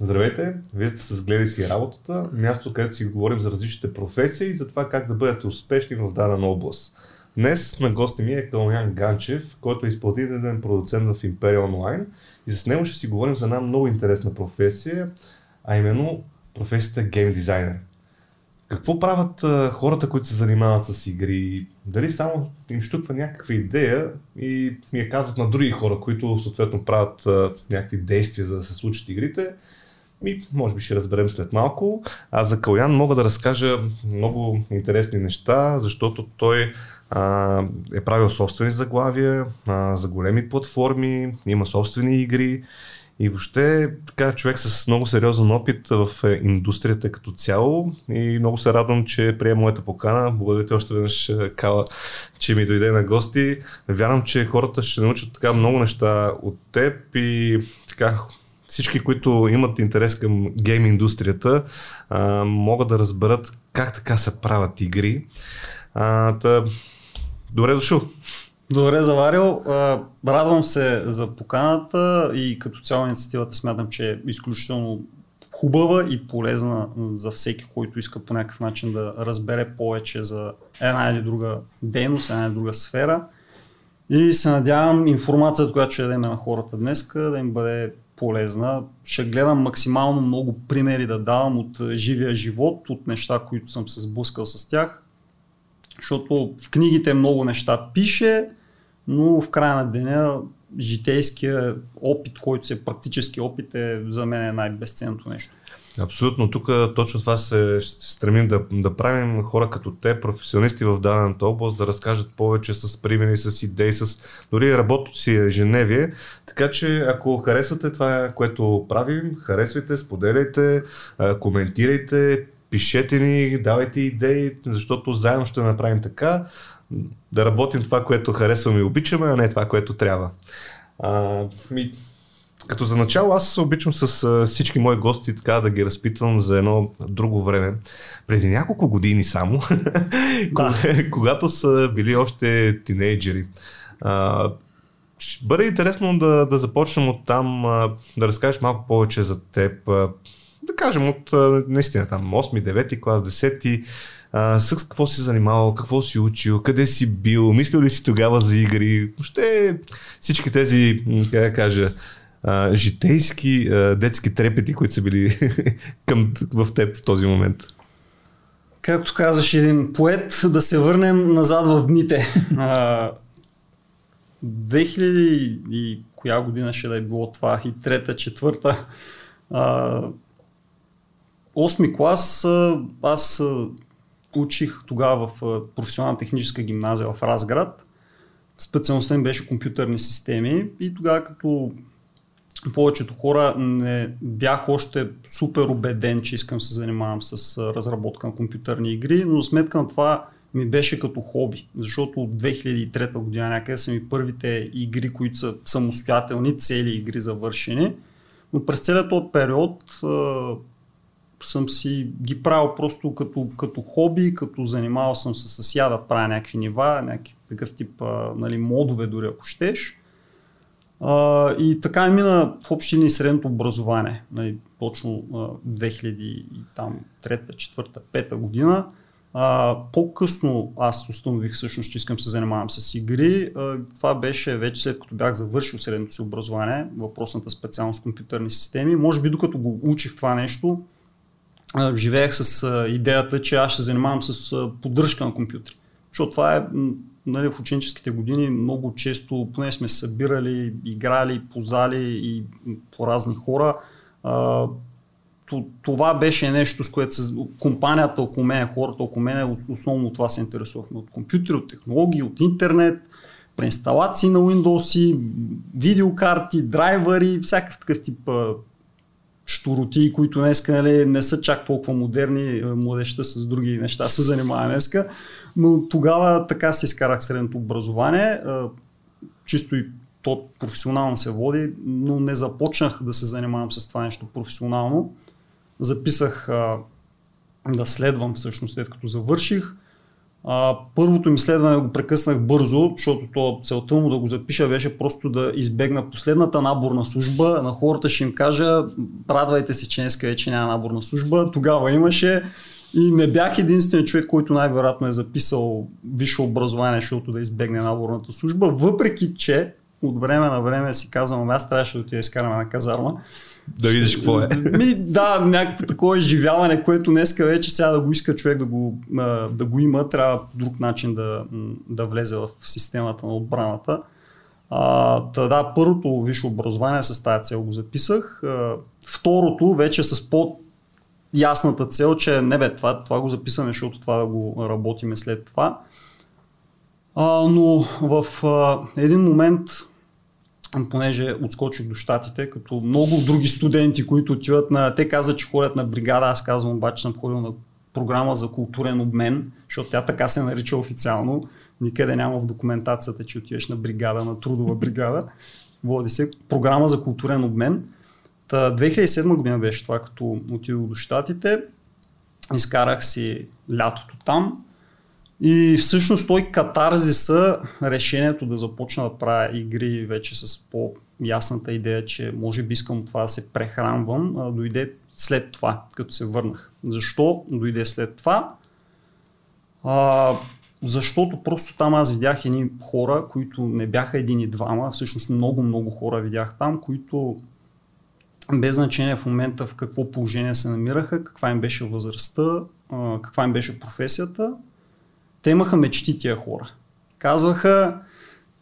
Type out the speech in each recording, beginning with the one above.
Здравейте, вие сте с Гледай си работата, място, където си говорим за различните професии и за това как да бъдете успешни в дадена област. Днес на гости ми е Калоян Ганчев, който е изпълнителен продуцент в Империя Онлайн и с него ще си говорим за една много интересна професия, а именно професията гейм дизайнер. Какво правят а, хората, които се занимават с игри? Дали само им штуква някаква идея и ми я казват на други хора, които съответно правят а, някакви действия за да се случат игрите? И може би ще разберем след малко. А за Калян мога да разкажа много интересни неща, защото той а, е правил собствени заглавия а, за големи платформи, има собствени игри и въобще така човек с много сериозен опит в е, индустрията като цяло и много се радвам, че приема моята покана. Благодаря ти още веднъж, е, Кала, че ми дойде на гости. Вярвам, че хората ще научат така много неща от теб и така всички, които имат интерес към гейм индустрията, а, могат да разберат как така се правят игри. А, та, добре дошъл! Добре заварил. Радвам се за поканата и като цяло инициативата смятам, че е изключително хубава и полезна за всеки, който иска по някакъв начин да разбере повече за една или друга дейност, една или друга сфера. И се надявам информацията, която ще дадем на хората днес, да им бъде полезна. Ще гледам максимално много примери да давам от живия живот, от неща, които съм се сблъскал с тях. Защото в книгите много неща пише, но в края на деня житейския опит, който се практически опит е за мен е най-безценното нещо. Абсолютно. Тук точно това се стремим да, да правим хора като те, професионалисти в дадената област, да разкажат повече с примери, с идеи, с дори работото си ежедневие. Така че ако харесвате това, което правим, харесвайте, споделяйте, коментирайте, пишете ни, давайте идеи, защото заедно ще направим така, да работим това, което харесваме и обичаме, а не това, което трябва. А, ми, като за начало аз се обичам с всички мои гости така да ги разпитвам за едно друго време. Преди няколко години само, да. когато са били още тинейджери. А, ще бъде интересно да, да започнем от там, да разкажеш малко повече за теб. Да кажем от наистина там 8-9 клас, 10 а, с какво си занимавал, какво си учил, къде си бил, мислил ли си тогава за игри, въобще всички тези, как да кажа, а, житейски а, детски трепети, които са били към, в теб в този момент. Както казаш един поет, да се върнем назад в дните. 2000 и коя година ще да е било това, и трета, четвърта. Осми клас аз учих тогава в професионална техническа гимназия в Разград. Специалността ми беше компютърни системи и тогава като повечето хора не бях още супер убеден, че искам се занимавам с разработка на компютърни игри, но сметка на това ми беше като хоби, защото от 2003 година някъде са ми първите игри, които са самостоятелни, цели игри завършени. Но през целият този период съм си ги правил просто като, като хоби, като занимавал съм се с я да правя някакви нива, някакви такъв тип а, нали, модове дори ако щеш. А, и така мина в общи линии средното образование, нали, точно а, 2003, 4, 5 година. А, по-късно аз установих всъщност, че искам се занимавам с игри. А, това беше вече след като бях завършил средното си образование, въпросната специалност компютърни системи. Може би докато го учих това нещо, живеех с идеята, че аз ще занимавам с поддръжка на компютри. Защото това е нали, в ученическите години много често, поне сме събирали, играли, позали и по разни хора. Това беше нещо, с което компанията около мен, хората около мен, основно от това се интересувахме. От компютри, от технологии, от интернет, преинсталации на Windows, видеокарти, драйвери, всякакъв такъв тип штуроти, които днес нали, не са чак толкова модерни, младеща с други неща се занимава днеска, но тогава така се изкарах средното образование, чисто и то професионално се води, но не започнах да се занимавам с това нещо професионално. Записах да следвам всъщност след като завърших. Първото ми следване го прекъснах бързо, защото то, целта му да го запиша беше просто да избегна последната наборна служба. На хората ще им кажа, радвайте се, че днес вече няма наборна служба. Тогава имаше и не бях единствен човек, който най-вероятно е записал висше образование, защото да избегне наборната служба, въпреки че от време на време си казвам, аз трябваше да отида изкараме на казарма. Да видиш какво е. Ми, да, някакво такова изживяване, което днеска вече сега да го иска човек да го, да го има, трябва по друг начин да, да влезе в системата на отбраната. А, да, да, първото висше образование с тази цел го записах. А, второто вече с по ясната цел, че не бе, това, това го записваме, защото това да го работиме след това. А, но в а, един момент понеже отскочих до щатите, като много други студенти, които отиват на... Те казват, че ходят на бригада, аз казвам обаче, съм ходил на програма за културен обмен, защото тя така се нарича официално. Никъде няма в документацията, че отиваш на бригада, на трудова бригада. Води се програма за културен обмен. Та 2007 година беше това, като отидох до щатите. Изкарах си лятото там. И всъщност той катарзиса, решението да започна да правя игри вече с по-ясната идея, че може би искам това да се прехранвам, дойде след това, като се върнах. Защо дойде след това? А, защото просто там аз видях едни хора, които не бяха един и двама, всъщност много, много хора видях там, които без значение в момента в какво положение се намираха, каква им беше възрастта, каква им беше професията, те имаха мечти тия хора. Казваха,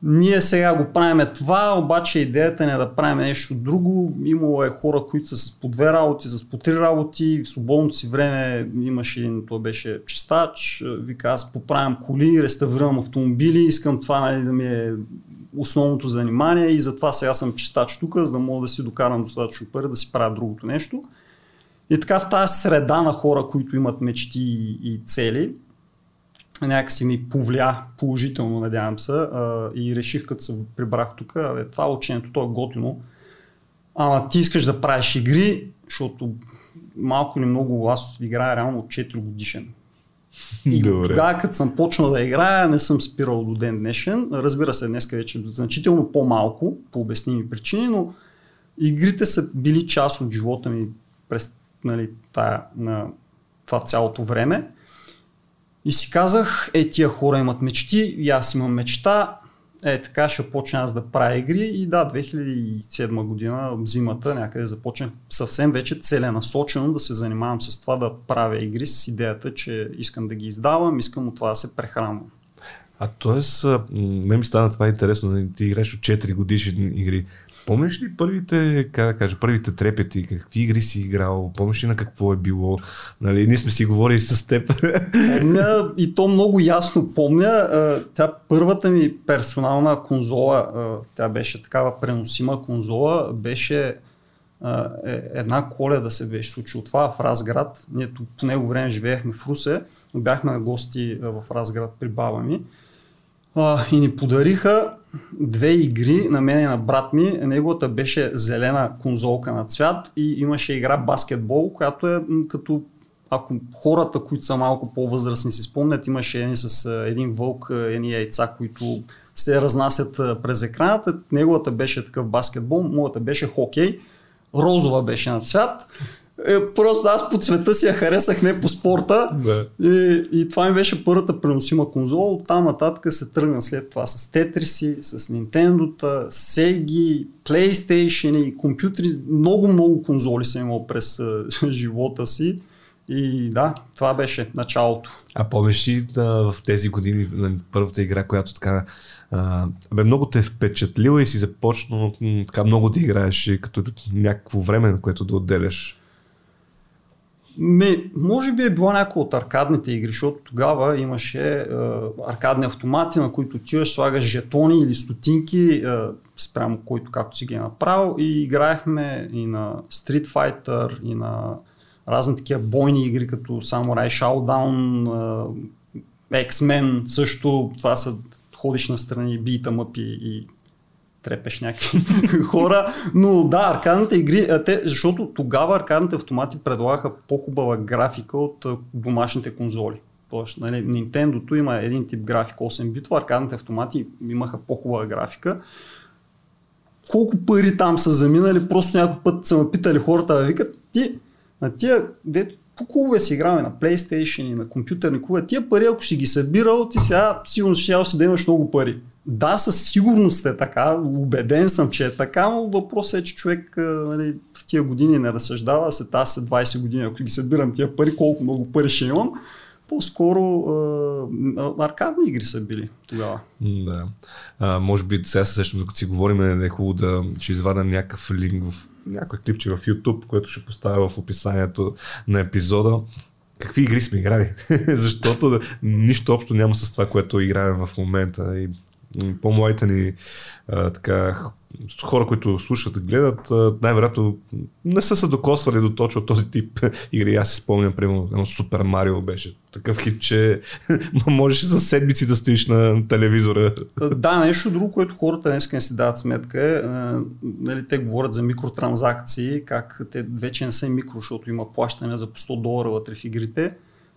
ние сега го правиме това, обаче идеята не е да правим нещо друго. Имало е хора, които са с по две работи, с по три работи. В свободното си време имаше един, той беше чистач. Вика, аз поправям коли, реставрирам автомобили, искам това нали, да ми е основното занимание и затова сега съм чистач тук, за да мога да си докарам достатъчно пари да си правя другото нещо. И така в тази среда на хора, които имат мечти и цели, някакси ми повля положително, надявам се, а, и реших като се прибрах тук, това учението, то е готино, ама ти искаш да правиш игри, защото малко или много аз играя реално от 4 годишен. И Добре. тогава, като съм почнал да играя, не съм спирал до ден днешен. Разбира се, днес вече значително по-малко, по обясними причини, но игрите са били част от живота ми през нали, тая, на това цялото време. И си казах, е тия хора имат мечти, и аз имам мечта, е така ще почна аз да правя игри и да, 2007 година, зимата, някъде започнах съвсем вече целенасочено да се занимавам с това да правя игри с идеята, че искам да ги издавам, искам от това да се прехранвам. А т.е. мен ми стана това интересно, нали, ти играеш от 4 годишни игри. Помниш ли първите, как да кажа, първите трепети, какви игри си играл, помниш ли на какво е било? Нали, ние сме си говорили с теб. Помня, и то много ясно помня. Тя първата ми персонална конзола, тя беше такава преносима конзола, беше е, една коледа се беше случило това в Разград. Ние по него време живеехме в Русе, но бяхме на гости в Разград при баба ми. И ни подариха две игри на мен и на брат ми. Неговата беше зелена конзолка на цвят и имаше игра баскетбол, която е като ако хората, които са малко по-възрастни си спомнят, имаше едни с един вълк, едни яйца, които се разнасят през екраната. Неговата беше такъв баскетбол, моята беше хокей. Розова беше на цвят. Е, просто аз по цвета си я харесах, не по спорта. Да. И, и това ми беше първата преносима конзола. От там нататък се тръгна след това с Тетриси, с Nintendo, Sega, PlayStation и компютри. Много, много конзоли съм имал през живота си. И да, това беше началото. А помниш ли да, в тези години първата игра, която така а, бе, много те е впечатлила и си започнал така много да играеш като някакво време, на което да отделяш? Ми, може би е било някои от аркадните игри, защото тогава имаше е, аркадни автомати, на които отиваш, слагаш жетони или стотинки, е, спрямо който както си ги е направил. И играехме и на Street Fighter, и на разни такива бойни игри, като Samurai Showdown, е, X-Men също, това са ходиш на страни, бита мъпи и трепеш някакви хора. Но да, аркадните игри, те, защото тогава аркадните автомати предлагаха по-хубава графика от домашните конзоли. Тоест, нали, Nintendo има един тип графика 8 битова, аркадните автомати имаха по-хубава графика. Колко пари там са заминали, просто някой път са ме питали хората, да викат, ти на тия, дето по клубове си играме на PlayStation и на компютърни клубове, тия пари, ако си ги събирал, ти сега сигурно ще си да имаш много пари. Да, със сигурност е така, убеден съм, че е така, но въпросът е, че човек нали, в тия години не разсъждава, се тази след 20 години, ако ги събирам тия пари, колко много пари ще имам, по-скоро а, аркадни игри са били тогава. Да. А, може би сега се сещам, докато си говорим, не е хубаво да ще извадя някакъв линк в някой клипче в YouTube, което ще поставя в описанието на епизода. Какви игри сме играли? Защото нищо общо няма с това, което играем в момента. И по-младите ни а, така, хора, които слушат, гледат, най-вероятно не са се докосвали до точно този тип игри. Аз си спомням, примерно, едно Супер Марио беше такъв хит, че можеш за седмици да стоиш на телевизора. Да, нещо друго, което хората днес не си дават сметка е, нали, те говорят за микротранзакции, как те вече не са микро, защото има плащане за по 100 долара вътре в игрите.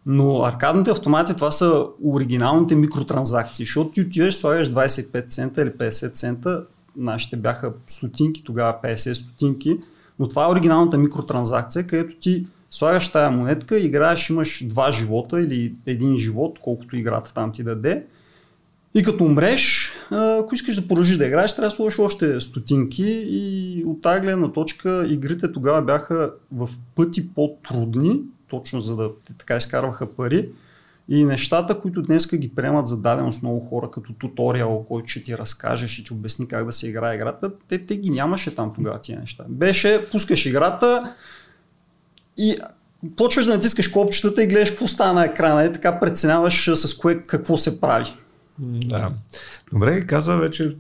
Но аркадните автомати това са оригиналните микротранзакции, защото ти отиваш, слагаш 25 цента или 50 цента, нашите бяха стотинки, тогава 50 стотинки, но това е оригиналната микротранзакция, където ти слагаш тая монетка, играеш, имаш два живота или един живот, колкото играта там ти даде. И като умреш, ако искаш да продължиш да играеш, трябва да сложиш още стотинки и от тази гледна точка игрите тогава бяха в пъти по-трудни, точно за да така изкарваха пари. И нещата, които днес ги приемат за даденост много хора, като туториал, който ще ти разкаже, ще ти обясни как да се играе играта, те, те ги нямаше там тогава тия неща. Беше, пускаш играта и почваш да натискаш копчетата и гледаш какво става на екрана и така преценяваш с кое какво се прави. Да. Добре, каза вече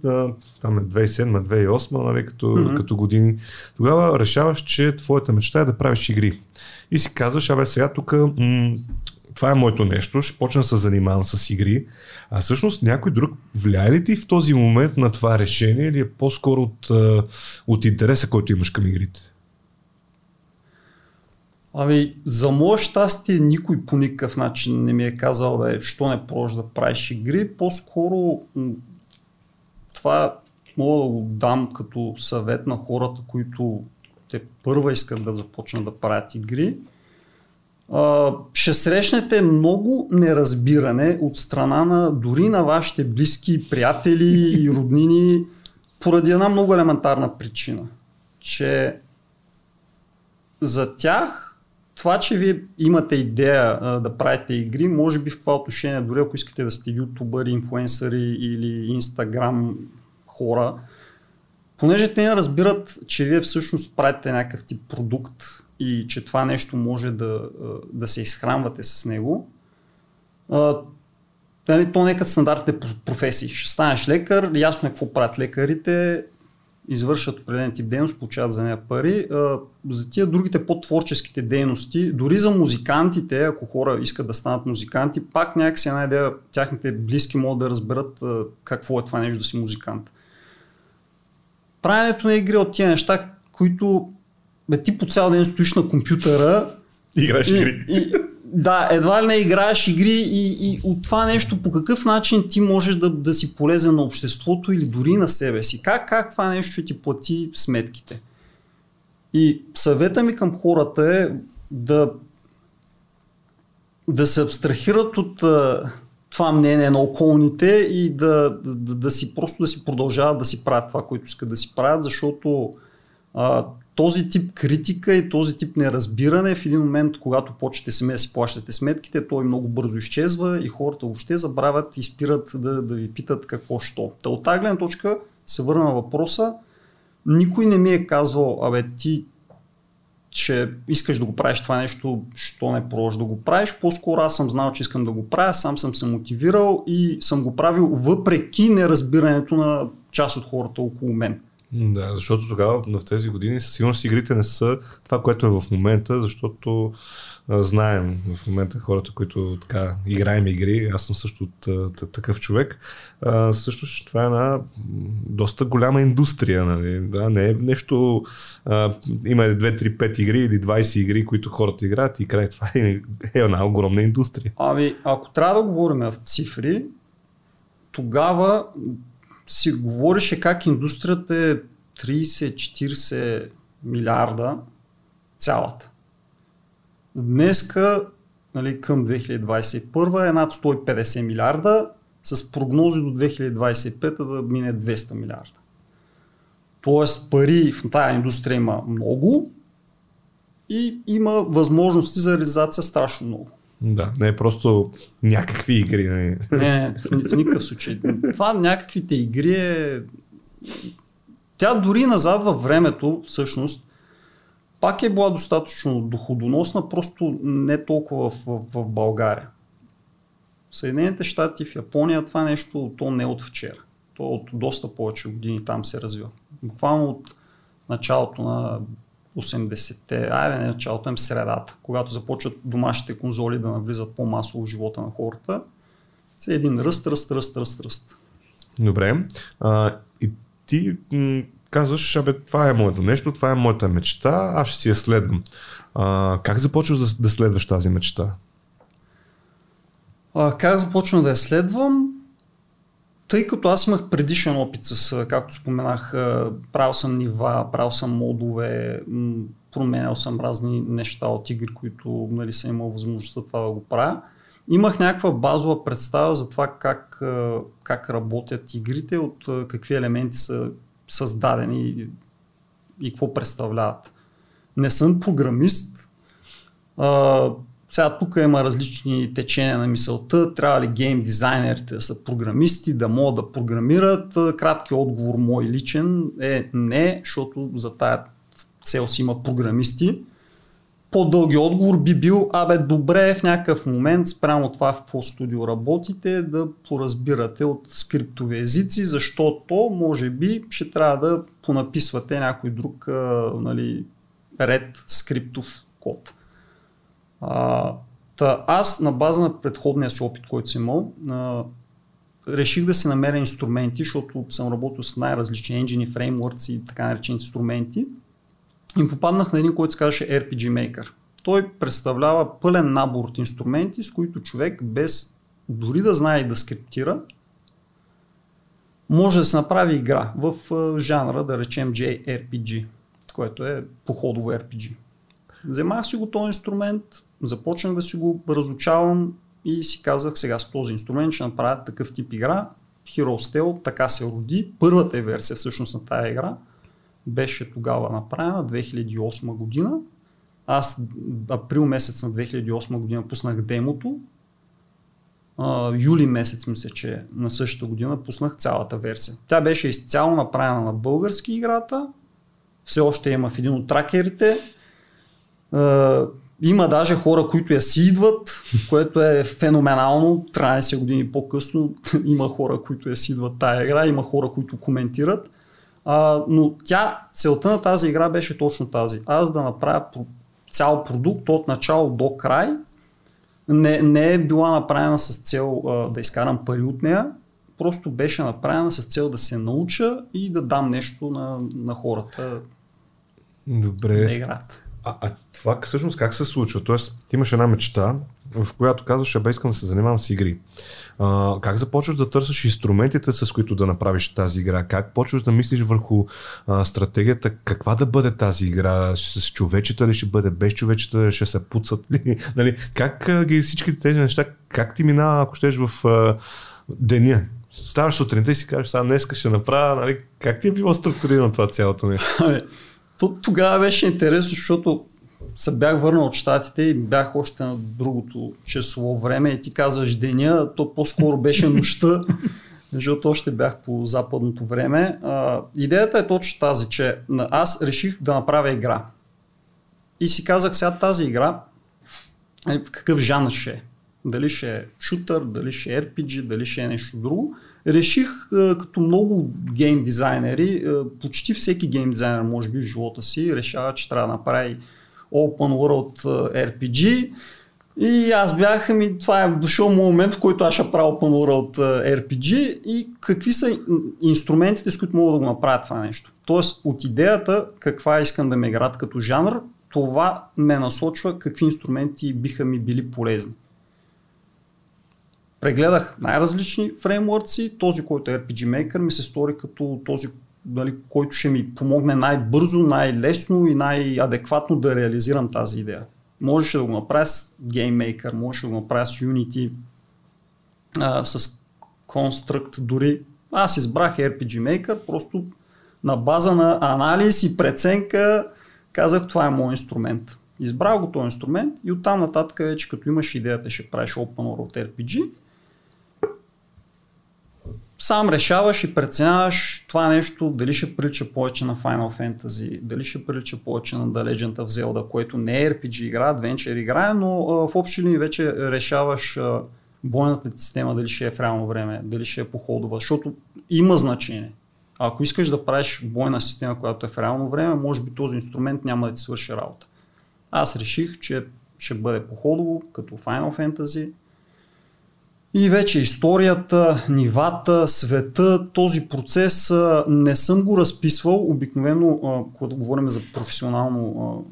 там е 2007-2008, нали, като, mm-hmm. като години. Тогава решаваш, че твоята мечта е да правиш игри. И си казваш, абе сега тук м- това е моето нещо, ще почна да се занимавам с игри. А всъщност някой друг влияе ли ти в този момент на това решение или е по-скоро от, от интереса, който имаш към игрите? Ами, за мое щастие никой по никакъв начин не ми е казал, бе, що не пробваш да правиш игри. По-скоро това мога да го дам като съвет на хората, които те първа искат да започнат да правят игри ще срещнете много неразбиране от страна на дори на вашите близки приятели и роднини поради една много елементарна причина, че за тях това, че вие имате идея а, да правите игри, може би в това отношение, дори ако искате да сте ютубъри, инфуенсъри или инстаграм хора, понеже те не разбират, че вие всъщност правите някакъв тип продукт, и че това нещо може да, да се изхранвате с него, нали, то не е като стандартните професии. Ще станеш лекар, ясно е какво правят лекарите, извършат определен тип дейност, получават за нея пари. За тия другите по-творческите дейности, дори за музикантите, ако хора искат да станат музиканти, пак някакси една идея, тяхните близки могат да разберат какво е това нещо да си музикант. Правенето на игри от тия неща, които бе, ти по цял ден стоиш на компютъра. Играеш игри. И, да, едва ли не играеш игри и, и от това нещо по какъв начин ти можеш да, да си полезен на обществото или дори на себе си. Как, как това нещо ще ти плати сметките? И съвета ми към хората е да, да се абстрахират от а, това мнение на околните и да, да, да, да си просто да си продължават да си правят това, което искат да си правят, защото а, този тип критика и този тип неразбиране в един момент, когато почнете сами да си плащате сметките, той много бързо изчезва и хората въобще забравят и спират да, да ви питат какво що. Та от тази гледна точка се върна на въпроса. Никой не ми е казвал, абе ти че искаш да го правиш това нещо, що не пробваш да го правиш. По-скоро аз съм знал, че искам да го правя, сам съм се мотивирал и съм го правил въпреки неразбирането на част от хората около мен. Да, защото тогава в тези години със сигурност игрите не са това, което е в момента, защото а, знаем в момента хората, които така играем игри, аз съм също от, такъв човек, а, също това е една доста голяма индустрия, нали? да, не е нещо, а, има 2, 3, 5 игри или 20 игри, които хората играят и край това е, е една огромна индустрия. Ами, ако трябва да говорим в цифри, тогава си говореше как индустрията е 30-40 милиарда цялата. Днеска, нали, към 2021 е над 150 милиарда, с прогнози до 2025 да мине 200 милиарда. Тоест пари в тази индустрия има много и има възможности за реализация страшно много. Да, не е просто някакви игри. Не, не в, в никакъв случай. Това някаквите игри е... Тя дори назад във времето, всъщност, пак е била достатъчно доходоносна, просто не толкова в, в, в България. В Съединените щати, в Япония това нещо, то не е от вчера. То е от доста повече години там се развива. Буквално от началото на 80-те, айде не началото, им средата, когато започват домашните конзоли да навлизат по-масово в живота на хората. Се един ръст, ръст, ръст, ръст, ръст. Добре. А, и ти м- казваш, абе, това е моето нещо, това е моята мечта, аз ще си я следвам. А, как започваш да, да следваш тази мечта? А, как започвам да я следвам? Тъй като аз имах предишен опит с, както споменах, правил съм нива, правил съм модове, променял съм разни неща от игри, които нали, съм имал възможността това да го правя. Имах някаква базова представа за това как, как работят игрите, от какви елементи са създадени и, и какво представляват. Не съм програмист, сега тук има различни течения на мисълта. Трябва ли гейм дизайнерите да са програмисти, да могат да програмират? Кратки отговор мой личен е не, защото за тая цел си има програмисти. По-дълги отговор би бил, абе добре в някакъв момент спрямо това в какво студио работите да поразбирате от скриптови езици, защото може би ще трябва да понаписвате някой друг нали, ред скриптов код. А, та, аз на база на предходния си опит, който съм имал, а, реших да си намеря инструменти, защото съм работил с най-различни engine, фреймворци и така наречени инструменти. И попаднах на един, който се казваше RPG Maker. Той представлява пълен набор от инструменти, с които човек без дори да знае и да скриптира, може да се направи игра в жанра, да речем JRPG, което е походово RPG. Вземах си го този инструмент, започнах да си го разучавам и си казах сега с този инструмент ще направя такъв тип игра. Hero Steel така се роди. Първата е версия всъщност на тази игра беше тогава направена, 2008 година. Аз април месец на 2008 година пуснах демото. А, юли месец мисля, че на същата година пуснах цялата версия. Тя беше изцяло направена на български играта. Все още има в един от тракерите. Има даже хора, които я си идват, което е феноменално. 13 години по-късно има хора, които я си идват тая игра, има хора, които коментират. А, но тя, целта на тази игра беше точно тази. Аз да направя цял продукт от начало до край. Не, не е била направена с цел а, да изкарам пари от нея, просто беше направена с цел да се науча и да дам нещо на, на хората. Добре. Да играят. А, а това всъщност как се случва? Тоест, ти имаш една мечта, в която казваш, абе искам да се занимавам с игри. А, как започваш да търсиш инструментите, с които да направиш тази игра? Как почваш да мислиш върху а, стратегията, каква да бъде тази игра? С човечета ли ще бъде, без човечета ще се пуцат ли? нали? Как ги всички тези неща, как ти минава, ако щеш в а, деня? Ставаш сутринта и си кажеш, сега днес ще направя, нали? как ти е било структурирано това цялото нещо? То, тогава беше интересно, защото се бях върнал от щатите и бях още на другото часово време и ти казваш деня, то по-скоро беше нощта, защото още бях по западното време. А, идеята е точно тази, че аз реших да направя игра. И си казах сега тази игра, в какъв жанр ще е. Дали ще е шутър, дали ще е RPG, дали ще е нещо друго. Реших като много гейм дизайнери, почти всеки гейм дизайнер може би в живота си решава, че трябва да направи Open World RPG и аз бях, ми, това е дошъл момент, в който аз ще правя Open World RPG и какви са инструментите, с които мога да го направя това нещо. Тоест от идеята каква искам да ме играят като жанр, това ме насочва какви инструменти биха ми били полезни. Прегледах най-различни фреймворци, този, който е RPG Maker ми се стори като този, дали, който ще ми помогне най-бързо, най-лесно и най-адекватно да реализирам тази идея. Можеше да го направя с GameMaker, можеше да го направя с Unity, а, с Construct дори. Аз избрах RPG Maker, просто на база на анализ и преценка казах това е моят инструмент. Избрах го този инструмент и оттам нататък вече като имаш идеята ще правиш Open World RPG, сам решаваш и преценяваш това нещо дали ще прилича повече на Final Fantasy, дали ще прилича повече на The Legend of Zelda, което не е RPG игра, Adventure игра, но а, в общи линии вече решаваш а, бойната система дали ще е в реално време, дали ще е походова, защото има значение. Ако искаш да правиш бойна система, която е в реално време, може би този инструмент няма да ти свърши работа. Аз реших, че ще бъде походово, като Final Fantasy, и вече историята, нивата, света, този процес не съм го разписвал. Обикновено, когато говорим за професионално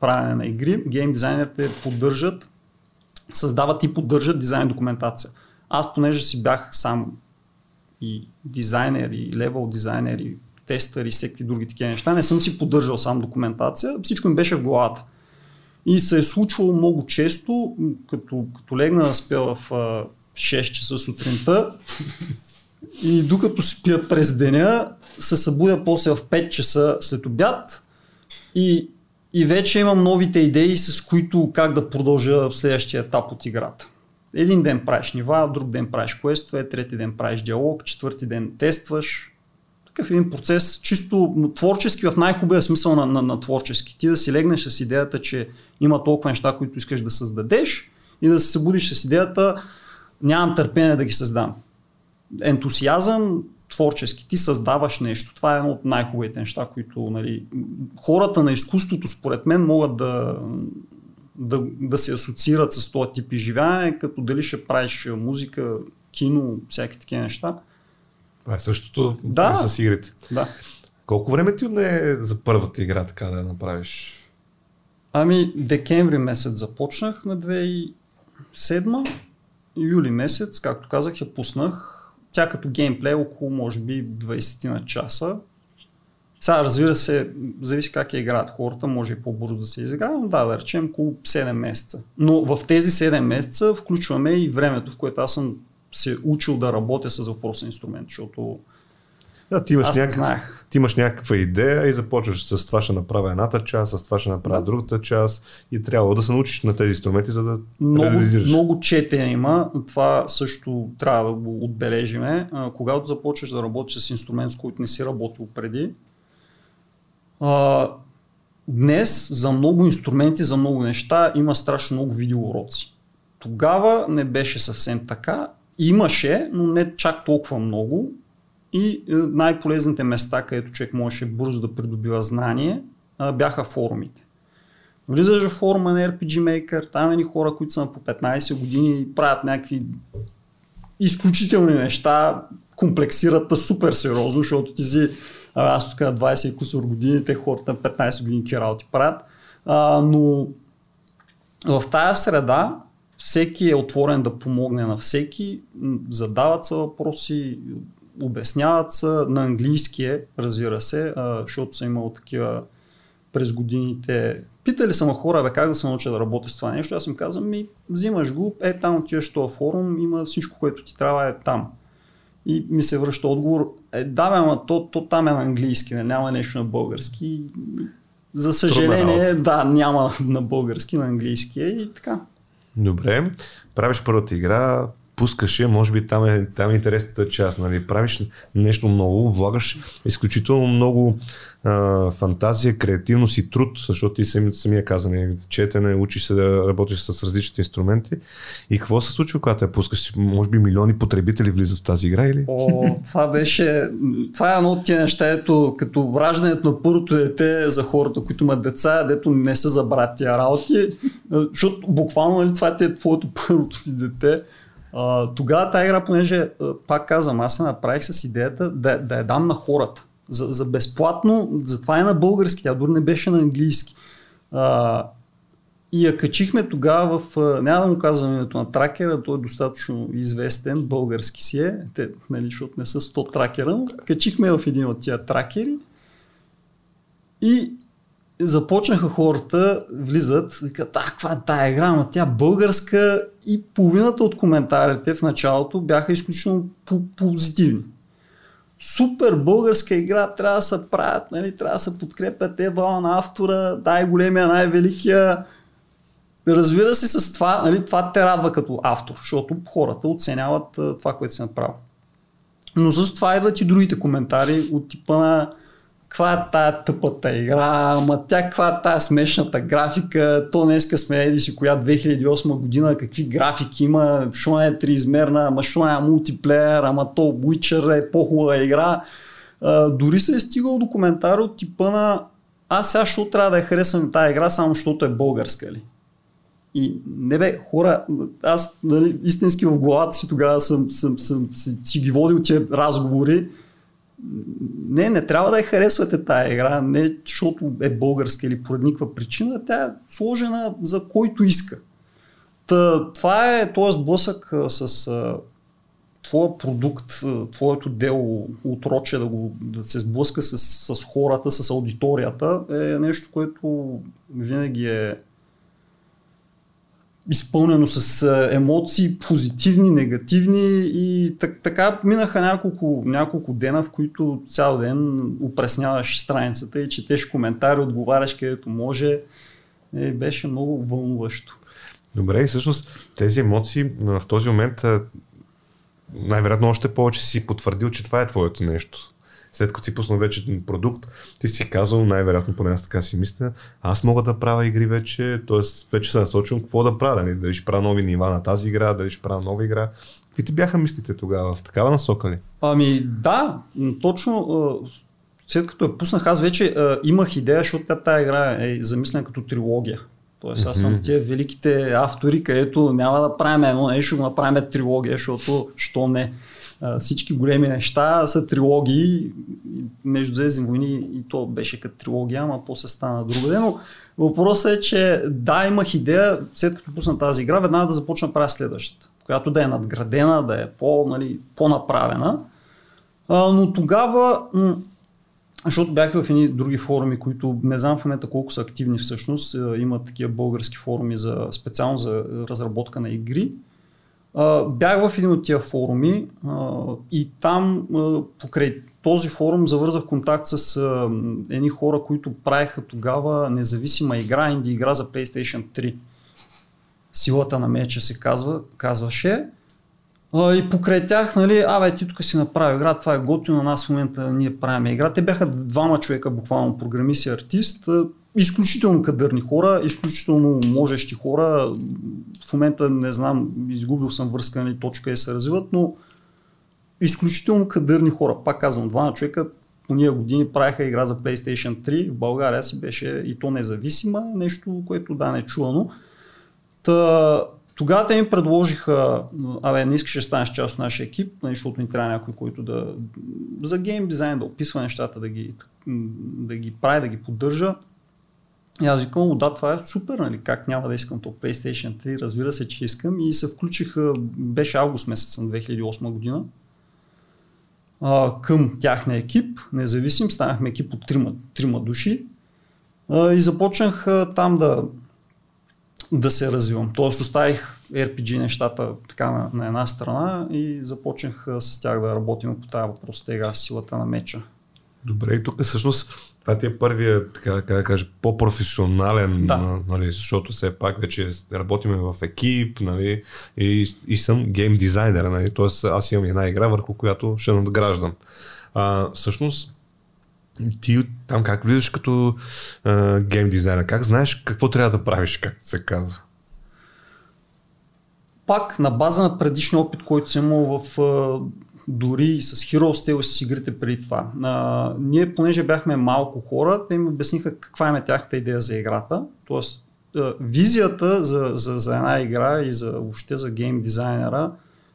правене на игри, гейм дизайнерите поддържат, създават и поддържат дизайн документация. Аз понеже си бях сам и дизайнер, и левел дизайнер, и тестър, и всеки други такива неща, не съм си поддържал сам документация, всичко ми беше в главата. И се е случвало много често, като, като легна да спя в 6 часа сутринта и докато спя през деня, се събудя после в 5 часа след обяд и, и вече имам новите идеи, с които как да продължа следващия етап от играта. Един ден правиш нива, друг ден правиш квестове, трети ден правиш диалог, четвърти ден тестваш. Такъв един процес, чисто творчески, в най-хубавия смисъл на, на, на творчески. Ти да си легнеш с идеята, че има толкова неща, които искаш да създадеш и да се събудиш с идеята, нямам търпение да ги създам. Ентусиазъм, творчески, ти създаваш нещо. Това е едно от най-хубавите неща, които нали, хората на изкуството, според мен, могат да, да, да се асоциират с този тип изживяване, като дали ще правиш музика, кино, всяки такива неща. Това е същото да, с игрите. Да. Колко време ти отне за първата игра така да направиш? Ами, декември месец започнах на 2007 юли месец, както казах, я пуснах. Тя като геймплей около, може би, 20 на часа. Сега, разбира се, зависи как я играят хората, може и по-бързо да се изиграе, но да, да речем около 7 месеца. Но в тези 7 месеца включваме и времето, в което аз съм се учил да работя с въпросен инструмент, защото да, ти имаш, Аз някакъв, знаех. ти имаш някаква идея и започваш с това ще направя едната част, с това ще направя другата част и трябва да се научиш на тези инструменти, за да много, реализираш. много четене има. Това също трябва да го отбележиме. Когато започваш да работиш с инструмент, с който не си работил преди, а, днес за много инструменти, за много неща има страшно много видеоуроци. Тогава не беше съвсем така. Имаше, но не чак толкова много. И е, най-полезните места, където човек можеше бързо да придобива знание, бяха форумите. Влизаш в форума на RPG Maker, там е ни хора, които са на по 15 години и правят някакви изключителни неща, комплексират супер сериозно, защото ти си, аз тук на 20 и кусор години, те хората на 15 години какви работи правят. А, но в тая среда всеки е отворен да помогне на всеки, задават се въпроси, обясняват се на английски, е, разбира се, а, защото съм имал такива през годините. Питали съм хора, бе, как да се науча да работя с това нещо. Аз им казвам, ми, взимаш го, е там отиваш в този форум, има всичко, което ти трябва е там. И ми се връща отговор, е, да, бе, ама то, то там е на английски, не, няма нещо на български. За съжаление, да, няма на български, на английски е и така. Добре, правиш първата игра, пускаше, може би там е, там е интересната част. Нали? Правиш нещо ново, влагаш изключително много а, фантазия, креативност и труд, защото ти сами, самия казане, четене, учиш се да работиш с различните инструменти. И какво се случва, когато я пускаш? Може би милиони потребители влизат в тази игра или? О, това беше, това е едно от тия неща, ето, като раждането на първото дете за хората, които имат деца, дето не се забрат тия работи, защото буквално нали, това е твоето първото си дете. Тогава тази игра, понеже, пак казвам, аз се направих с идеята да, да я дам на хората. За, за безплатно, затова е на български, тя дори не беше на английски. А, и я качихме тогава в, няма да му казвам името на тракера, той е достатъчно известен, български си е, те, нали, защото не са 100 тракера, но качихме в един от тия тракери и започнаха хората, влизат, викат, а, каква е тая игра, ама тя българска и половината от коментарите в началото бяха изключително позитивни. Супер българска игра, трябва да се правят, нали, трябва да се подкрепят е на автора, най-големия, най-великия. Разбира се, с това, нали, това те радва като автор, защото хората оценяват това, което си направил. Но с това идват и другите коментари от типа на каква е тая тъпата игра, ама тя каква е тая смешната графика, то днеска сме еди си коя 2008 година, какви графики има, що не е триизмерна, ама що не е мултиплеер, ама то Witcher е по-хубава игра. А, дори се е стигал до коментар от типа на аз сега що трябва да я харесвам тази игра, само защото е българска ли? И не бе, хора, аз нали, истински в главата си тогава съм, съм, съм, съм си ги водил тия разговори не, не трябва да я харесвате тая игра, не защото е българска или поради никаква причина, тя е сложена за който иска. Та, това е този сблъсък с а, твоя продукт, твоето дело, отроче да, го, да се сблъска с, с хората, с аудиторията, е нещо, което винаги е изпълнено с емоции, позитивни, негативни и так, така минаха няколко, няколко дена, в които цял ден упресняваш страницата и четеш коментари, отговаряш където може. Е, беше много вълнуващо. Добре, и всъщност тези емоции в този момент най-вероятно още повече си потвърдил, че това е твоето нещо след като си пуснал вече продукт, ти си казал, най-вероятно поне аз така си мисля, аз мога да правя игри вече, т.е. вече се насочвам какво да правя, дали, дали ще правя нови нива на тази игра, дали ще правя нова игра. Какви ти бяха мислите тогава? В такава насока ли? Ами да, точно след като я пуснах, аз вече а, имах идея, защото тази игра е замислена като трилогия. Тоест аз съм тия великите автори, където няма да правим едно нещо, ще го направим трилогия, защото що не всички големи неща са трилогии. Между Звездни войни и то беше като трилогия, ама после стана другаде. Но въпросът е, че да, имах идея, след като пусна тази игра, веднага да започна правя следващата, която да е надградена, да е по, нали, по-направена. А, но тогава, защото бях в едни други форуми, които не знам в момента колко са активни всъщност. Има такива български форуми за, специално за разработка на игри бях в един от тия форуми и там покрай този форум завързах контакт с едни хора, които правеха тогава независима игра, инди игра за PlayStation 3. Силата на меча се казва, казваше. И покрай тях, нали, абе, ти тук си направи игра, това е готино, на нас в момента ние правим игра. Те бяха двама човека, буквално програмист и артист изключително кадърни хора, изключително можещи хора. В момента не знам, изгубил съм връзка, нали, точка и се развиват, но изключително кадърни хора. Пак казвам, двама човека по ния години правиха игра за PlayStation 3. В България си беше и то независима, нещо, което да не е чувано. Та, тогава те ми предложиха, абе, не искаш да станеш част от нашия екип, нали, защото ни трябва някой, който да за гейм дизайн, да описва нещата, да ги, да ги прави, да ги поддържа. И аз викам, да, това е супер, нали? как няма да искам то PlayStation 3, разбира се, че искам и се включих, беше август месец на 2008 година а, към тяхния екип, независим, станахме екип от трима, трима души а, и започнах а, там да, да се развивам. Тоест оставих RPG нещата така на, на една страна и започнах а, с тях да работим по тази въпрос, тега силата на меча. Добре, и тук всъщност Това ти е първият, така как да кажа, по-професионален, Да. нали, защото все пак вече работиме в екип, нали, и, и съм гейм дизайнер, нали, т.е. аз имам една игра, върху която ще надграждам. А, всъщност, ти там как влизаш като а, гейм дизайнер? Как знаеш какво трябва да правиш, как се казва? Пак на база на предишния опит, който съм имал в дори и с Heroes Tale с игрите преди това. А, ние, понеже бяхме малко хора, те ми обясниха каква им е тяхната идея за играта. Тоест, а, визията за, за, за една игра и за, въобще за гейм дизайнера,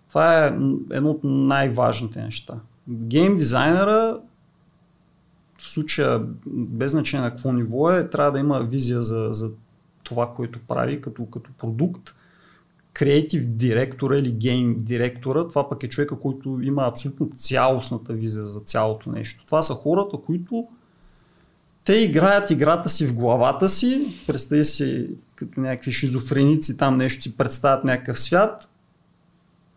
това е едно от най-важните неща. Гейм дизайнера в случая, без значение на какво ниво е, трябва да има визия за, за това, което прави като, като продукт. Креатив директора или гейм директора, това пък е човека, който има абсолютно цялостната визия за цялото нещо. Това са хората, които те играят играта си в главата си, представи си като някакви шизофреници, там нещо си представят някакъв свят,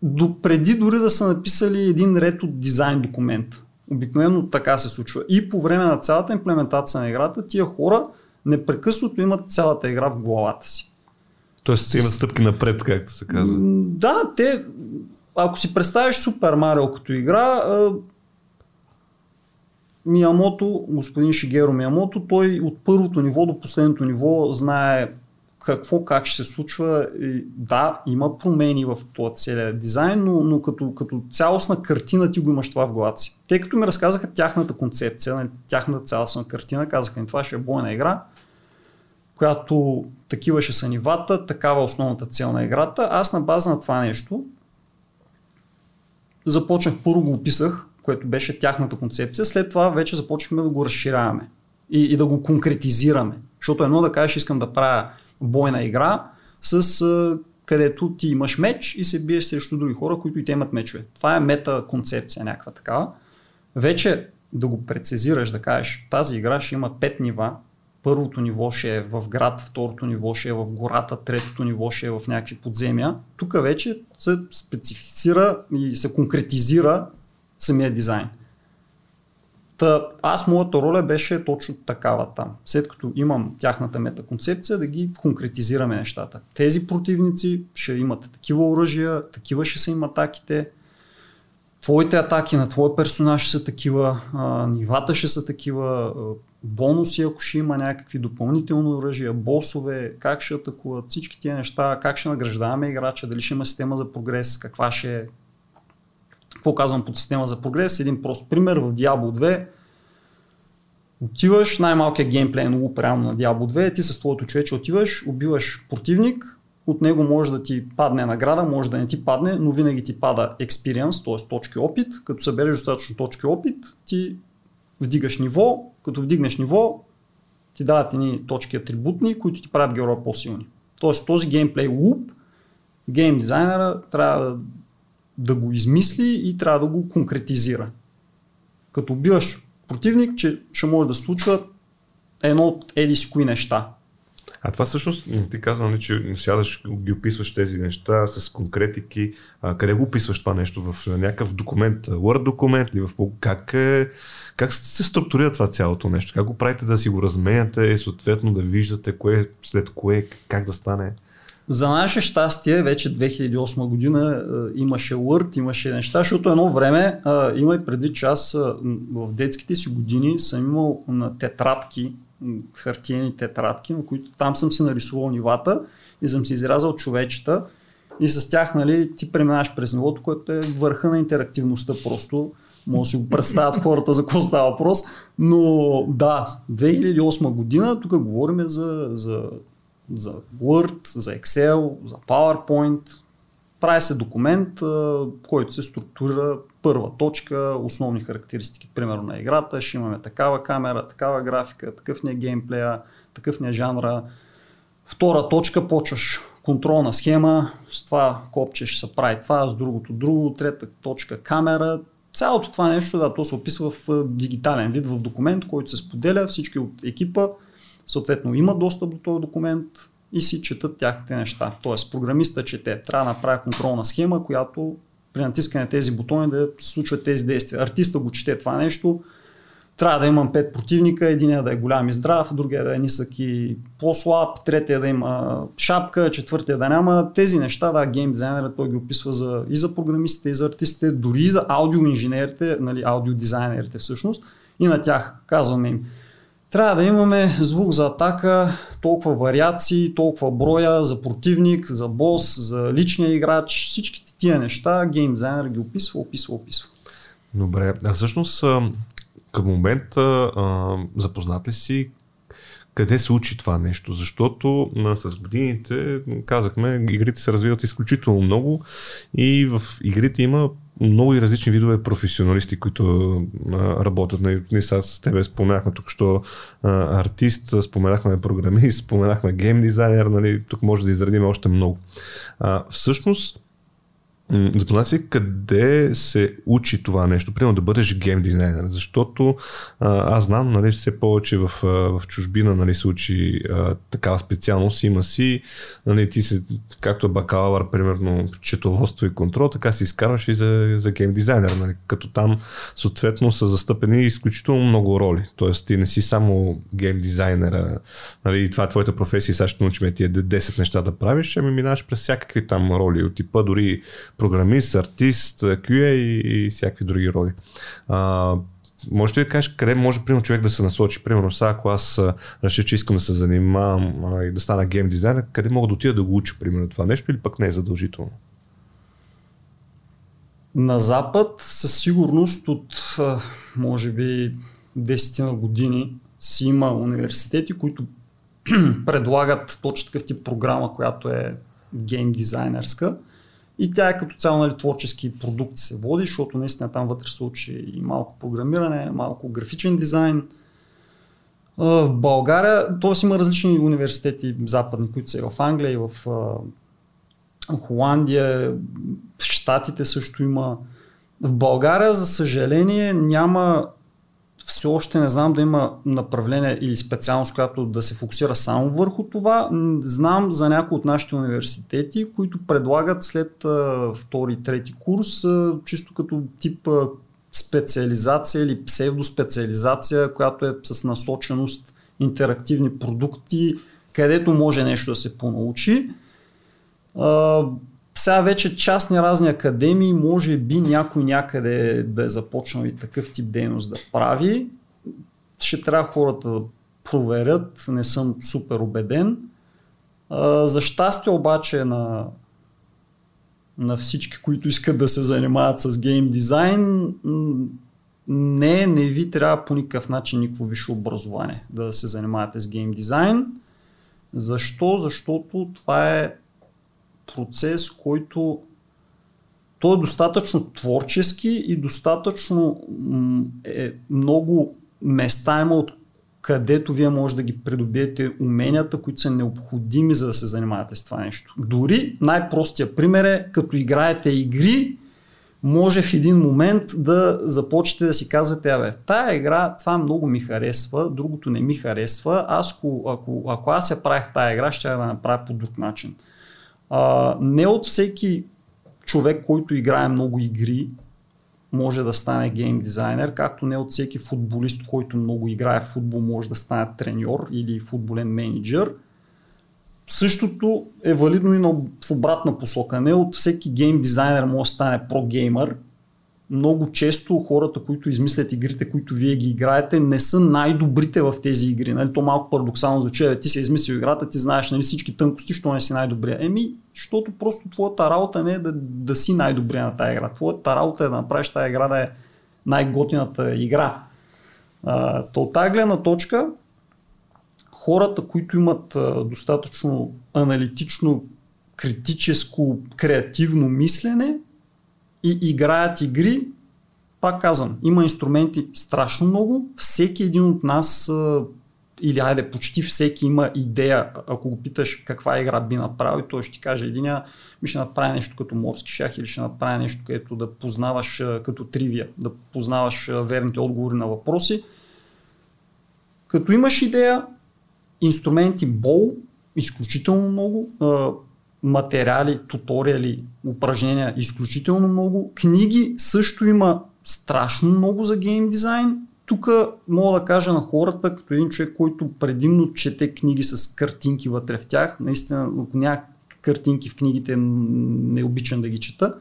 до преди дори да са написали един ред от дизайн документа. Обикновено така се случва. И по време на цялата имплементация на играта, тия хора непрекъснато имат цялата игра в главата си. Тоест имат стъпки напред, както се казва. Да, те, ако си представиш Супер Марио като игра, Миямото, господин Шигеро Миямото, той от първото ниво до последното ниво знае какво, как ще се случва. И, да, има промени в този целият дизайн, но, но като, като цялостна картина ти го имаш това в главата си. Те като ми разказаха тяхната концепция, нали, тяхната цялостна картина, казаха ми това ще е бойна игра, която такива ще са нивата, такава е основната цел на играта. Аз на база на това нещо започнах, първо го описах, което беше тяхната концепция, след това вече започнахме да го разширяваме и, и да го конкретизираме. Защото едно да кажеш, искам да правя бойна игра, с където ти имаш меч и се биеш срещу други хора, които и те имат мечове. Това е мета концепция някаква такава. Вече да го прецизираш, да кажеш, тази игра ще има 5 нива, първото ниво ще е в град, второто ниво ще е в гората, третото ниво ще е в някакви подземия. Тук вече се специфицира и се конкретизира самия дизайн. Та, аз моята роля беше точно такава там. След като имам тяхната метаконцепция, да ги конкретизираме нещата. Тези противници ще имат такива оръжия, такива ще са им атаките, твоите атаки на твой персонаж са такива, а, нивата ще са такива, а, бонуси, ако ще има някакви допълнителни оръжия, босове, как ще атакуват, всички тия неща, как ще награждаваме играча, дали ще има система за прогрес, каква ще е. Какво казвам под система за прогрес? Един прост пример в Diablo 2 Отиваш, най-малкият геймплейн луп реално на Diablo 2 е ти с твоето човече отиваш, убиваш противник, от него може да ти падне награда, може да не ти падне, но винаги ти пада experience, т.е. точки опит. Като събереш достатъчно точки опит, ти вдигаш ниво, като вдигнеш ниво, ти дават едни точки атрибутни, които ти правят героя по-силни. Тоест този геймплей луп, гейм дизайнера трябва да, да го измисли и трябва да го конкретизира. Като убиваш противник, че ще може да случва едно от еди си неща. А това всъщност, ти казвам, нали, че сядаш, ги описваш тези неща с конкретики. А, къде го описваш това нещо? В някакъв документ, Word документ или в как, е, как се структурира това цялото нещо? Как го правите да си го разменяте и съответно да виждате кое след кое, как да стане? За наше щастие, вече 2008 година е, имаше Word, имаше неща, защото едно време е, има и преди, че аз е, в детските си години съм имал на тетрадки, хартиени тетрадки, на които там съм си нарисувал нивата и съм си изрязал човечета и с тях нали, ти преминаваш през нивото, което е върха на интерактивността просто. Може да си го представят хората за какво става въпрос. Но да, 2008 година, тук говорим за, за, за Word, за Excel, за PowerPoint. Прави се документ, който се структурира първа точка, основни характеристики, примерно на играта, ще имаме такава камера, такава графика, такъв ни е геймплея, такъв ни е жанра. Втора точка, почваш контролна схема, с това копче ще се прави това, с другото друго, трета точка камера. Цялото това нещо, да, то се описва в а, дигитален вид, в документ, който се споделя, всички от екипа съответно имат достъп до този документ и си четат тяхните неща. Тоест програмиста чете, трябва да направи контролна схема, която при натискане на тези бутони да се случват тези действия. Артиста го чете това нещо, трябва да имам 5 противника, единия да е голям и здрав, другия да е нисък и по-слаб, третия да има шапка, четвъртия да няма. Тези неща, да, гейм дизайнерът той ги описва за, и за програмистите, и за артистите, дори и за аудиоинженерите, нали, аудиодизайнерите всъщност. И на тях казваме им, трябва да имаме звук за атака, толкова вариации, толкова броя за противник, за бос, за личния играч, всичките тия неща гейм дизайнер ги описва, описва, описва. Добре, а всъщност към момента запознат ли си къде се учи това нещо, защото а, с годините, казахме, игрите се развиват изключително много и в игрите има много и различни видове професионалисти, които а, работят. Нали, ние сега с тебе споменахме тук, що а, артист, споменахме програмист, споменахме гейм дизайнер, нали, тук може да изредим още много. А, всъщност, Запознай си къде се учи това нещо, примерно да бъдеш гейм дизайнер, защото а, аз знам, нали, все повече в, в чужбина нали, се учи а, такава специалност, има си, нали, ти се, както е бакалавър, примерно, четоводство и контрол, така се изкарваш и за, за гейм дизайнер, нали, като там съответно са застъпени изключително много роли, т.е. ти не си само гейм дизайнера, нали, това е твоята професия, сега ще научим тия 10 неща да правиш, ами минаваш през всякакви там роли от типа, дори програмист, артист, QA и, и всякакви други роли. А, може ли да кажеш къде може примерно човек да се насочи? Примерно сега, ако аз реша, че искам да се занимавам а, и да стана гейм дизайнер, къде мога да отида да го уча примерно това нещо или пък не е задължително? На Запад със сигурност от може би 10 на години си има университети, които предлагат точно такъв тип програма, която е гейм дизайнерска. И тя е като цяло нали, творчески продукти се води, защото наистина там вътре се учи и малко програмиране, малко графичен дизайн. В България, т.е. има различни университети западни, които са и в Англия, и в Холандия, в Штатите също има. В България, за съжаление, няма все още не знам да има направление или специалност, която да се фокусира само върху това. Знам за някои от нашите университети, които предлагат след втори, трети курс, чисто като тип специализация или псевдоспециализация, която е с насоченост интерактивни продукти, където може нещо да се понаучи. А, сега вече частни разни академии, може би някой някъде да е започнал и такъв тип дейност да прави. Ще трябва хората да проверят, не съм супер убеден. За щастие обаче на, на всички, които искат да се занимават с гейм дизайн, не, не ви трябва по никакъв начин никакво висше образование да се занимавате с гейм дизайн. Защо? Защото това е процес, който той е достатъчно творчески и достатъчно е, много места има от където вие може да ги придобиете уменията, които са необходими за да се занимавате с това нещо. Дори най-простия пример е, като играете игри, може в един момент да започнете да си казвате, абе, тая игра, това много ми харесва, другото не ми харесва, аз ако, ако, ако аз я правих тая игра, ще я да направя по друг начин. А, не от всеки човек, който играе много игри, може да стане гейм дизайнер, както не от всеки футболист, който много играе в футбол, може да стане треньор или футболен менеджер. Същото е валидно и в обратна посока. Не от всеки гейм дизайнер може да стане про геймър, много често хората, които измислят игрите, които вие ги играете, не са най-добрите в тези игри. Нали? То малко парадоксално звучи, ти си измислил играта, ти знаеш нали, всички тънкости, що не си най-добрия. Еми, защото просто твоята работа не е да, да си най-добрия на тази игра. Твоята работа е да направиш тази игра да е най-готината игра. А, то от тази гледна точка, хората, които имат а, достатъчно аналитично, критическо, креативно мислене, и играят игри, пак казвам, има инструменти страшно много. Всеки един от нас, или айде почти всеки има идея, ако го питаш каква игра би направил, той ще ти каже единия, ми ще направи нещо като морски шах или ще направи нещо, където да познаваш като тривия, да познаваш верните отговори на въпроси. Като имаш идея, инструменти бол, изключително много, материали, туториали, упражнения изключително много. Книги също има страшно много за гейм дизайн. тук мога да кажа на хората, като един човек, който предимно чете книги с картинки вътре в тях, наистина, ако няма картинки в книгите, не обичам да ги чета,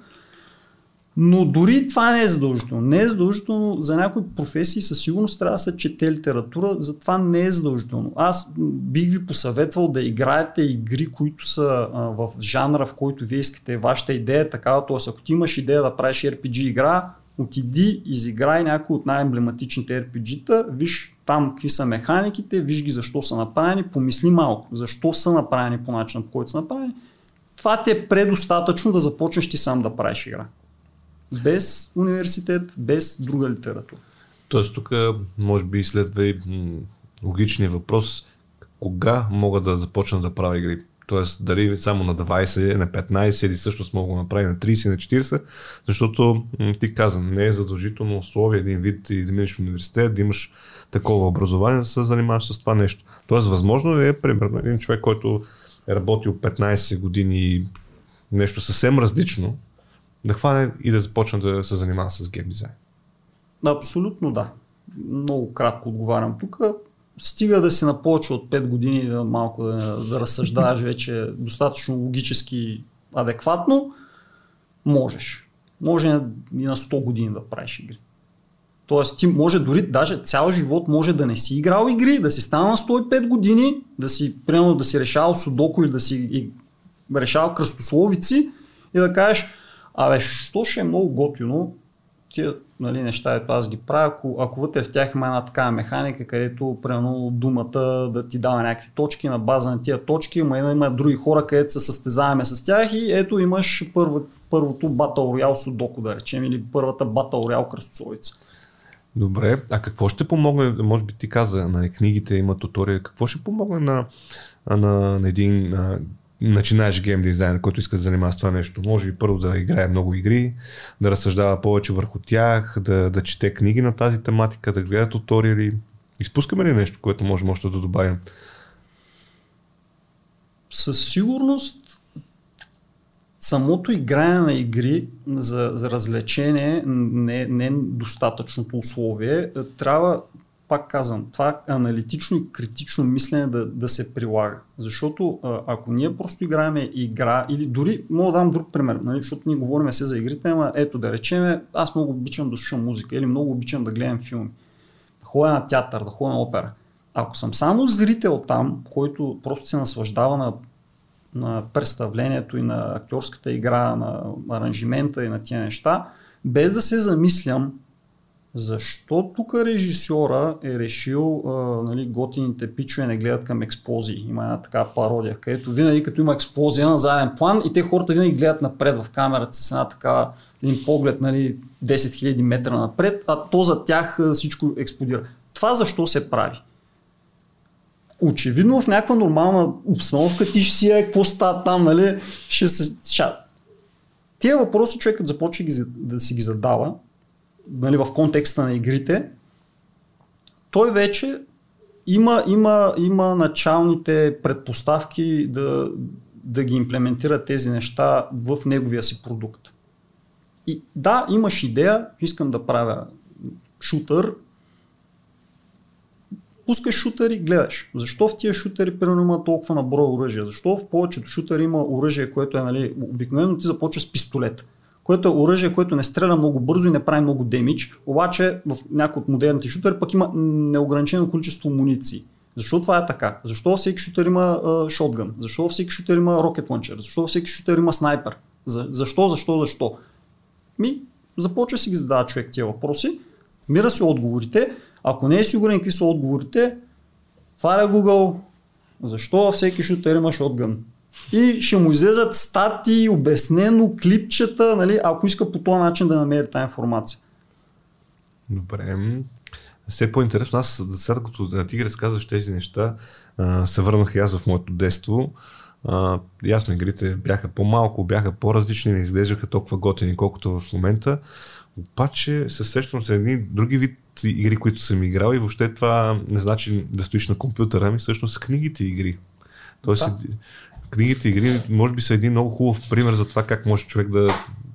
но дори това не е задължително. Не е задължително за някои професии, със сигурност трябва да се чете литература, затова не е задължително. Аз бих ви посъветвал да играете игри, които са а, в жанра, в който вие искате. Вашата идея е такава, ако ти имаш идея да правиш RPG игра, отиди, изиграй някой от най-емблематичните RPG-та, виж там какви са механиките, виж ги защо са направени, помисли малко, защо са направени по начина, по който са направени. Това ти е предостатъчно да започнеш ти сам да правиш игра без университет, без друга литература. Тоест тук може би следва и логичния въпрос кога мога да започна да правя игри. Тоест дали само на 20, на 15 или всъщност мога да направя на 30, на 40, защото ти каза, не е задължително условие един вид и да минеш в университет, да имаш такова образование, да се занимаваш с това нещо. Тоест възможно ли е, примерно, един човек, който е работил 15 години и нещо съвсем различно, да хване и да започне да се занимава с гейм дизайн? Абсолютно да. Много кратко отговарям тук. Стига да си на повече от 5 години да малко да, да разсъждаваш вече достатъчно логически адекватно, можеш. Може и на 100 години да правиш игри. Тоест ти може дори даже цял живот може да не си играл игри, да си стана на 105 години, да си, примерно, да си решавал судоко или да си решавал кръстословици и да кажеш, Абе, що ще е много готино тия нали, неща, ето аз ги правя, ако, ако вътре в тях има една такава механика, където примерно думата да ти дава някакви точки на база на тия точки, има, има други хора, където се състезаваме с тях и ето имаш първо, първото Battle Royale Судоко, да речем, или първата Battle Royale кръстосовица. Добре, а какво ще помогне, може би ти каза, на книгите има тутория, какво ще помогне на, на, на един на начинаеш гейм дизайн, който иска да занимава с това нещо. Може би първо да играе много игри, да разсъждава повече върху тях, да, да чете книги на тази тематика, да гледа туториали. Изпускаме ли нещо, което можем още да добавим? Със сигурност самото игране на игри за, за развлечение не, не е достатъчното условие. Трябва пак казвам, това аналитично и критично мислене да, да се прилага. Защото ако ние просто играем игра или дори, мога да дам друг пример, нали, защото ние говорим се за игрите, ама ето да речеме, аз много обичам да слушам музика или много обичам да гледам филми, да ходя на театър, да ходя на опера. Ако съм само зрител там, който просто се наслаждава на, на представлението и на актьорската игра, на аранжимента и на тия неща, без да се замислям защо тук режисьора е решил а, нали, готините пичове не гледат към експлозии? Има една така пародия, където винаги като има експлозия на заден план и те хората винаги гледат напред в камерата с една така един поглед нали, 10 000 метра напред, а то за тях всичко експлодира. Това защо се прави? Очевидно в някаква нормална обстановка ти ще си е, какво става там, нали, ще се... Тия въпроси човекът започва да си ги задава нали, в контекста на игрите, той вече има, има, има началните предпоставки да, да ги имплементира тези неща в неговия си продукт. И да, имаш идея, искам да правя шутър, пускаш шутъри, гледаш. Защо в тия шутъри примерно има толкова наброй оръжия? Защо в повечето шутъри има оръжие, което е нали, обикновено ти започва с пистолет което е оръжие, което не стреля много бързо и не прави много демидж, обаче в някои от модерните шутери пък има неограничено количество муниции. Защо това е така? Защо всеки шутер има шотган? Защо всеки шутер има рокет лънчер? Защо всеки шутер има снайпер? За, защо, защо, защо? Ми, започва си ги задава човек тия въпроси, мира си отговорите. Ако не е сигурен какви са отговорите, отваря Google, защо всеки шутер има шотган? И ще му излезат стати, обяснено, клипчета, нали, ако иска по този начин да намери тази информация. Добре. Все по-интересно, аз сега като ти ги разказваш тези неща, се върнах и аз в моето детство. А, ясно, игрите бяха по-малко, бяха по-различни, не изглеждаха толкова готини, колкото в момента. Обаче се сещам за едни други вид игри, които съм играл и въобще това не значи да стоиш на компютъра, ами всъщност книгите игри. Тоест, да книгите игри може би са един много хубав пример за това как може човек да,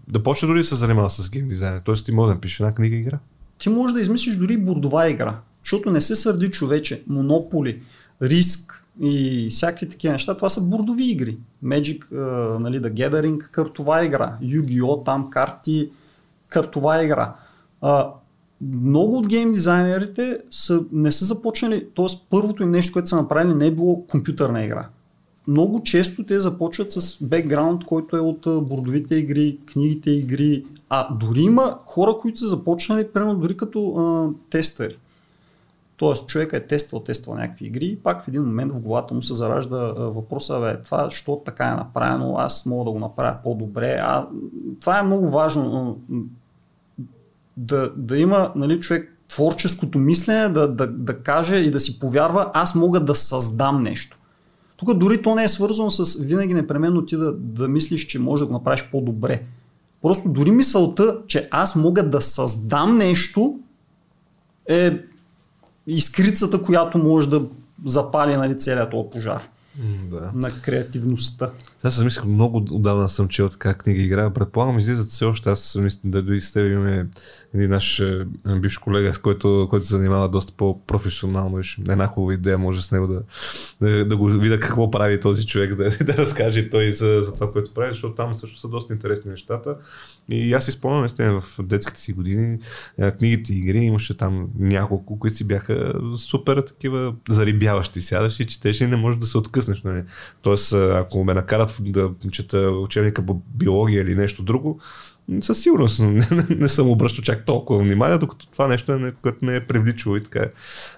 да почне дори да се занимава с гейм дизайна. Тоест ти може да напишеш една книга игра. ти можеш да измислиш дори бордова игра. Защото не се свърди човече. Монополи, риск и всякакви такива неща, това са бордови игри. Magic, uh, нали, The Gathering, картова игра. Yu-Gi-Oh! там карти, картова игра. Uh, много от гейм дизайнерите са, не са започнали, т.е. първото им нещо, което са направили, не е било компютърна игра. Много често те започват с бекграунд, който е от бордовите игри, книгите игри, а дори има хора, които са започнали, примерно дори като а, тестери. Тоест човек е тествал, тествал някакви игри и пак в един момент в главата му се заражда въпроса, бе, това, що така е направено, аз мога да го направя по-добре. А, това е много важно да, да има нали, човек творческото мислене, да, да, да каже и да си повярва, аз мога да създам нещо. Тук дори то не е свързано с винаги непременно ти да, да мислиш, че може да го направиш по-добре. Просто дори мисълта, че аз мога да създам нещо е изкрицата, която може да запали нали, целият този пожар да. на креативността. Аз съм мислил, много отдавна съм чел така книга игра. Предполагам, излизат все още. Аз съм мисля, да дори с теб имаме един наш е, бивш колега, с който, който се занимава доста по-професионално. Една хубава идея може с него да, да, да го видя какво прави този човек, да, да разкаже той за, за това, което прави, защото там също са доста интересни нещата. И аз си спомням, наистина, в детските си години, книгите игри имаше там няколко, които си бяха супер такива зарибяващи. Сядаш и четеш и не можеш да се откъснеш. Нали? Тоест, ако ме накарат да чета учебника по биология или нещо друго, със сигурност не, не съм обръщал чак толкова внимание, докато това нещо е, което ме е привличало и така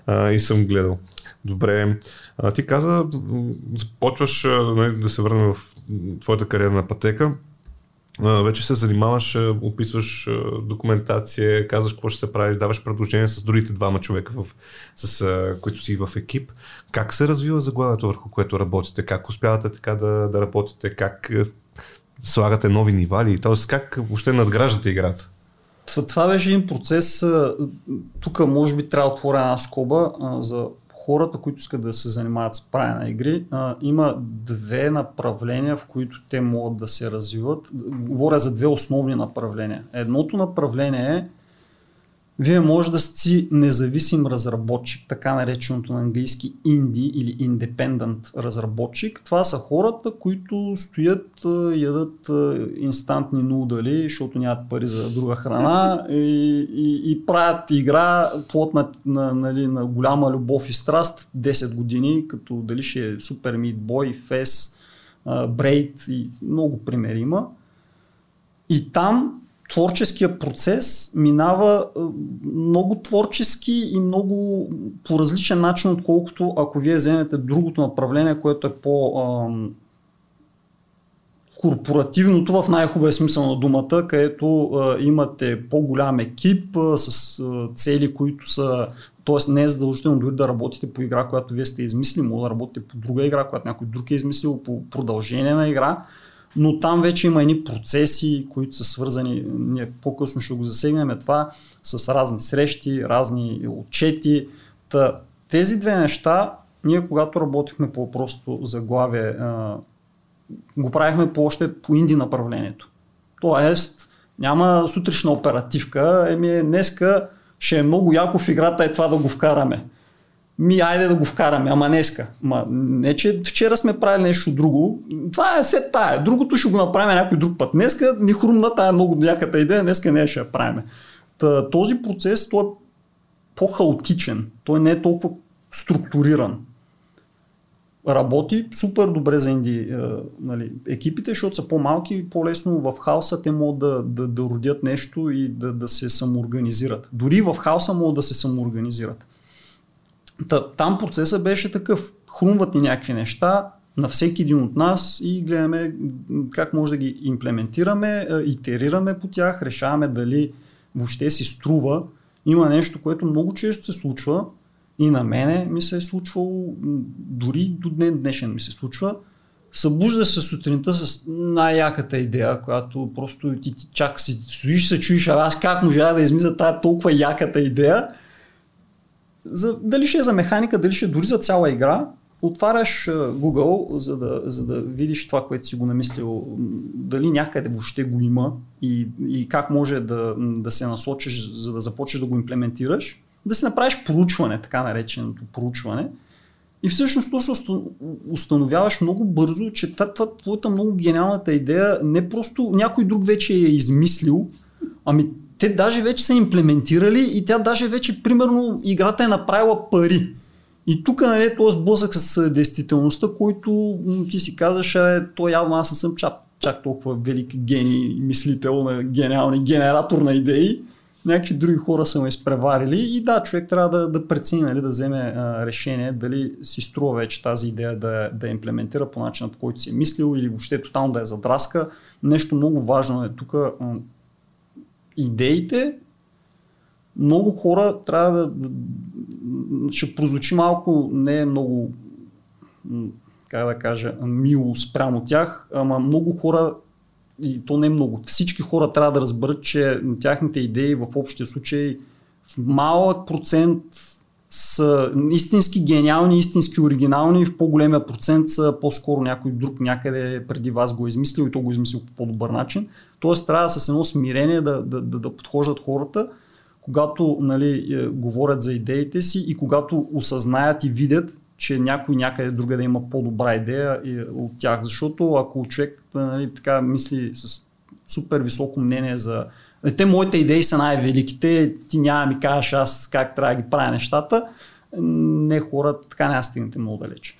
а, и съм гледал. Добре, а, ти каза, започваш нали, да се върнем в твоята кариерна пътека вече се занимаваш, описваш документация, казваш какво ще се прави, даваш предложения с другите двама човека, в, с, които си в екип. Как се развива заглавието върху което работите? Как успявате така да, да работите? Как слагате нови нива ли? Тоест как въобще надграждате играта? Това беше един процес. Тук може би трябва да отворя една скоба за хората, които искат да се занимават с правене на игри, а, има две направления, в които те могат да се развиват. Говоря за две основни направления. Едното направление е вие може да сте независим разработчик, така нареченото на английски инди или independent разработчик. Това са хората, които стоят, ядат инстантни нудали, защото нямат пари за друга храна и, и, и правят игра плод на, на, нали, на голяма любов и страст 10 години, като дали ще е Super Meat Boy, Fes, Braid и много примери има. И там творческия процес минава много творчески и много по различен начин, отколкото ако вие вземете другото направление, което е по корпоративното в най-хубавия смисъл на думата, където а, имате по-голям екип а, с а, цели, които са т.е. не е задължително дори да работите по игра, която вие сте измислили, може да работите по друга игра, която някой друг е измислил, по продължение на игра но там вече има едни процеси, които са свързани, ние по-късно ще го засегнем това, с разни срещи, разни отчети. Та, тези две неща, ние когато работихме по просто заглавие, го правихме по още по инди направлението. Тоест, няма сутрешна оперативка, еми днеска ще е много яко в играта е това да го вкараме ми айде да го вкараме, ама днеска. Ма, не, че вчера сме правили нещо друго. Това е се тая. Другото ще го направим някой друг път. Днеска ни хрумна тая много някаката идея, днеска не ще я правим. Та, този процес той е по-хаотичен. Той не е толкова структуриран. Работи супер добре за инди е, нали, екипите, защото са по-малки и по-лесно в хаоса те могат да, да, да родят нещо и да, да се самоорганизират. Дори в хаоса могат да се самоорганизират. Та, там процесът беше такъв. Хрумват ни някакви неща на всеки един от нас и гледаме как може да ги имплементираме, итерираме по тях, решаваме дали въобще си струва. Има нещо, което много често се случва и на мене ми се е случвало, дори до днен днешен ми се случва. Събужда се сутринта с най-яката идея, която просто ти, ти чак си стоиш се чуеш, а аз как можа да измисля тази толкова яката идея за, дали ще е за механика, дали ще е дори за цяла игра отваряш Google, за да, за да видиш това, което си го намислил, дали някъде въобще го има и, и как може да, да се насочиш, за да започнеш да го имплементираш, да си направиш проучване, така нареченото проучване. И всъщност то се установяваш много бързо, че това, твоята много гениалната идея не просто някой друг вече е измислил, ами те даже вече са имплементирали и тя даже вече, примерно, играта е направила пари. И тук нали, този сблъсък с действителността, който ти си казваш, е, то явно аз не съм чак, чак толкова велик гений, мислител на гениални генератор на идеи. Някакви други хора са ме изпреварили и да, човек трябва да, да прецени, нали, да вземе а, решение дали си струва вече тази идея да, да имплементира по начина по който си е мислил или въобще тотално да е задраска. Нещо много важно е тук идеите много хора трябва да, да ще прозвучи малко, не е много как да кажа, мило спрямо тях, ама много хора и то не е много. Всички хора трябва да разберат, че тяхните идеи в общия случай в малък процент са истински гениални, истински оригинални, в по-големия процент са по-скоро някой друг някъде преди вас го е измислил и то го е измислил по по-добър начин. Тоест трябва с едно смирение да, да, да, да подхождат хората, когато нали, е, говорят за идеите си и когато осъзнаят и видят, че някой някъде друга да има по-добра идея от тях. Защото ако човек нали, така мисли с супер високо мнение за е, те моите идеи са най-великите, ти няма ми кажеш аз как трябва да ги правя нещата, не хора, така няма стигнете много далеч.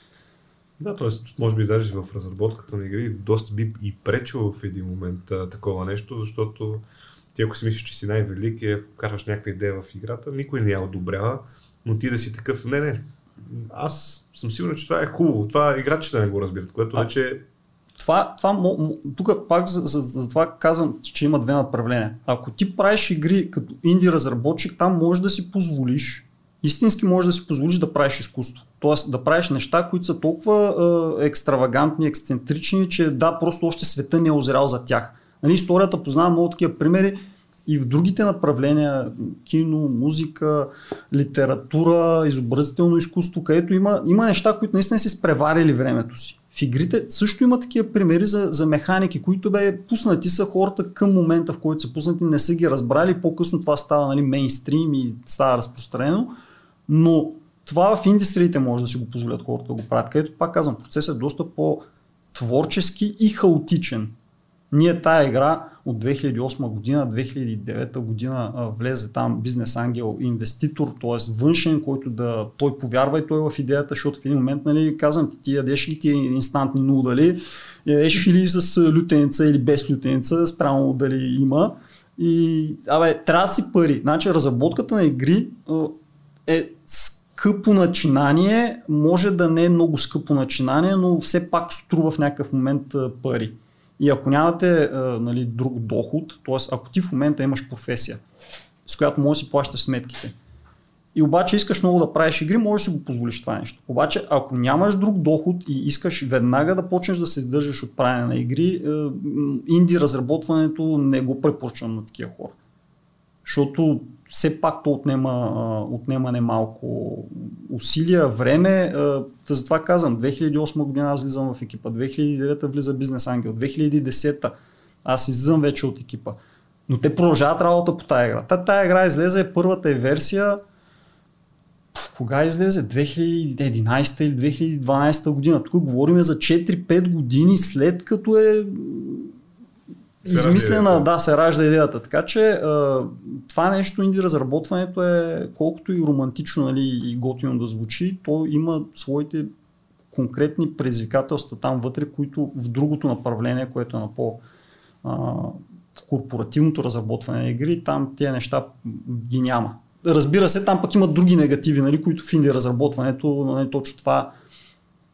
Да, т.е. може би даже в разработката на игри доста би и пречило в един момент а, такова нещо, защото ти ако си мислиш, че си най-велик и караш някаква идея в играта, никой не я одобрява, но ти да си такъв, не, не, аз съм сигурен, че това е хубаво, това играчите не го разбират, което вече това, това, тук пак за, за, за това казвам, че има две направления. Ако ти правиш игри като инди разработчик, там можеш да си позволиш, истински можеш да си позволиш да правиш изкуство. Тоест да правиш неща, които са толкова е, екстравагантни, ексцентрични, че да, просто още света не е озрял за тях. Нали, историята познава много такива примери и в другите направления, кино, музика, литература, изобразително изкуство, където има, има неща, които наистина си спреварили времето си. В игрите също има такива примери за, за механики, които бе пуснати са хората към момента, в който са пуснати, не са ги разбрали, по-късно това става нали, мейнстрим и става разпространено, но това в индустриите може да си го позволят хората да го правят, където пак казвам, процесът е доста по-творчески и хаотичен. Ние тая игра от 2008 година, 2009 година влезе там бизнес ангел инвеститор, т.е. външен, който да той повярва и той в идеята, защото в един момент нали, казвам ти, ти ядеш ли ти инстантни нудали, ядеш ли с лютеница или без лютеница, спрямо дали има. И, абе, трябва да си пари. Значи, разработката на игри е скъпо начинание, може да не е много скъпо начинание, но все пак струва в някакъв момент пари. И ако нямате а, нали, друг доход, т.е. ако ти в момента имаш професия, с която можеш да си плащаш сметките, и обаче искаш много да правиш игри, можеш да си го позволиш това нещо. Обаче, ако нямаш друг доход и искаш веднага да почнеш да се издържаш от правене на игри, инди разработването не го препоръчвам на такива хора. Защото все пак то отнема, отнема немалко усилия, време. Затова казвам, 2008 година аз влизам в екипа, 2009 влиза Бизнес Ангел, 2010 аз излизам вече от екипа. Но те продължават работа по тази игра. Та, тая игра излезе, първата е версия, кога излезе? 2011 или 2012 година. Тук говорим за 4-5 години след като е измислена, да, се ражда идеята. Така че това нещо, инди разработването е колкото и романтично нали, и готино да звучи, то има своите конкретни предизвикателства там вътре, които в другото направление, което е на по а, корпоративното разработване на игри, там тези неща ги няма. Разбира се, там пък има други негативи, нали, които в инди разработването, нали, точно това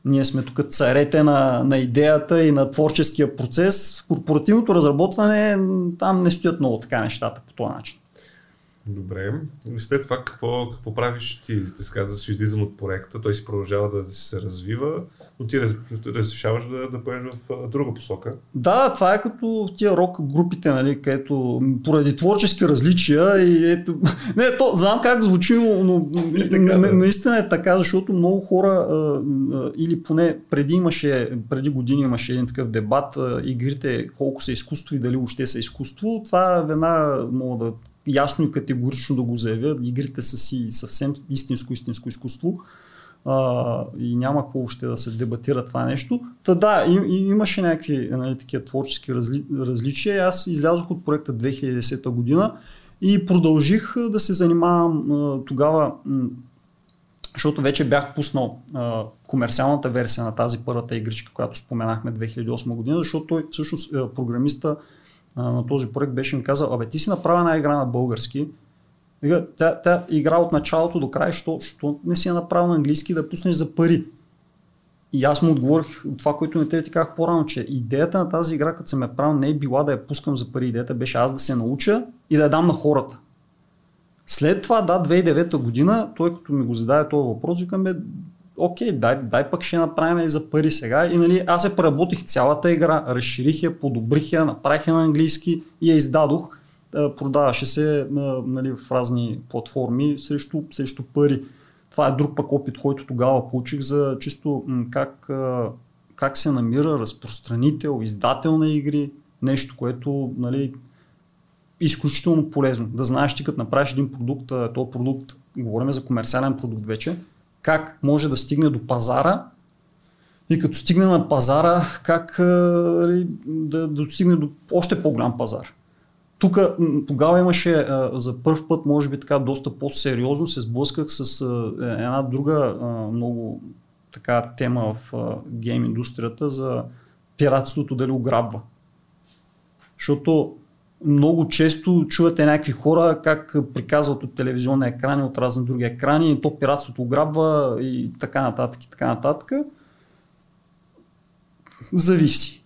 ние сме тук царете на, на идеята и на творческия процес. В корпоративното разработване там не стоят много така нещата по този начин. Добре. И след това какво, какво правиш ти? Ти казваш, излизам от проекта, той си продължава да се развива. Но ти разрешаваш да, да поеш в друга посока. Да, това е като тия рок групите, нали, където поради творчески различия и ето... Не, то, знам как звучи, но, но така, да. наистина е така, защото много хора а, а, или поне преди имаше, преди години имаше един такъв дебат, а, игрите колко са изкуство и дали въобще са изкуство. Това веднага мога да ясно и категорично да го заявя. Игрите са си съвсем истинско, истинско изкуство а, и няма какво още да се дебатира това нещо. Та да, и, имаше някакви нали, такива творчески разли, различия. Аз излязох от проекта 2010 година и продължих да се занимавам а, тогава, защото вече бях пуснал а, комерциалната версия на тази първата игричка, която споменахме 2008 година, защото той всъщност програмиста а, на този проект беше ми казал, абе ти си направи една игра на български, тя, тя игра от началото до края, що, що не си я направил на английски да пуснеш за пари. И аз му отговорих това, което не те ти казах по-рано, че идеята на тази игра, като съм я правил, не е била да я пускам за пари. Идеята беше аз да се науча и да я дам на хората. След това, да, 2009 година, той като ми го зададе този въпрос, викам, бе, окей, дай, дай пък ще направим и за пари сега. И нали, аз я преработих цялата игра, разширих я, подобрих я, направих я на английски и я издадох продаваше се нали, в разни платформи срещу, срещу пари. Това е друг пък опит, който тогава получих за чисто как, как се намира разпространител, издател на игри, нещо, което нали, изключително полезно. Да знаеш ти като направиш един продукт, този продукт, говорим за комерциален продукт вече, как може да стигне до пазара и като стигне на пазара, как нали, да, да достигне до още по-голям пазар. Тук тогава имаше а, за първ път, може би така доста по-сериозно се сблъсках с а, една друга а, много така тема в а, гейм индустрията за пиратството дали ограбва. Защото много често чувате някакви хора как приказват от телевизионни екрани, от разни други екрани, и то пиратството ограбва и така нататък и така нататък. Зависи.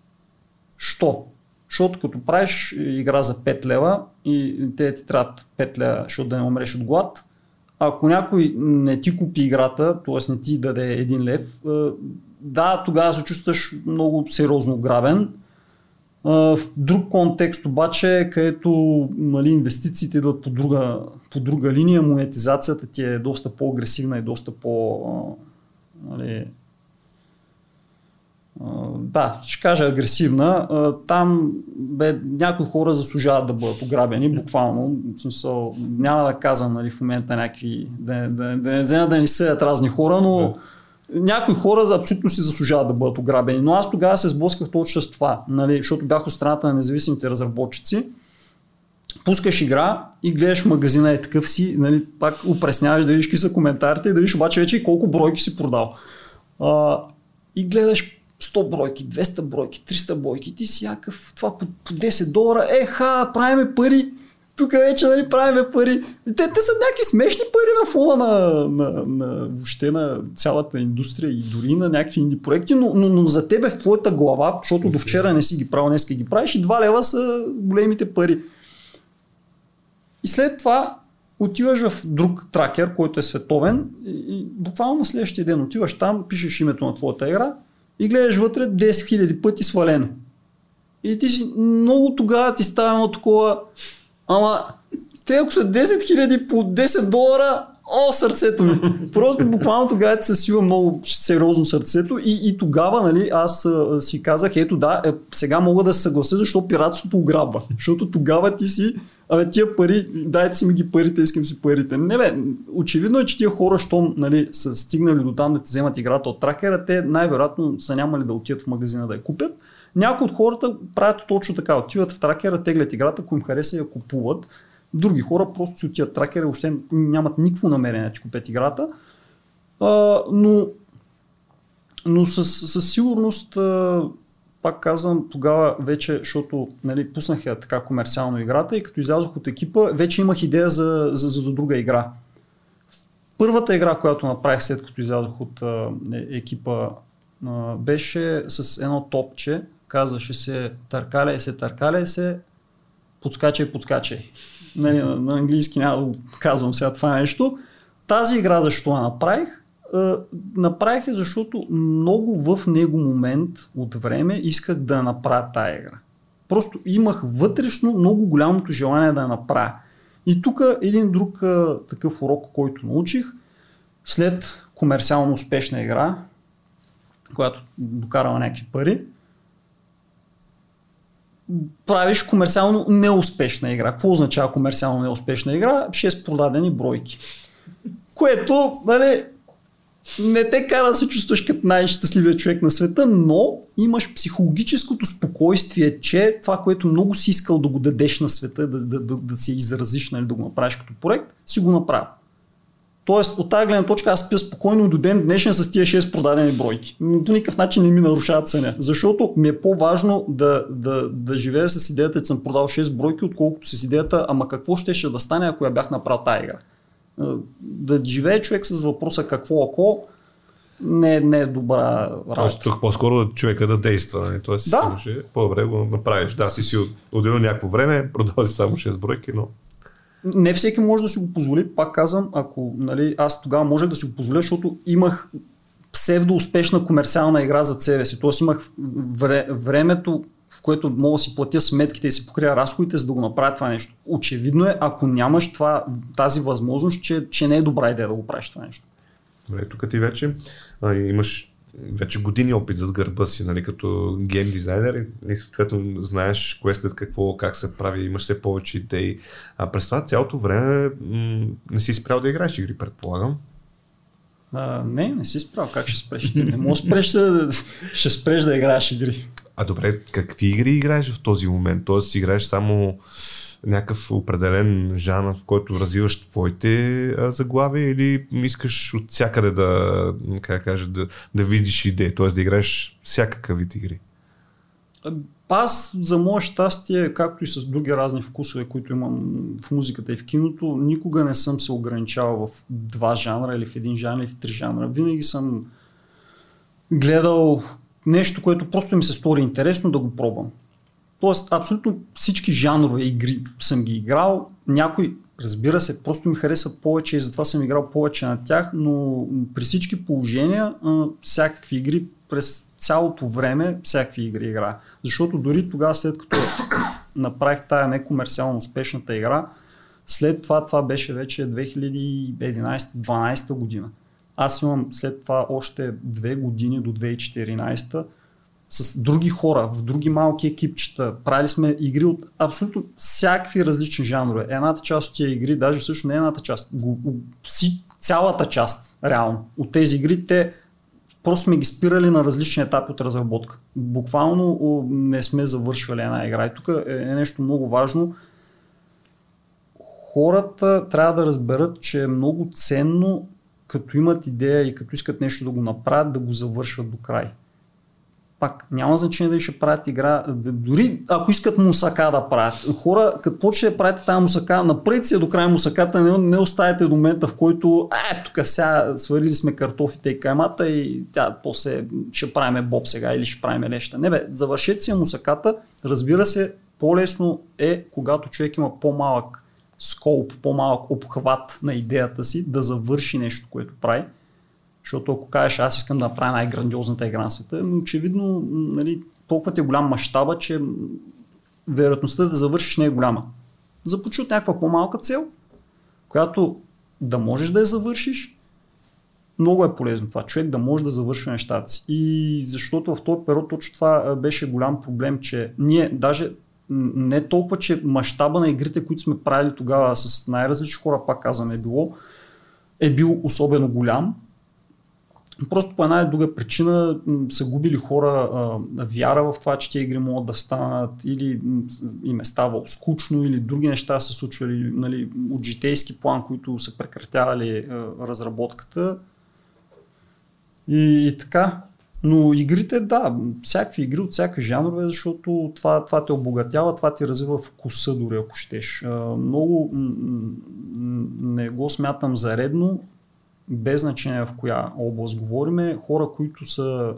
Що? Защото като правиш игра за 5 лева и те ти трябват 5 лева, защото да не умреш от глад, ако някой не ти купи играта, т.е. не ти даде 1 лев, да, тогава се чувстваш много сериозно грабен. В друг контекст обаче, където нали, инвестициите идват по друга, по друга линия, монетизацията ти е доста по-агресивна и доста по- нали, да, ще кажа агресивна. Там бе, някои хора заслужават да бъдат ограбени, буквално. В смисъл, няма да казвам нали, в момента някакви, да, да, да не взема да ни съдят разни хора, но да. някои хора абсолютно си заслужават да бъдат ограбени. Но аз тогава се сблъсках точно с това, нали, защото бях от страната на независимите разработчици. Пускаш игра и гледаш магазина и такъв си, нали, пак упресняваш да видиш какви са коментарите и да видиш обаче вече колко бройки си продал. А, и гледаш 100 бройки, 200 бройки, 300 бройки, ти си якъв, това по, по 10 долара, еха, правиме пари, тук вече нали, правиме пари. Те, те са някакви смешни пари на фона на, на, на, въобще на цялата индустрия и дори на някакви инди проекти, но, но, но за тебе в твоята глава, защото до вчера не си ги правил, днес ги правиш и 2 лева са големите пари. И след това отиваш в друг тракер, който е световен и, и буквално на следващия ден отиваш там, пишеш името на твоята игра и гледаш вътре 10 000 пъти свалено. И ти си много тогава ти става едно такова, ама те ако са 10 000 по 10 долара, о, сърцето ми. Просто буквално тогава се сива много сериозно сърцето и, и тогава нали, аз а, си казах, ето да, е, сега мога да се съглася, защото пиратството ограбва. Защото тогава ти си, абе тия пари, дайте си ми ги парите, искам си парите. Не бе, очевидно е, че тия хора, щом нали, са стигнали до там да ти вземат играта от тракера, те най-вероятно са нямали да отидат в магазина да я купят. Някои от хората правят точно така, отиват в тракера, теглят играта, ако им хареса я купуват. Други хора просто си отиват тракера въобще нямат никакво намерение да ти купят играта. А, но но със, със сигурност, а, пак казвам, тогава вече, защото нали, пуснах я така комерциално играта и като излязох от екипа, вече имах идея за, за, за, за друга игра. Първата игра, която направих след като излязох от а, е, екипа, а, беше с едно топче, казваше се Търкаляй се, търкаляй се, подскачай, подскачай нали, на, на английски няма да го казвам сега това нещо. Тази игра защо я направих? направих я, защото много в него момент от време исках да направя тая игра. Просто имах вътрешно много голямото желание да я направя. И тук един друг а, такъв урок, който научих, след комерциално успешна игра, която докарала някакви пари, правиш комерциално неуспешна игра. Какво означава комерциално неуспешна игра? 6 продадени бройки. Което, нали, не те кара да се чувстваш като най-щастливия човек на света, но имаш психологическото спокойствие, че това, което много си искал да го дадеш на света, да, да, да, да се изразиш, нали, да го направиш като проект, си го направил. Тоест, от тази гледна точка аз спя спокойно до ден днешен с тия 6 продадени бройки. По никакъв начин не ми нарушават ценя. Защото ми е по-важно да, да, да живея с идеята, че съм продал 6 бройки, отколкото с идеята, ама какво ще, ще да стане, ако я бях направил тази игра. Да живее човек с въпроса какво ако, не, не е добра работа. Тоест, тук по-скоро човека да действа. Не? Нали? Тоест, да. ще по-добре го направиш. Да, си си отделил някакво време, продава си само 6 бройки, но не всеки може да си го позволи, пак казвам, ако нали, аз тогава може да си го позволя, защото имах псевдо успешна комерциална игра за себе си. Тоест имах вре, времето, в което мога да си платя сметките и си покрия разходите, за да го направя това нещо. Очевидно е, ако нямаш това, тази възможност, че, че не е добра идея да го правиш това нещо. Добре, тук ти вече а, имаш вече години опит зад гърба си, нали, като гейм дизайнер и съответно знаеш кое след какво, как се прави, имаш все повече идеи. А през това цялото време м- не си спрял да играеш игри, предполагам. А, не, не си спрял. Как ще спреш? Ти не можеш спреш да, ще спреш да играеш игри. А добре, какви игри играеш в този момент? Тоест играеш само някакъв определен жанр, в който развиваш твоите а, заглавия или искаш от всякъде да, как кажа, да, да видиш идеи, т.е. да играеш всякакъв вид игри? Аз, за мое щастие, както и с други разни вкусове, които имам в музиката и в киното, никога не съм се ограничавал в два жанра или в един жанр или в три жанра. Винаги съм гледал нещо, което просто ми се стори интересно да го пробвам. Тоест, абсолютно всички жанрове игри съм ги играл. Някои, разбира се, просто ми харесват повече и затова съм играл повече на тях, но при всички положения, всякакви игри през цялото време, всякакви игри игра. Защото дори тогава, след като направих тая некомерциално успешната игра, след това, това беше вече 2011-2012 година. Аз имам след това още две години до 2014 с други хора, в други малки екипчета. Правили сме игри от абсолютно всякакви различни жанрове. Едната част от тия игри, даже всъщност не едната част, цялата част, реално, от тези игри, те просто сме ги спирали на различни етапи от разработка. Буквално не сме завършвали една игра. И тук е, е нещо много важно. Хората трябва да разберат, че е много ценно, като имат идея и като искат нещо да го направят, да го завършват до край пак няма значение дали ще правят игра, дори ако искат мусака да правят. Хора, като почне да правите тази мусака, направете си до края мусаката, не, не оставите до момента, в който е, тук сега сварили сме картофите и каймата и тя после ще правиме боб сега или ще правиме нещо. Не бе, завършете си мусаката, разбира се, по-лесно е, когато човек има по-малък скоп, по-малък обхват на идеята си, да завърши нещо, което прави защото ако кажеш, аз искам да направя най-грандиозната игра на света, но очевидно нали, толкова ти е голям мащаба, че вероятността да завършиш не е голяма. Започни от някаква по-малка цел, която да можеш да я завършиш. Много е полезно това, човек да може да завършва нещата си. И защото в този период точно това беше голям проблем, че ние даже не толкова, че мащаба на игрите, които сме правили тогава с най-различни хора, пак казвам, е било, е бил особено голям, Просто по една и друга причина са губили хора а, вяра в това, че тези игри могат да станат или им е ставало скучно или други неща са случвали нали, от житейски план, които са прекратявали а, разработката. И, и така. Но игрите, да, всякакви игри от всякакви жанрове, защото това, това те обогатява, това ти развива вкуса дори ако щеш. А, много не го смятам за редно без значение в коя област говориме, хора, които са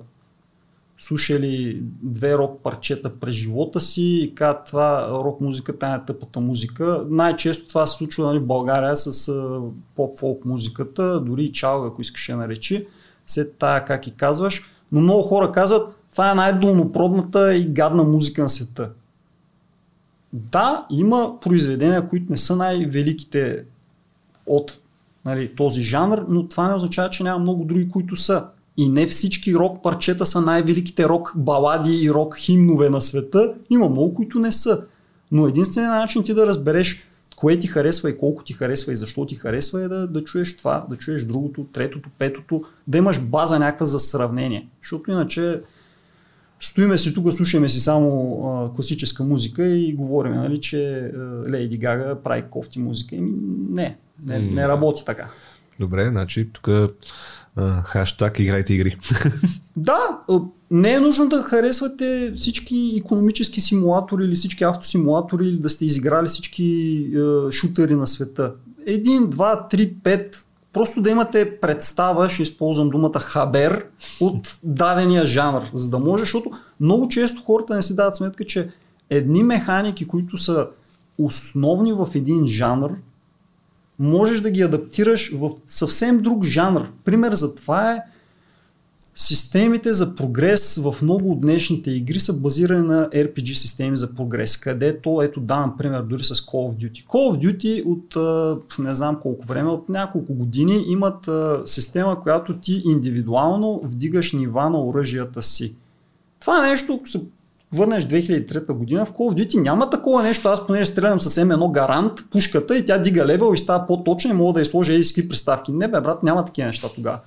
слушали две рок парчета през живота си и казват това рок музиката е тъпата музика. Най-често това се случва нали, в България с поп-фолк музиката, дори и чалга, ако искаш я наречи. След тая как и казваш. Но много хора казват, това е най-долнопробната и гадна музика на света. Да, има произведения, които не са най-великите от нали, този жанр, но това не означава, че няма много други, които са. И не всички рок парчета са най-великите рок балади и рок химнове на света. Има много, които не са. Но единственият начин ти да разбереш кое ти харесва и колко ти харесва и защо ти харесва е да, да чуеш това, да чуеш другото, третото, петото, да имаш база някаква за сравнение. Защото иначе стоиме си тук, слушаме си само а, класическа музика и говорим, нали, че Лейди Гага прави кофти музика. Еми, не, не, не работи така. Добре, значи тук хаштаг играйте игри. Да, не е нужно да харесвате всички економически симулатори или всички автосимулатори или да сте изиграли всички е, шутери на света. Един, два, три, пет, просто да имате представа, ще използвам думата хабер, от дадения жанр, за да може, защото много често хората не си дават сметка, че едни механики, които са основни в един жанр, можеш да ги адаптираш в съвсем друг жанр. Пример за това е Системите за прогрес в много от днешните игри са базирани на RPG системи за прогрес, където, ето давам пример дори с Call of Duty. Call of Duty от не знам колко време, от няколко години имат система, която ти индивидуално вдигаш нива на оръжията си. Това нещо, ако се върнеш 2003 година, в Call of Duty няма такова нещо. Аз понеже стрелям с M1 гарант, пушката и тя дига левел и става по-точна и мога да я сложа и какви приставки. Не бе, брат, няма такива неща тогава.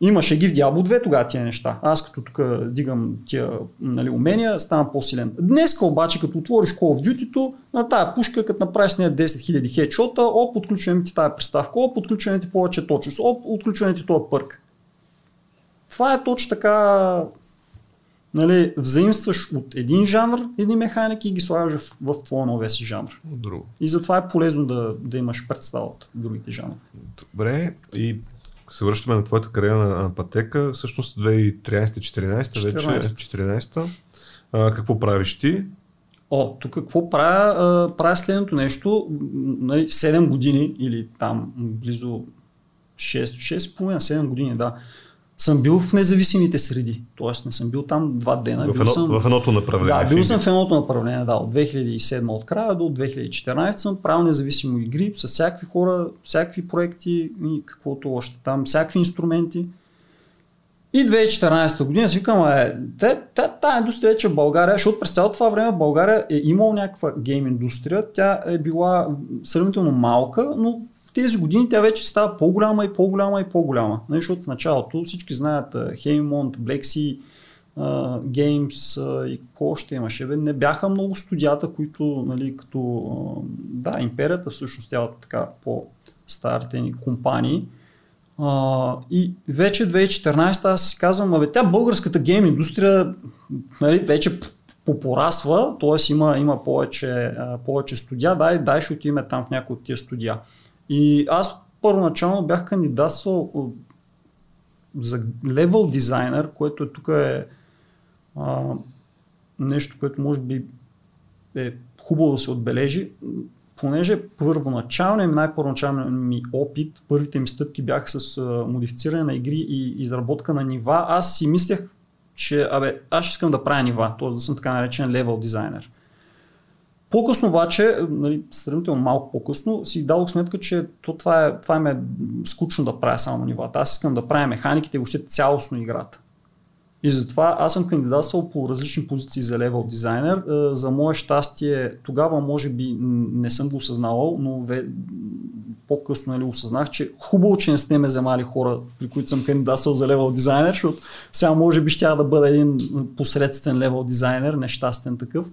Имаше ги в Diablo 2 тогава тия неща. Аз като тук дигам тия нали, умения, ставам по-силен. Днес обаче, като отвориш Call of Duty, на тая пушка, като направиш нея 10 000 хедшота, оп, отключваме ти тази приставка, оп, отключваме ти повече точност, оп, отключваме ти този пърк. Това е точно така нали, взаимстваш от един жанр едни механики и ги слагаш в, в твоя новия си жанр. Друго. И затова е полезно да, да имаш представа от другите жанри. Добре, и се връщаме на твоята кариера на пътека, всъщност 2013-14 вече 14 а, какво правиш ти? О, тук какво правя? правя следното нещо. Нали, 7 години или там близо 6, 6,5-7 години, да съм бил в независимите среди. Тоест не съм бил там два дена. В, едно, съм, в едното направление. Да, бил съм в едното направление, да. От 2007 от края до 2014 съм правил независимо игри с всякакви хора, всякакви проекти и каквото още там, всякакви инструменти. И 2014 година си викам, е, тази индустрия, че в България, защото през цялото това време България е имал някаква гейм индустрия, тя е била сравнително малка, но тези години тя вече става по-голяма и по-голяма и по-голяма. Нали, защото в началото всички знаят Хеймонт, Блекси, Games и какво още имаше. Не бяха много студията, които, нали, като да, империята всъщност тя така по-старите ни компании. Uh, и вече 2014 аз си казвам, абе тя българската гейм индустрия нали, вече попорасва, т.е. има, има повече, повече студия, дай, дай ще отиме там в някои от тия студия. И аз първоначално бях кандидатствал за левел дизайнер, което е тук е а, нещо, което може би е хубаво да се отбележи, понеже първоначалният най-първоначалният ми опит, първите ми стъпки бяха с а, модифициране на игри и изработка на нива, аз си мислех, че абе, аз искам да правя нива, т.е. да съм така наречен левел дизайнер. По-късно обаче, нали, сравнително малко по-късно, си дадох сметка, че то това, е, това е скучно да правя само нивата. Аз искам да правя механиките и въобще цялостно играта. И затова аз съм кандидатствал по различни позиции за левел дизайнер. Е, за мое щастие, тогава може би не съм го осъзнавал, но по-късно нали, осъзнах, че хубаво, че не сте ме вземали хора, при които съм кандидатствал за левел дизайнер, защото сега може би ще да бъда един посредствен левел дизайнер, нещастен такъв.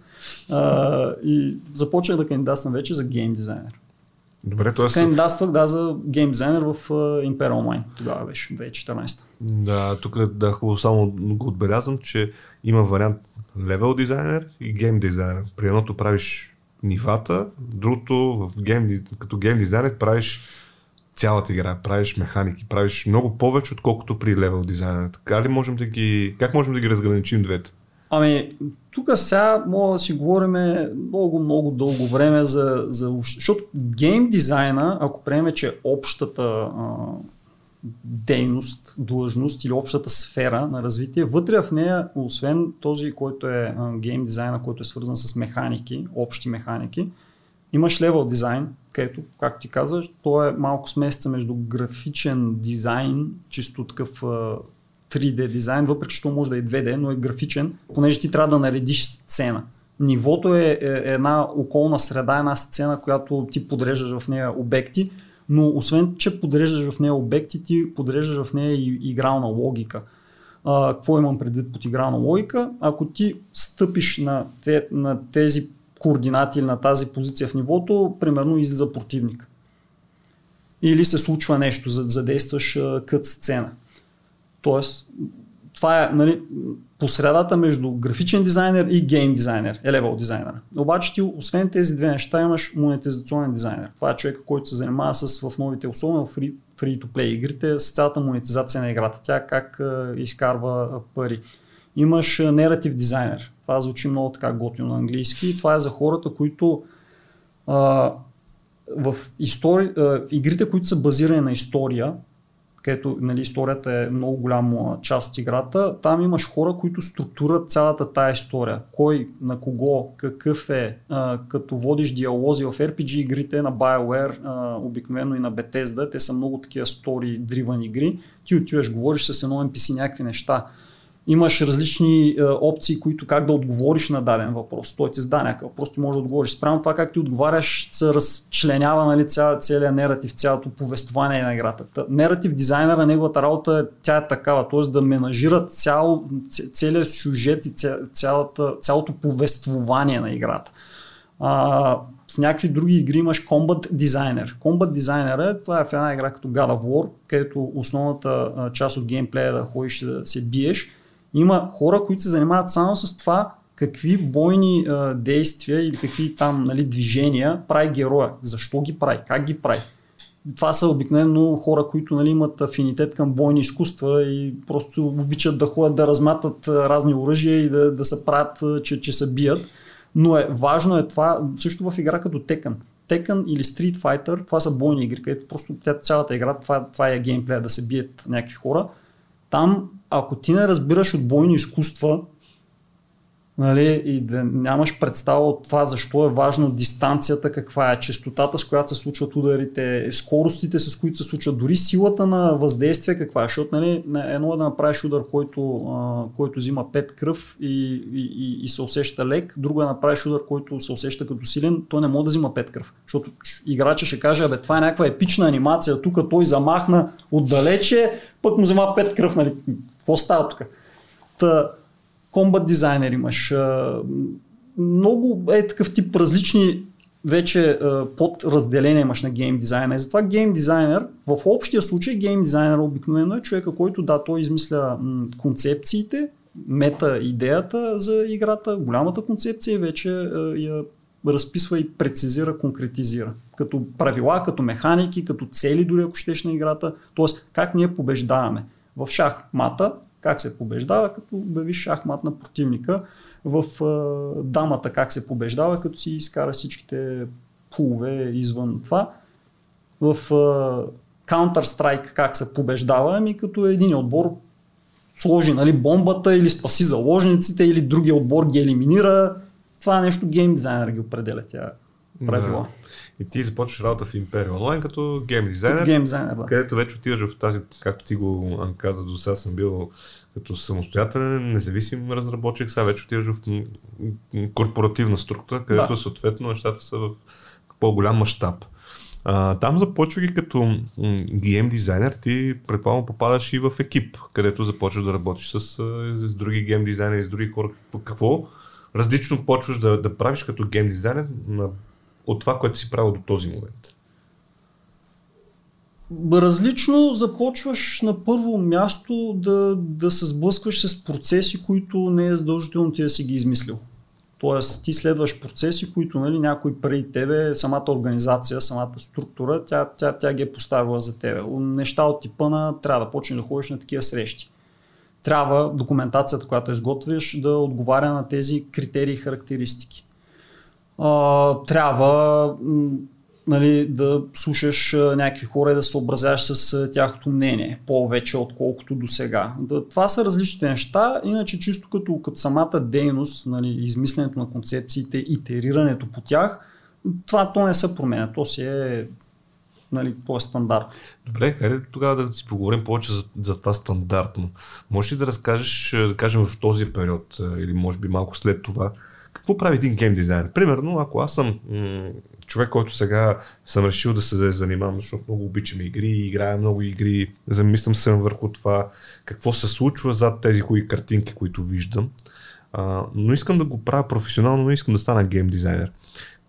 А, и започнах да кандидатствам вече за гейм дизайнер. Добре, т.е. Кандидатствах да, за гейм дизайнер в uh, Imperial Online. Тогава беше, 2014. Да, тук да хубаво само го отбелязвам, че има вариант левел дизайнер и гейм дизайнер. При едното правиш нивата, другото в гейм, като гейм дизайнер правиш цялата игра, правиш механики, правиш много повече, отколкото при левел дизайна. Така ли можем да ги, как можем да ги разграничим двете? Ами, тук сега мога да си говорим много, много дълго време за, за... Защото гейм дизайна, ако приеме, че е общата а, дейност, длъжност или общата сфера на развитие, вътре в нея, освен този, който е гейм дизайна, който е свързан с механики, общи механики, имаш левел дизайн, където, както ти казваш, то е малко смесеца между графичен дизайн, чисто такъв 3D дизайн, въпреки че то може да е 2D, но е графичен, понеже ти трябва да наредиш сцена. Нивото е, е една околна среда, една сцена, която ти подреждаш в нея обекти, но освен, че подреждаш в нея обекти, ти подреждаш в нея и игрална логика. А, какво имам предвид под игрална логика? Ако ти стъпиш на, те, на тези координати или на тази позиция в нивото, примерно излиза противник. Или се случва нещо, задействаш кът сцена. Тоест, това е нали, по средата между графичен дизайнер и гейм дизайнер, е левел дизайнер. Обаче ти, освен тези две неща, имаш монетизационен дизайнер. Това е човек, който се занимава с в новите, особено в free, to play игрите, с цялата монетизация на играта. Тя как е, изкарва пари. Имаш нератив дизайнер. Това звучи много така готино на английски. Това е за хората, които а, в истори... а, игрите, които са базирани на история, където нали, историята е много голяма част от играта, там имаш хора, които структурат цялата тая история. Кой, на кого, какъв е, а, като водиш диалози в RPG игрите на BioWare, а, обикновено и на Bethesda, те са много такива story driven игри, ти отиваш, говориш с едно NPC някакви неща имаш различни е, опции, които как да отговориш на даден въпрос. Той ти задава някакъв въпрос, ти можеш да отговориш. Спрямо това как ти отговаряш, се разчленява нали, ця, целият нератив, цялото повествование на играта. Та, нератив дизайнера, неговата работа е, тя е такава, т.е. да менажира цял, целият сюжет и ця, цялата, цялото повествование на играта. А, в някакви други игри имаш Combat Designer. Combat Designer е, това е в една игра като God of War, където основната част от геймплея е да ходиш да се биеш има хора, които се занимават само с това какви бойни а, действия или какви там нали, движения прави героя. Защо ги прави, как ги прави. Това са обикновено хора, които нали, имат афинитет към бойни изкуства и просто обичат да ходят да разматат разни оръжия и да, да се правят, че, че се бият. Но е важно е това, също в игра като Tekken. Tekken или Street Fighter, това са бойни игри, където просто цялата игра, това, това е геймплея да се бият някакви хора. Там ако ти не разбираш от бойни изкуства, нали, и да нямаш представа от това защо е важно дистанцията, каква е частотата, с която се случват ударите, скоростите, с които се случват, дори силата на въздействие каква е, защото нали, едно е да направиш удар, който, а, който взима 5 кръв и, и, и, се усеща лек, друго е да направиш удар, който се усеща като силен, той не може да взима 5 кръв, защото играча ще каже, абе това е някаква епична анимация, тук той замахна отдалече, пък му взима 5 кръв, нали, какво става тук? Та, комбат дизайнер имаш. Много е такъв тип различни вече подразделения имаш на гейм дизайнер. И затова гейм дизайнер, в общия случай гейм дизайнер обикновено е човека, който да, той измисля концепциите, мета идеята за играта, голямата концепция вече я разписва и прецизира, конкретизира. Като правила, като механики, като цели дори ако щеш на играта. Тоест как ние побеждаваме в шахмата, как се побеждава, като обявиш шахмат на противника, в а, дамата как се побеждава, като си изкара всичките пулове извън това, в а, Counter-Strike как се побеждава, ами като един отбор сложи нали, бомбата или спаси заложниците или другия отбор ги елиминира. Това нещо гейм дизайнер ги определя тя правила. Да. И ти започваш работа в Imperial Online като гейм дизайнер, гейм дизайнер да. където вече отиваш в тази, както ти го каза, до сега съм бил като самостоятелен, независим разработчик, сега вече отиваш в корпоративна структура, където да. съответно нещата са в по-голям мащаб. А, там започвайки като гейм дизайнер, ти предполагам попадаш и в екип, където започваш да работиш с, с други гейм дизайнери, с други хора. Какво различно почваш да, да правиш като гейм дизайнер на от това, което си правил до този момент? Различно започваш на първо място да, да се сблъскваш с процеси, които не е задължително ти да си ги измислил. Тоест ти следваш процеси, които нали, някой преди тебе, самата организация, самата структура, тя, тя, тя ги е поставила за тебе. Неща от типа на трябва да почнеш да ходиш на такива срещи. Трябва документацията, която изготвиш, да отговаря на тези критерии и характеристики. Трябва нали, да слушаш някакви хора и да се съобразяваш с тяхното мнение, повече отколкото до сега. Това са различните неща, иначе чисто като, като самата дейност, нали, измисленето на концепциите, итерирането по тях, това то не се променя, то си е нали, по стандарт. Добре, хайде тогава да си поговорим повече за, за това стандартно. Можеш ли да разкажеш, да кажем в този период или може би малко след това, какво прави един гейм дизайнер? Примерно, ако аз съм м- човек, който сега съм решил да се занимавам, защото много обичам игри, играя много игри, замислям се върху това, какво се случва зад тези хубави картинки, които виждам. А, но искам да го правя професионално, но искам да стана гейм дизайнер.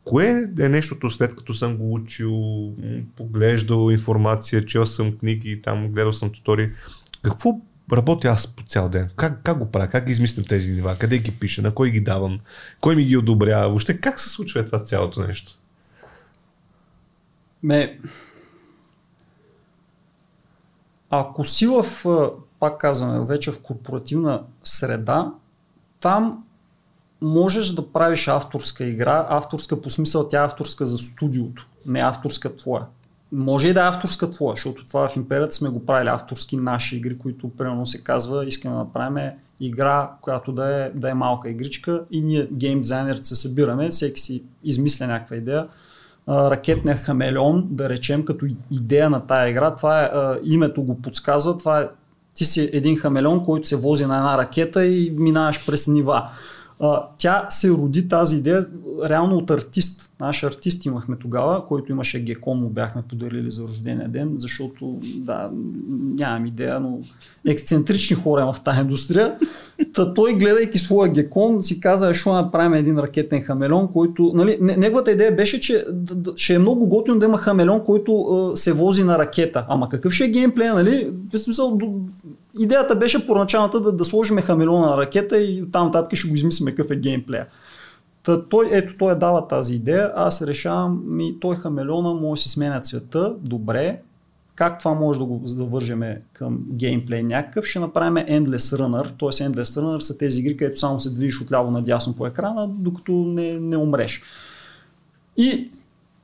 Кое е нещото след като съм го учил, поглеждал информация, чел съм книги, там гледал съм тутори, какво работя аз по цял ден? Как, как го правя? Как измислям тези нива? Къде ги пиша? На кой ги давам? Кой ми ги одобрява? Въобще как се случва това цялото нещо? Ме... Ако си в, пак казваме, вече в корпоративна среда, там можеш да правиш авторска игра, авторска по смисъл тя е авторска за студиото, не авторска твоя. Може и да е авторска твоя, защото това в империята сме го правили авторски наши игри, които примерно се казва, искаме да направим игра, която да е, да е малка игричка и ние гейм дизайнерите се събираме, всеки си измисля някаква идея, ракетния хамелеон, да речем, като идея на тая игра. Това е, името го подсказва, това е ти си един хамелеон, който се вози на една ракета и минаваш през нива. Тя се роди тази идея реално от артист. Наш артист имахме тогава, който имаше гекон, му бяхме подарили за рождения ден, защото, да, нямам идея, но ексцентрични хора в тази индустрия. Та той, гледайки своя гекон, си каза, ще направим един ракетен хамелеон, който, нали, неговата идея беше, че ще е много готино да има хамелеон, който се вози на ракета. Ама какъв ще е геймплей, нали? Смисъл, идеята беше първоначалната да, да сложим хамелеона на ракета и там нататък ще го измислим какъв е геймплея. Та, той, ето той е дава тази идея, аз решавам, ми, той хамелеона може да си сменя цвета, добре, как това може да го завържем към геймплей някакъв, ще направим Endless Runner, т.е. Endless Runner са тези игри, където само се движиш отляво надясно по екрана, докато не, не умреш. И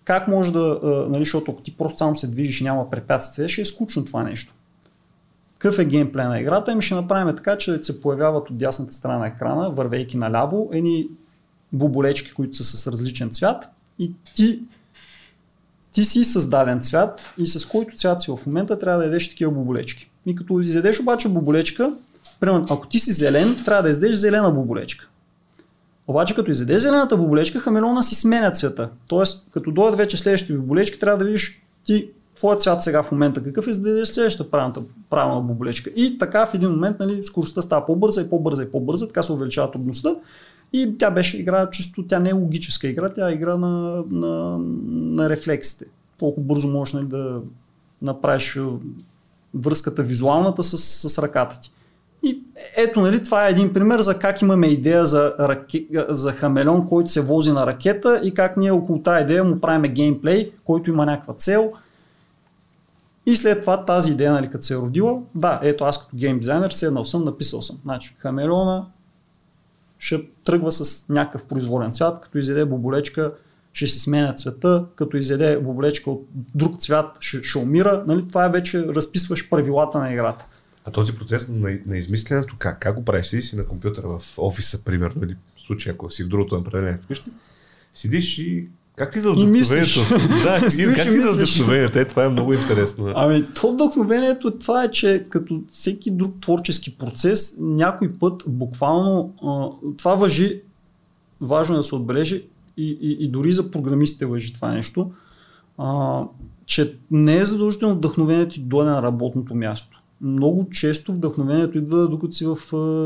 как може да, нали, защото ако ти просто само се движиш и няма препятствие, ще е скучно това нещо. Какъв е геймплей на играта? Ами ще направим така, че се появяват от дясната страна на екрана, вървейки наляво, едни буболечки, които са с различен цвят и ти, ти си създаден цвят и с който цвят си в момента трябва да ядеш такива буболечки. И като изядеш обаче буболечка, примерно, ако ти си зелен, трябва да издеш зелена буболечка. Обаче като изядеш зелената буболечка, хамелона си сменя цвета. Тоест, като дойдат вече следващите буболечки, трябва да видиш ти твоя цвят сега в момента какъв е, за да следващата правилната, правилна буболечка. И така в един момент нали, скоростта става по-бърза и по-бърза и по-бърза, така се увеличава трудността и тя беше игра чисто, тя не е логическа игра, тя е игра на, на, на рефлексите. Колко бързо можеш нали, да направиш връзката визуалната с, с ръката ти. И ето, нали, това е един пример за как имаме идея за, раке... за хамелеон, който се вози на ракета и как ние около тази идея му правиме геймплей, който има някаква цел. И след това тази идея, нали, като се е родила, да, ето аз като гейм дизайнер седнал съм, написал съм. Значи, хамелеона ще тръгва с някакъв произволен цвят, като изяде боболечка, ще си сменя цвета, като изяде боболечка от друг цвят, ще, ще умира. Нали? Това е вече разписваш правилата на играта. А този процес на, на измисленето, как, как го правиш? Седиш си на компютъра в офиса, примерно, или в случай, ако си в другото направление вкъщи, седиш и как ти за вдъхновението? Да, и как ти за вдъхновението? Е, това е много интересно. Ами, то вдъхновението това е, че като всеки друг творчески процес, някой път буквално това въжи, важно е да се отбележи и, и, и дори за програмистите въжи това нещо, а, че не е задължително вдъхновението ти дойде на работното място много често вдъхновението идва докато си в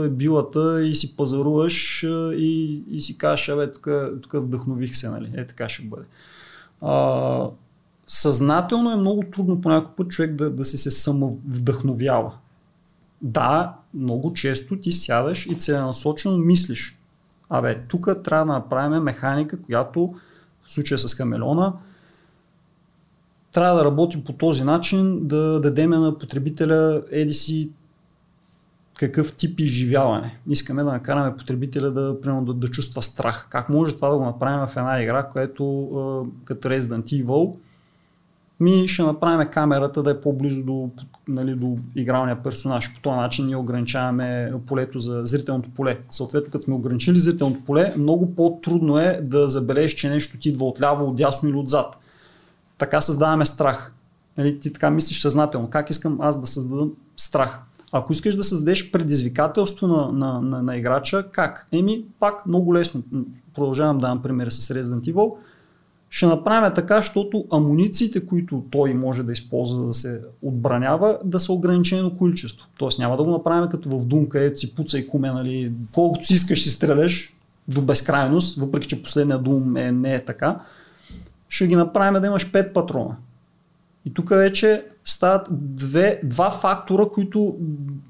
билата и си пазаруваш и, и си кажеш, абе, тук, тук вдъхнових се, нали? Е, така ще бъде. А, съзнателно е много трудно по някой път човек да, да си се самовдъхновява. Да, много често ти сядаш и целенасочено мислиш Абе, тук трябва да направим механика, която в случая с камелона, трябва да работи по този начин, да дадем на потребителя еди си какъв тип изживяване. Искаме да накараме потребителя да, примерно, да, да чувства страх. Как може това да го направим в една игра, която като Resident Evil, ми ще направим камерата да е по-близо до, нали, до игралния персонаж. По този начин ние ограничаваме полето за зрителното поле. Съответно, като сме ограничили зрителното поле, много по-трудно е да забележиш, че нещо ти идва отляво, отдясно или отзад. Така създаваме страх. Нали, ти така мислиш съзнателно. Как искам аз да създадам страх? Ако искаш да създадеш предизвикателство на, на, на, на играча, как? Еми, пак много лесно. Продължавам да дам пример с Resident Evil ще направим така, защото амунициите, които той може да използва да се отбранява, да са ограничено количество. Тоест няма да го направим като в Думка, ето си пуца и куме, нали, колкото си искаш си стреляш до безкрайност, въпреки че последния дум е, не е така. Ще ги направим да имаш 5 патрона. И тук вече стават две, два фактора, които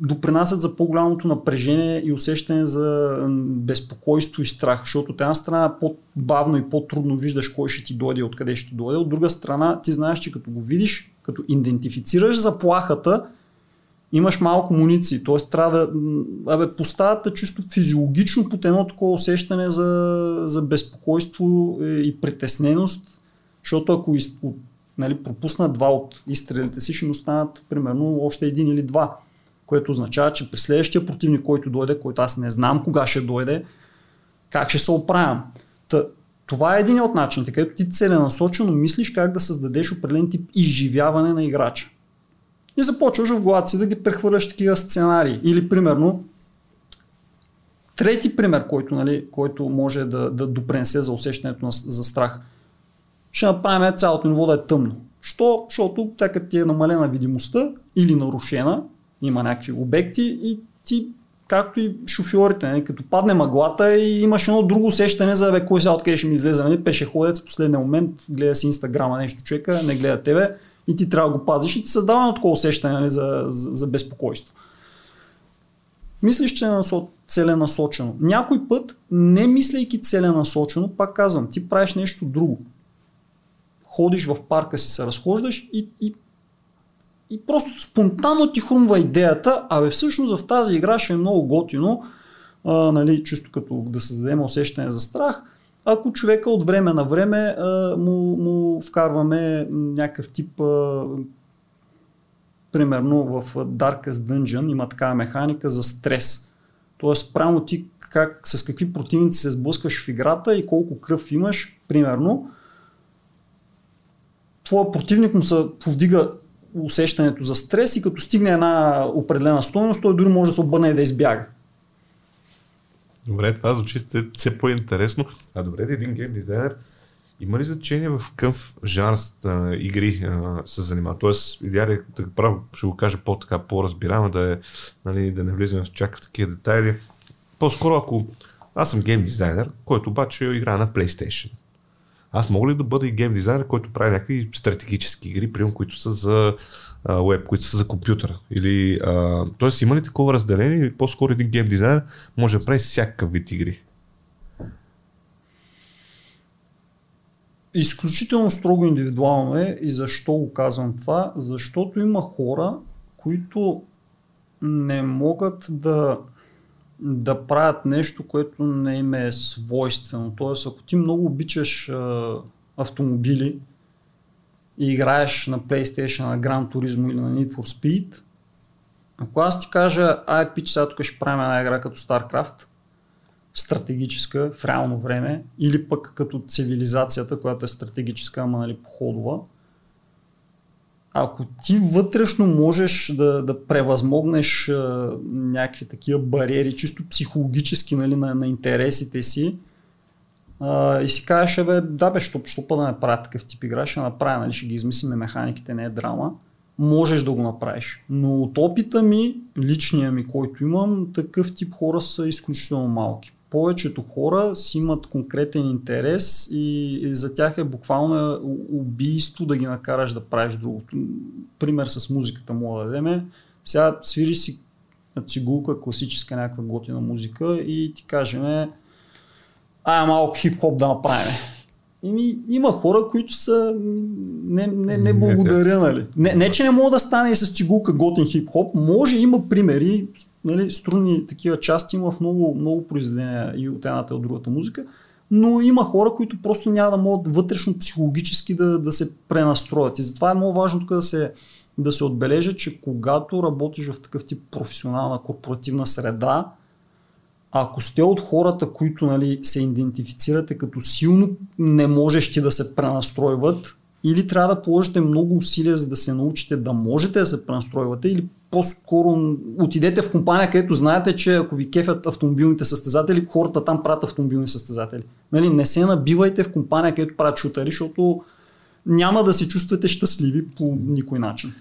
допринасят за по-голямото напрежение и усещане за безпокойство и страх, защото от една страна по-бавно и по-трудно виждаш кой ще ти дойде и откъде ще ти дойде, от друга страна ти знаеш, че като го видиш, като идентифицираш заплахата, имаш малко муниции, т.е. трябва да абе, поставят чисто физиологично под едно такова усещане за, за безпокойство и притесненост, защото ако нали, пропуснат два от изстрелите си, ще останат примерно още един или два. Което означава, че при следващия противник, който дойде, който аз не знам кога ще дойде, как ще се оправям. Та, това е един от начините, където ти целенасочено мислиш как да създадеш определен тип изживяване на играча. И започваш в главата си да ги прехвърляш такива сценарии. Или примерно, трети пример, който, нали, който може да, да допренесе за усещането на, за страх – ще направим цялото ниво да е тъмно. Що? Защото тя като ти е намалена видимостта или нарушена, има някакви обекти и ти както и шофьорите, не? Нали, като падне мъглата и имаш едно друго усещане за бе, кой сега откъде ще ми излезе, нали? пешеходец в последния момент, гледа си инстаграма нещо човека, не гледа тебе и ти трябва да го пазиш и ти създава едно такова усещане нали, за, за, за безпокойство. Мислиш, че е целенасочено. Някой път, не мислейки целенасочено, пак казвам, ти правиш нещо друго ходиш в парка си, се разхождаш и, и, и просто спонтанно ти хрумва идеята, абе всъщност в тази игра ще е много готино, а, нали, чисто като да създадем усещане за страх, ако човека от време на време а, му, му вкарваме някакъв тип а, примерно в Darkest Dungeon има такава механика за стрес. Тоест, прямо ти как, с какви противници се сблъскваш в играта и колко кръв имаш, примерно, твоя противник му се повдига усещането за стрес и като стигне една определена стоеност, той дори може да се обърне и да избяга. Добре, това звучи все по-интересно. А добре, един гейм дизайнер има ли значение в какъв жанр а, игри се занимава? Тоест, идеали, да право, ще го кажа по-така, по-разбираемо, да, е, нали, да не влизаме в чак в такива детайли. По-скоро, ако аз съм гейм дизайнер, който обаче играе на PlayStation аз мога ли да бъда и гейм дизайнер, който прави някакви стратегически игри, прием, които са за веб, които са за компютъра? Или, а, тоест има ли такова разделение или по-скоро един гейм дизайнер може да прави всякакъв вид игри? Изключително строго индивидуално е и защо го казвам това? Защото има хора, които не могат да да правят нещо, което не им е свойствено. Тоест, ако ти много обичаш а, автомобили и играеш на PlayStation, на Gran Turismo или на Need for Speed, ако аз ти кажа, ай пич, сега тук ще правим една игра като StarCraft, стратегическа в реално време, или пък като цивилизацията, която е стратегическа, ама нали, походова, ако ти вътрешно можеш да, да превъзмогнеш а, някакви такива бариери, чисто психологически нали, на, на интересите си, а, и си кажеш, бе, да бе, що, що па да не правя такъв тип игра, ще направя, нали, ще ги измислим механиките, не е драма, можеш да го направиш. Но от опита ми, личния ми, който имам, такъв тип хора са изключително малки повечето хора си имат конкретен интерес и, за тях е буквално убийство да ги накараш да правиш другото. Пример с музиката му да дадеме. Сега свири си цигулка, класическа някаква готина музика и ти кажем ай малко хип-хоп да направим. Ими, има хора, които са не, не, не благодаря, нали. Не, не, че не мога да стане и с цигулка готин хип-хоп, може, има примери, нали, струнни такива части има в много, много произведения и от едната и от другата музика, но има хора, които просто няма да могат вътрешно психологически да, да се пренастроят. И затова е много важно тук да се, да се отбележа, че когато работиш в такъв тип професионална корпоративна среда, ако сте от хората, които нали, се идентифицирате като силно не можещи да се пренастройват, или трябва да положите много усилия, за да се научите да можете да се пренастройвате, или по-скоро отидете в компания, където знаете, че ако ви кефят автомобилните състезатели, хората там правят автомобилни състезатели. Нали, не се набивайте в компания, където правят шутери, защото няма да се чувствате щастливи по никой начин.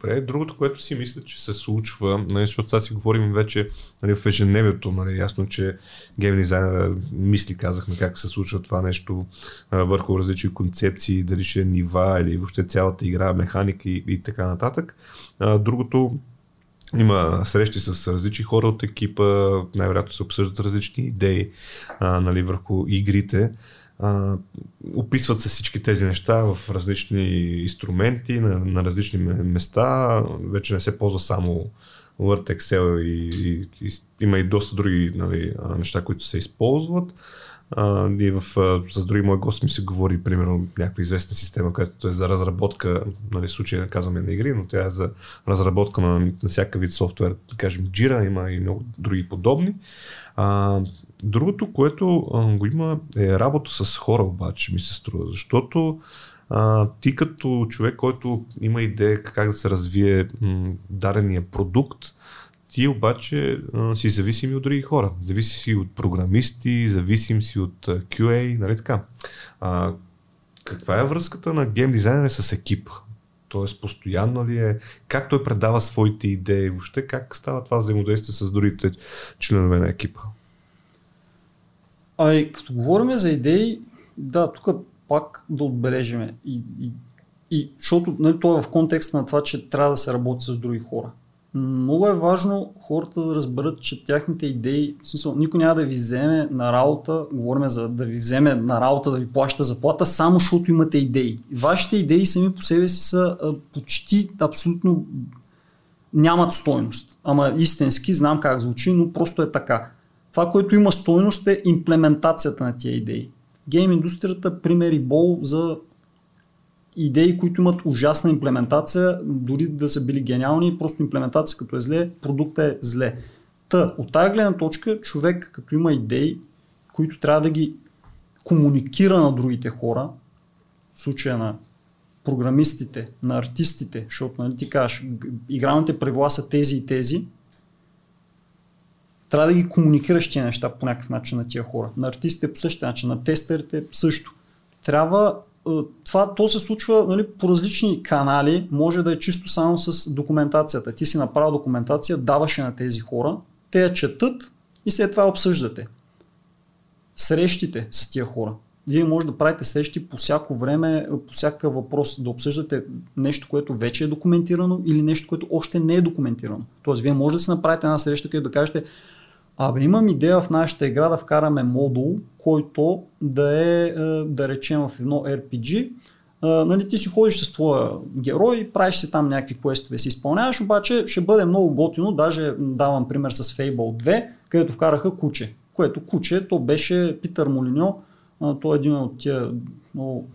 Добре, другото, което си мисля, че се случва, нали, защото сега си говорим вече нали, в ежедневието, нали, ясно, че гейм дизайнера мисли, казахме как се случва това нещо а, върху различни концепции, дали ще е нива или въобще цялата игра, механика и, и така нататък. А, другото, има срещи с различни хора от екипа, най-вероятно се обсъждат различни идеи а, нали, върху игрите. А, описват се всички тези неща в различни инструменти, на, на различни места. Вече не се ползва само Word, Excel и, и, и има и доста други нали, неща, които се използват. А, и в, с други мои гости ми се говори, примерно, някаква известна система, която е за разработка, нали, случай не казваме на игри, но тя е за разработка на, на всяка вид софтуер, да кажем Jira, има и много други подобни. А, другото, което а, го има е работа с хора обаче, ми се струва, защото а, ти като човек, който има идея как да се развие м, дарения продукт, ти обаче а, си зависим и от други хора. Зависи си от програмисти, зависим си от QA, нали така. А, каква е връзката на гейм дизайнера с екипа? Тоест, постоянно ли е? Как той предава своите идеи? Въобще как става това взаимодействие с другите членове на екипа? Ами, като говорим за идеи, да, тук пак да отбележиме. И, и, и защото нали, то е в контекста на това, че трябва да се работи с други хора. Много е важно хората да разберат, че тяхните идеи, в смисъл, никой няма да ви вземе на работа, говорим за да ви вземе на работа, да ви плаща заплата, само защото имате идеи. Вашите идеи сами по себе си са почти абсолютно нямат стойност. Ама истински, знам как звучи, но просто е така. Това, което има стойност е имплементацията на тия идеи. Гейм индустрията примери бол за идеи, които имат ужасна имплементация, дори да са били гениални, просто имплементация като е зле, продуктът е зле. Та, от тази гледна точка, човек като има идеи, които трябва да ги комуникира на другите хора, в случая на програмистите, на артистите, защото нали, ти кажеш, игралните правила са тези и тези, трябва да ги комуникираш тия неща по някакъв начин на тия хора. На артистите по същия начин, на тестерите също. Трябва това то се случва нали, по различни канали, може да е чисто само с документацията. Ти си направил документация, даваш я на тези хора, те я четат и след това обсъждате. Срещите с тия хора. Вие може да правите срещи по всяко време, по всяка въпрос, да обсъждате нещо, което вече е документирано или нещо, което още не е документирано. Тоест, вие може да си направите една среща, където да кажете, Абе, имам идея в нашата игра да вкараме модул, който да е, е да речем в едно RPG. А, нали, ти си ходиш с твоя герой, правиш си там някакви квестове, си изпълняваш, обаче ще бъде много готино, даже давам пример с Fable 2, където вкараха куче. Което куче, то беше Питър Молиньо, той е един от тия много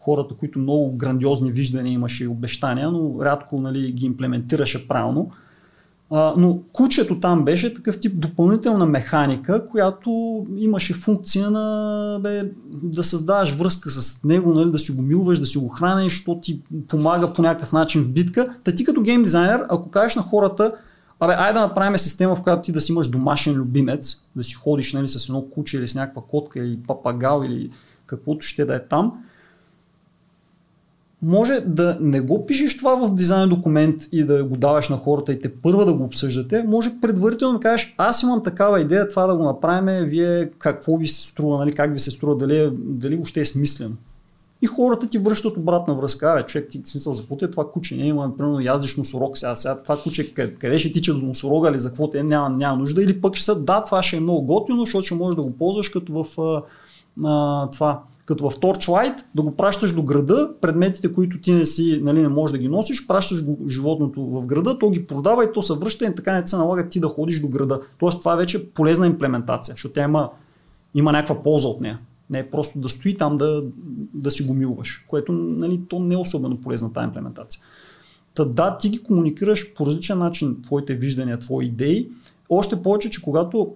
хората, които много грандиозни виждания имаше и обещания, но рядко нали, ги имплементираше правилно. Но кучето там беше такъв тип допълнителна механика, която имаше функция на бе, да създаваш връзка с него, нали, да си го милваш, да си го храниш, защото ти помага по някакъв начин в битка. Та ти като гейм дизайнер, ако кажеш на хората, Абе, айде да направим система, в която ти да си имаш домашен любимец, да си ходиш нали, с едно куче или с някаква котка или папагал или каквото ще да е там може да не го пишеш това в дизайн документ и да го даваш на хората и те първа да го обсъждате, може предварително да кажеш, аз имам такава идея това да го направим, вие какво ви се струва, нали, как ви се струва, дали, дали въобще е смислено. И хората ти връщат обратна връзка. Абе, човек, ти смисъл за е това куче? Не има, примерно, яздиш носорог сега. сега това куче къде, къде ще тича до носорога или за какво те няма, няма нужда. Или пък ще са, да, това ще е много готино, защото ще можеш да го ползваш като в а, а, това като в Torchlight, да го пращаш до града, предметите, които ти не си, нали, не можеш да ги носиш, пращаш го животното в града, то ги продава и то се връща и така не се налага ти да ходиш до града. Тоест това е вече полезна имплементация, защото тя има, има някаква полза от нея. Не е просто да стои там да, да си го милваш, което нали, то не е особено полезна тази имплементация. Та да, ти ги комуникираш по различен начин твоите виждания, твои идеи. Още повече, че когато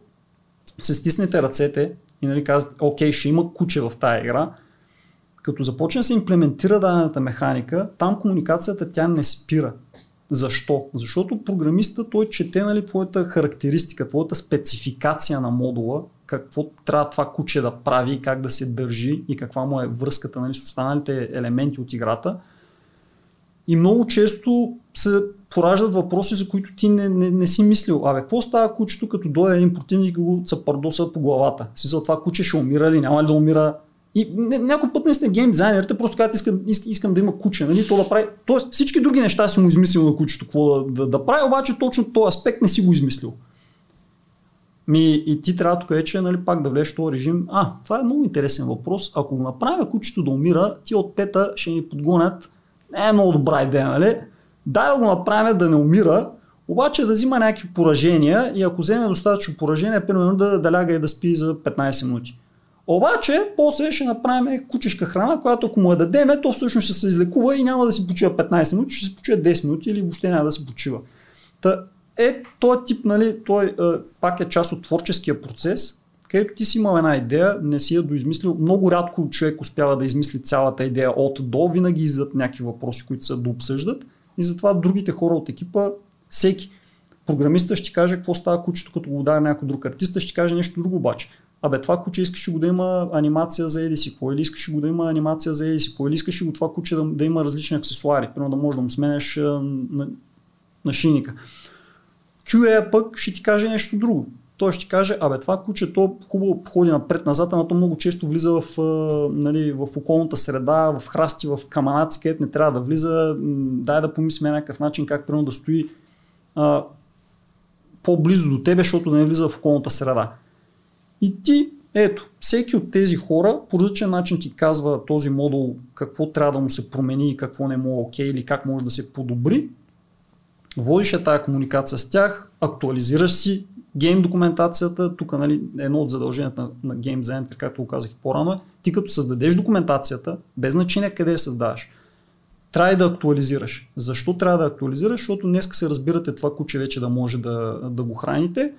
се стиснете ръцете и нали, казвате, окей, ще има куче в тази игра, като започне да се имплементира дадената механика, там комуникацията тя не спира. Защо? Защото програмиста той чете нали, твоята характеристика, твоята спецификация на модула, какво трябва това куче да прави, как да се държи и каква му е връзката нали, с останалите елементи от играта. И много често се пораждат въпроси, за които ти не, не, не си мислил. Абе, какво става кучето, като дойде един противник и го цапардоса по главата? Си за това куче ще умира ли, няма ли да умира? И някой път сте гейм дизайнерите, просто казват, искам, искам да има куче, нали, то да прави. Тоест всички други неща си му измислил на кучето, какво да, да, да прави, обаче точно този аспект не си го измислил. Ми, и ти трябва тук вече нали, пак да влезеш в този режим. А, това е много интересен въпрос. Ако го направя кучето да умира, ти от пета ще ни подгонят. Не е много добра идея, нали? Дай да го направим да не умира, обаче да взима някакви поражения и ако вземе достатъчно поражения, примерно да, да ляга и да спи за 15 минути. Обаче, после ще направим кучешка храна, която ако му я дадеме, то всъщност ще се излекува и няма да си почива 15 минути, ще си почива 10 минути или въобще няма да се почива. Та, е, този тип, нали, той е, пак е част от творческия процес, където ти си имал една идея, не си я доизмислил. Много рядко човек успява да измисли цялата идея от до, винаги иззад някакви въпроси, които са да обсъждат. И затова другите хора от екипа, всеки програмиста ще каже какво става кучето, като го удари някой друг артиста, ще каже нещо друго обаче. Абе, това куче искаше го да има анимация за еди си или искаше го да има анимация за еди си или искаше го това куче да, да има различни аксесуари, примерно да може да му сменеш на, на шиника. QA пък ще ти каже нещо друго. Той ще каже, абе това куче то хубаво ходи напред-назад, ама то много често влиза в, нали, в околната среда, в храсти, в каманаци, където не трябва да влиза. Дай да помислим някакъв начин как примерно да стои а, по-близо до тебе, защото да не влиза в околната среда. И ти, ето, всеки от тези хора по различен начин ти казва този модул какво трябва да му се промени и какво не му е окей или как може да се подобри водиш е тази комуникация с тях, актуализираш си гейм документацията, тук нали, едно от задълженията на, на гейм дизайн, както го казах по-рано, е, ти като създадеш документацията, без значение къде я създаваш, трябва да актуализираш. Защо трябва да актуализираш? Защото днес се разбирате това куче вече да може да, да го храните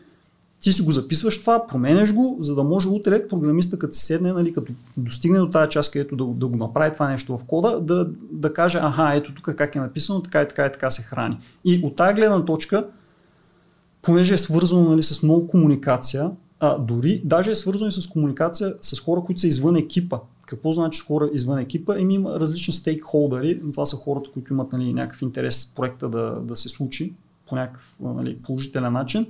ти си го записваш това, променяш го, за да може утре програмиста, като се седне, нали, като достигне до тази част, където да, да го направи това нещо в кода, да, да каже, аха, ето тук как е написано, така и така и така се храни. И от тази гледна точка, понеже е свързано нали, с много комуникация, а дори даже е свързано и с комуникация с хора, които са извън екипа. Какво значи хора извън екипа? Еми има различни стейкхолдери. Това са хората, които имат нали, някакъв интерес проекта да, да се случи по някакъв нали, положителен начин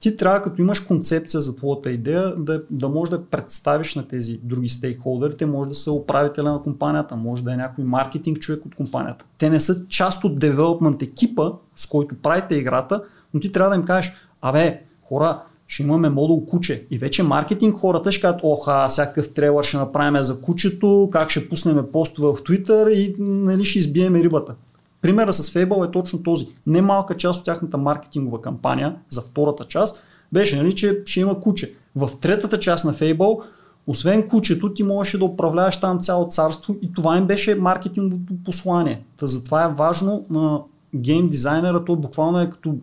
ти трябва, като имаш концепция за твоята идея, да, да можеш да представиш на тези други стейкхолдери. Те може да са управителя на компанията, може да е някой маркетинг човек от компанията. Те не са част от девелопмент екипа, с който правите играта, но ти трябва да им кажеш, абе, хора, ще имаме модул куче. И вече маркетинг хората ще кажат, оха, всякакъв трейлър ще направим за кучето, как ще пуснем постове в Twitter и нали, ще избиеме рибата. Примера с Fable е точно този. Немалка част от тяхната маркетингова кампания за втората част беше, нали, че ще има куче. В третата част на Fable, освен кучето, ти можеше да управляваш там цяло царство и това им беше маркетинговото послание. Та затова е важно на гейм дизайнера, то буквално е като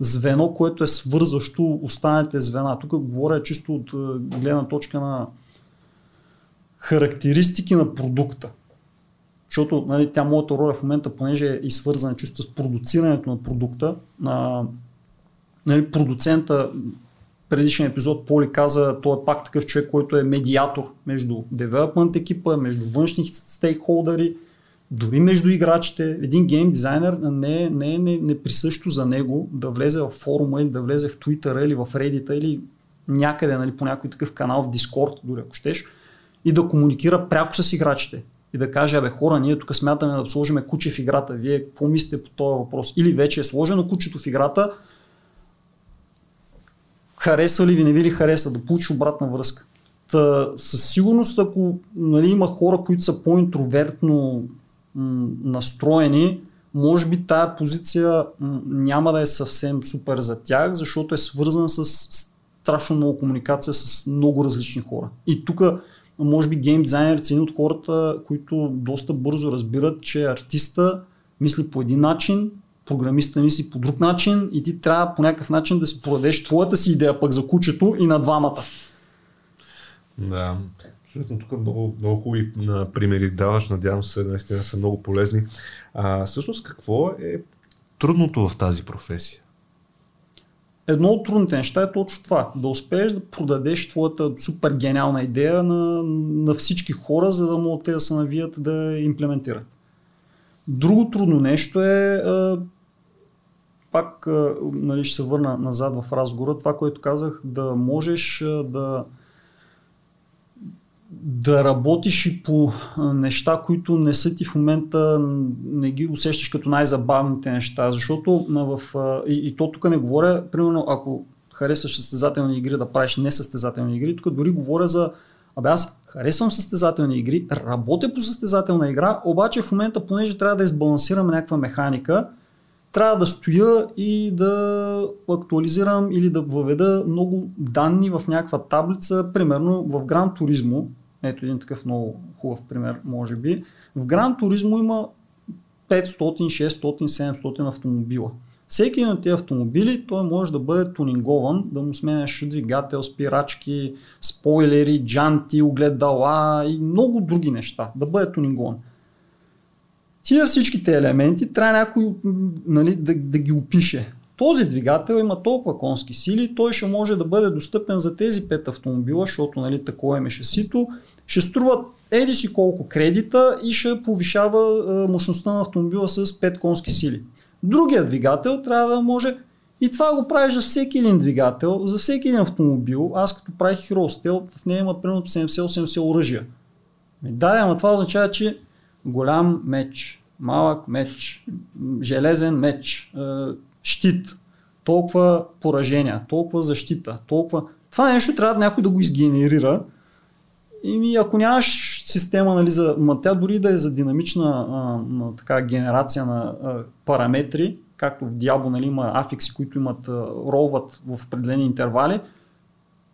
звено, което е свързващо останалите звена. Тук говоря чисто от гледна точка на характеристики на продукта. Защото нали, тя моята роля в момента, понеже е и свързана чисто с продуцирането на продукта, а, нали, продуцента предишен епизод Поли каза, той е пак такъв човек, който е медиатор между девелопмент екипа, между външни стейкхолдери, дори между играчите. Един гейм дизайнер не е, не е не, не присъщо за него да влезе в форума или да влезе в Twitter или в Reddit или някъде нали, по някой такъв канал в Discord, дори ако щеш, и да комуникира пряко с играчите и да каже, абе хора, ние тук смятаме да сложим куче в играта, вие какво мислите по този въпрос? Или вече е сложено кучето в играта, харесва ли ви, не ви ли хареса, да получи обратна връзка. Та, със сигурност, ако нали, има хора, които са по-интровертно настроени, може би тая позиция няма да е съвсем супер за тях, защото е свързана с страшно много комуникация с много различни хора. И тук, може би, гейм дизайнерите са от хората, които доста бързо разбират, че артиста мисли по един начин, програмиста мисли по друг начин и ти трябва по някакъв начин да си продадеш твоята си идея пък за кучето и на двамата. Да, абсолютно тук много, много хубави примери даваш, надявам се, наистина са много полезни. А, всъщност какво е трудното в тази професия? Едно от трудните неща е точно това. Да успееш да продадеш твоята супер гениална идея на, на всички хора, за да могат те да се навият да имплементират. Друго трудно нещо е пак нали, ще се върна назад в разговора, това, което казах, да можеш да да работиш и по неща, които не са ти в момента, не ги усещаш като най-забавните неща, защото в, и, и то тук не говоря, примерно ако харесваш състезателни игри, да правиш несъстезателни игри, тук дори говоря за Абе аз харесвам състезателни игри, работя по състезателна игра, обаче в момента, понеже трябва да избалансирам някаква механика, трябва да стоя и да актуализирам или да въведа много данни в някаква таблица, примерно в Гран Туризмо, ето един такъв много хубав пример, може би. В Гран Туризмо има 500, 600, 700 автомобила. Всеки един от тези автомобили той може да бъде тунингован, да му сменяш двигател, спирачки, спойлери, джанти, огледала и много други неща. Да бъде тунингован. Тия всичките елементи трябва някой нали, да, да ги опише. Този двигател има толкова конски сили, той ще може да бъде достъпен за тези пет автомобила, защото нали, такова е шасито. Ще струва еди си колко кредита и ще повишава е, мощността на автомобила с 5 конски сили. Другия двигател трябва да може и това го правиш за всеки един двигател, за всеки един автомобил. Аз като правих Hero в нея има примерно 70-80 оръжия. Да, ама това означава, че голям меч, малък меч, железен меч, щит, толкова поражения, толкова защита, толкова... Това нещо трябва някой да го изгенерира. И ако нямаш система, нали, за, ма тя дори да е за динамична а, на, така, генерация на а, параметри, както в Diablo нали, има афикси, които имат а, ролват в определени интервали,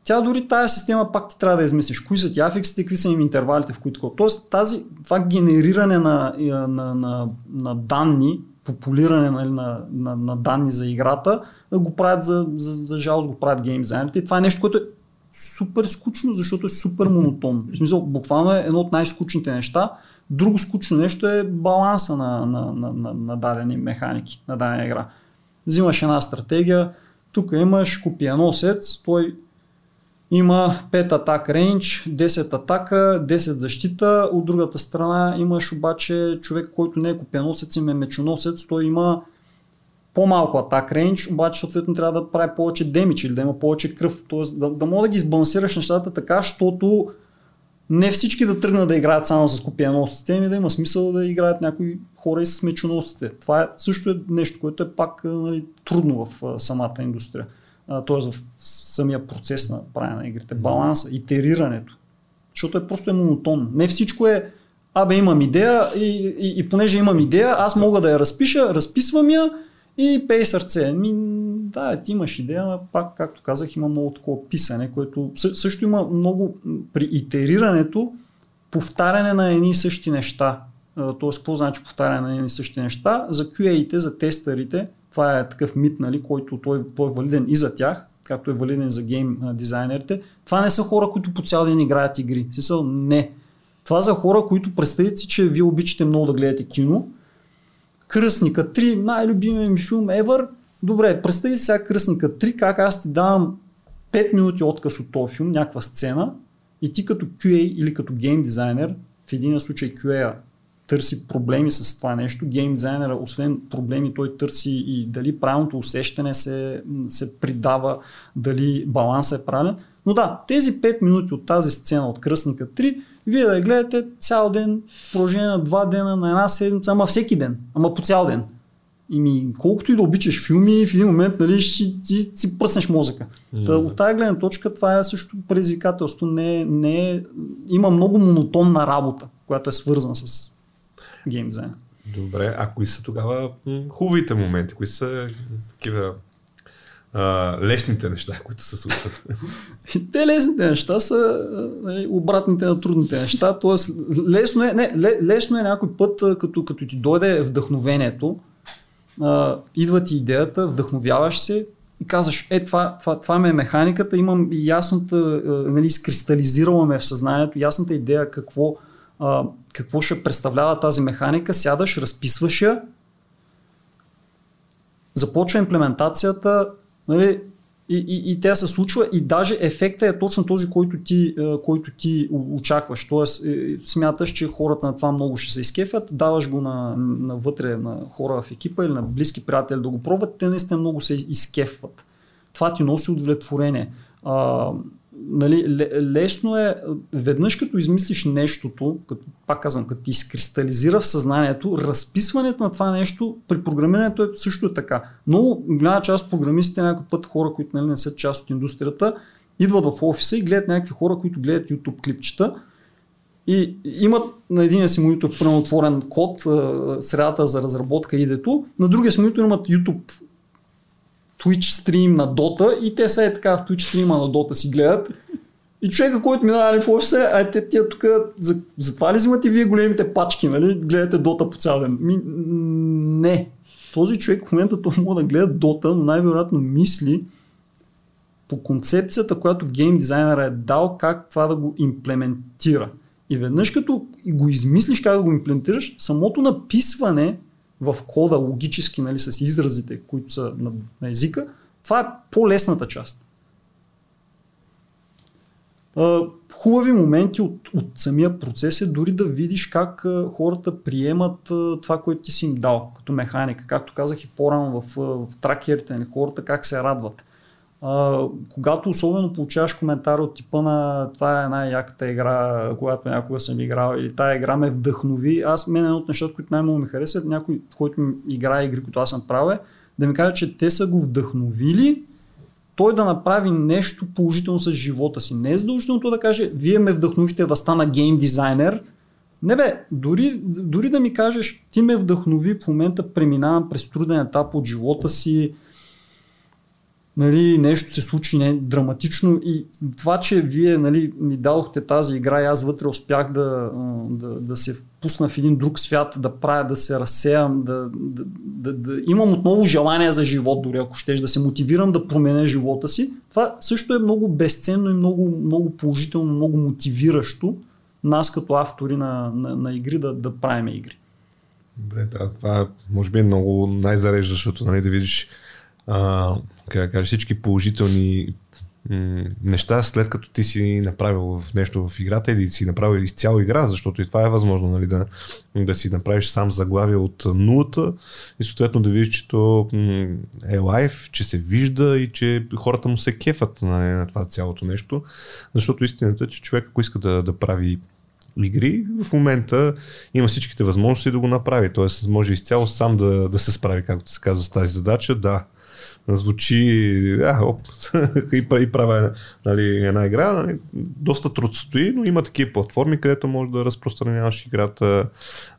тя дори тази система пак ти трябва да измислиш. Кои са ти афиксите, какви са им интервалите, в които Тоест тази, това генериране на, на, на, на данни популиране нали, на, на, на данни за играта, го правят за, за, за жалост, го правят гейм. И това е нещо, което е супер скучно, защото е супер монотонно. В смисъл, буквално е едно от най-скучните неща. Друго скучно нещо е баланса на, на, на, на, на дадени механики, на дадена игра. Взимаш една стратегия, тук имаш копиеносец, той има 5 атак рейндж, 10 атака, 10 защита. От другата страна имаш обаче човек, който не е копеносец, им е мечоносец, той има по-малко атак рейндж, обаче съответно трябва да прави повече демидж или да има повече кръв. Тоест да, да мога да ги избалансираш нещата така, защото не всички да тръгнат да играят само с копиеносците, ами да има смисъл да играят някои хора и с мечоносците. Това е, също е нещо, което е пак нали, трудно в самата индустрия т.е. в самия процес на правене на игрите, баланса, итерирането. Защото е просто е монотонно. Не всичко е, абе имам идея и, и, и понеже имам идея, аз мога да я разпиша, разписвам я и пей сърце. Ми, да, ти имаш идея, но пак, както казах, има много такова писане, което също има много при итерирането повтаряне на едни и същи неща. Тоест, какво значи повтаряне на едни и същи неща? За QA-ите, за тестърите, това е такъв мит, нали, който той, той е валиден и за тях, както е валиден за гейм дизайнерите. Това не са хора, които по цял ден играят игри. Смисъл, не. Това са хора, които представят си, че вие обичате много да гледате кино. Кръсника 3, най-любимият ми филм ever. Добре, представи сега Кръсника 3, как аз ти давам 5 минути отказ от този филм, някаква сцена и ти като QA или като гейм дизайнер, в един случай QA търси проблеми с това нещо. Гейм дизайнера, освен проблеми, той търси и дали правилното усещане се, се придава, дали балансът е правилен. Но да, тези 5 минути от тази сцена от Кръсника 3 вие да я гледате цял ден, в продължение на два дена, на една седмица, ама всеки ден, ама по цял ден. И ми, колкото и да обичаш филми, в един момент нали, ще си, си пръснеш мозъка. Та, от тази гледна точка това е също предизвикателство. Не, не има много монотонна работа, която е свързана с геймдизайн. Добре, а кои са тогава хубавите моменти? Кои са такива а, лесните неща, които се случват? Те лесните неща са нали, обратните на трудните неща. Тоест, лесно е, не, лесно е някой път, като, като ти дойде вдъхновението, а, идва ти идеята, вдъхновяваш се и казваш, е, това, това, това ме е механиката, имам ясната, нали, скристализирала ме в съзнанието, ясната идея какво, а, какво ще представлява тази механика, сядаш, разписваш я, започва имплементацията, нали, и, и, и тя се случва и даже ефекта е точно този, който ти, който ти очакваш. Тоест, е, смяташ, че хората на това много ще се изкефят, даваш го на, на вътре на хора в екипа или на близки приятели да го пробват, те наистина много се изкефват. Това ти носи удовлетворение. А, нали, лесно е, веднъж като измислиш нещото, като, пак казвам, като ти изкристализира в съзнанието, разписването на това нещо при програмирането е също е така. Но голяма част програмистите, някакъв път хора, които нали, не са част от индустрията, идват в офиса и гледат някакви хора, които гледат YouTube клипчета и имат на един си монитор отворен код, средата за разработка идето, на другия си монитор имат YouTube Twitch стрим на Dota и те са е така в Twitch стрима на Dota си гледат. И човека, който минава в офиса, а те тия тук, за, за това ли взимате вие големите пачки, нали? Гледате Дота по цял ден. Ми, не. Този човек в момента той може да гледа Дота, но най-вероятно мисли по концепцията, която гейм дизайнера е дал, как това да го имплементира. И веднъж като го измислиш как да го имплементираш, самото написване в кода логически, нали, с изразите, които са на, на езика, това е по-лесната част. хубави моменти от, от самия процес е дори да видиш как хората приемат това, което ти си им дал като механика. Както казах и по-рано в, в тракерите, нали, хората как се радват когато особено получаваш коментар от типа на това е най-яката игра, която някога съм играл или тая игра ме вдъхнови, аз мен едно от нещата, които най-много ми харесват, някой, който ми играе игри, които аз съм правил, е да ми каже, че те са го вдъхновили той да направи нещо положително с живота си. Не е задължително да каже, вие ме вдъхновите да стана гейм дизайнер. Не бе, дори, дори да ми кажеш, ти ме вдъхнови в момента преминавам през труден етап от живота си, нали, нещо се случи не, драматично и това, че вие нали, ми дадохте тази игра и аз вътре успях да, да, да се впусна в един друг свят, да правя, да се разсеям, да, да, да, да имам отново желание за живот, дори ако щеш, да се мотивирам да променя живота си. Това също е много безценно и много, много положително, много мотивиращо нас като автори на, на, на игри да, да правим игри. Добре, да, това може би е много най-зареждащото, нали, да видиш а, как кажа, всички положителни неща, след като ти си направил нещо в играта или си направил изцяло игра, защото и това е възможно, нали, да, да си направиш сам заглавие от нулата и съответно да видиш, че то е лайф, че се вижда и че хората му се кефат нали, на това цялото нещо, защото истината е, че човек, ако иска да, да прави игри, в момента има всичките възможности да го направи. Тоест, може изцяло сам да, да се справи, както се казва, с тази задача. Да, звучи а, оп, и, и правя нали, една игра. Нали, доста труд стои, но има такива платформи, където може да разпространяваш играта.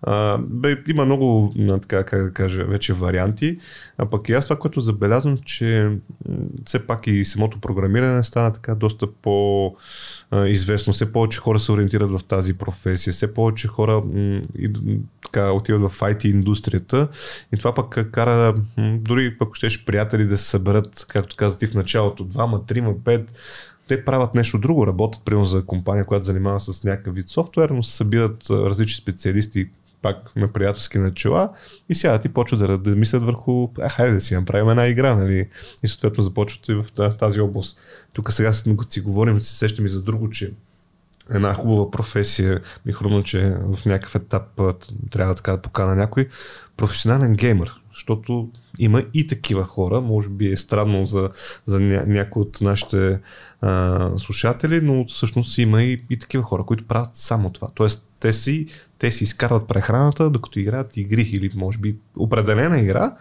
А, бе, има много, така как да кажа, вече варианти. А пък и аз това, което забелязвам, че все пак и самото програмиране стана така доста по известно. Все повече хора се ориентират в тази професия, все повече хора м- и, така, отиват в IT индустрията и това пък кара м- дори пък щеш приятели да се съберат, както каза ти в началото, двама, трима, пет, те правят нещо друго, работят примерно за компания, която занимава с някакъв вид софтуер, но се събират различни специалисти, пак на приятелски начала и сядат и почват да, да мислят върху, а, хайде да си направим една игра, нали? И съответно започват и в тази област. Тук сега, като си говорим, се сещам и за друго, че една хубава професия, ми хрумна, че в някакъв етап трябва така да покана някой, професионален геймер. Защото има и такива хора, може би е странно за, за ня, някои от нашите а, слушатели, но всъщност има и, и такива хора, които правят само това. Тоест, те си, те си изкарват прехраната, докато играят игри или може би определена игра,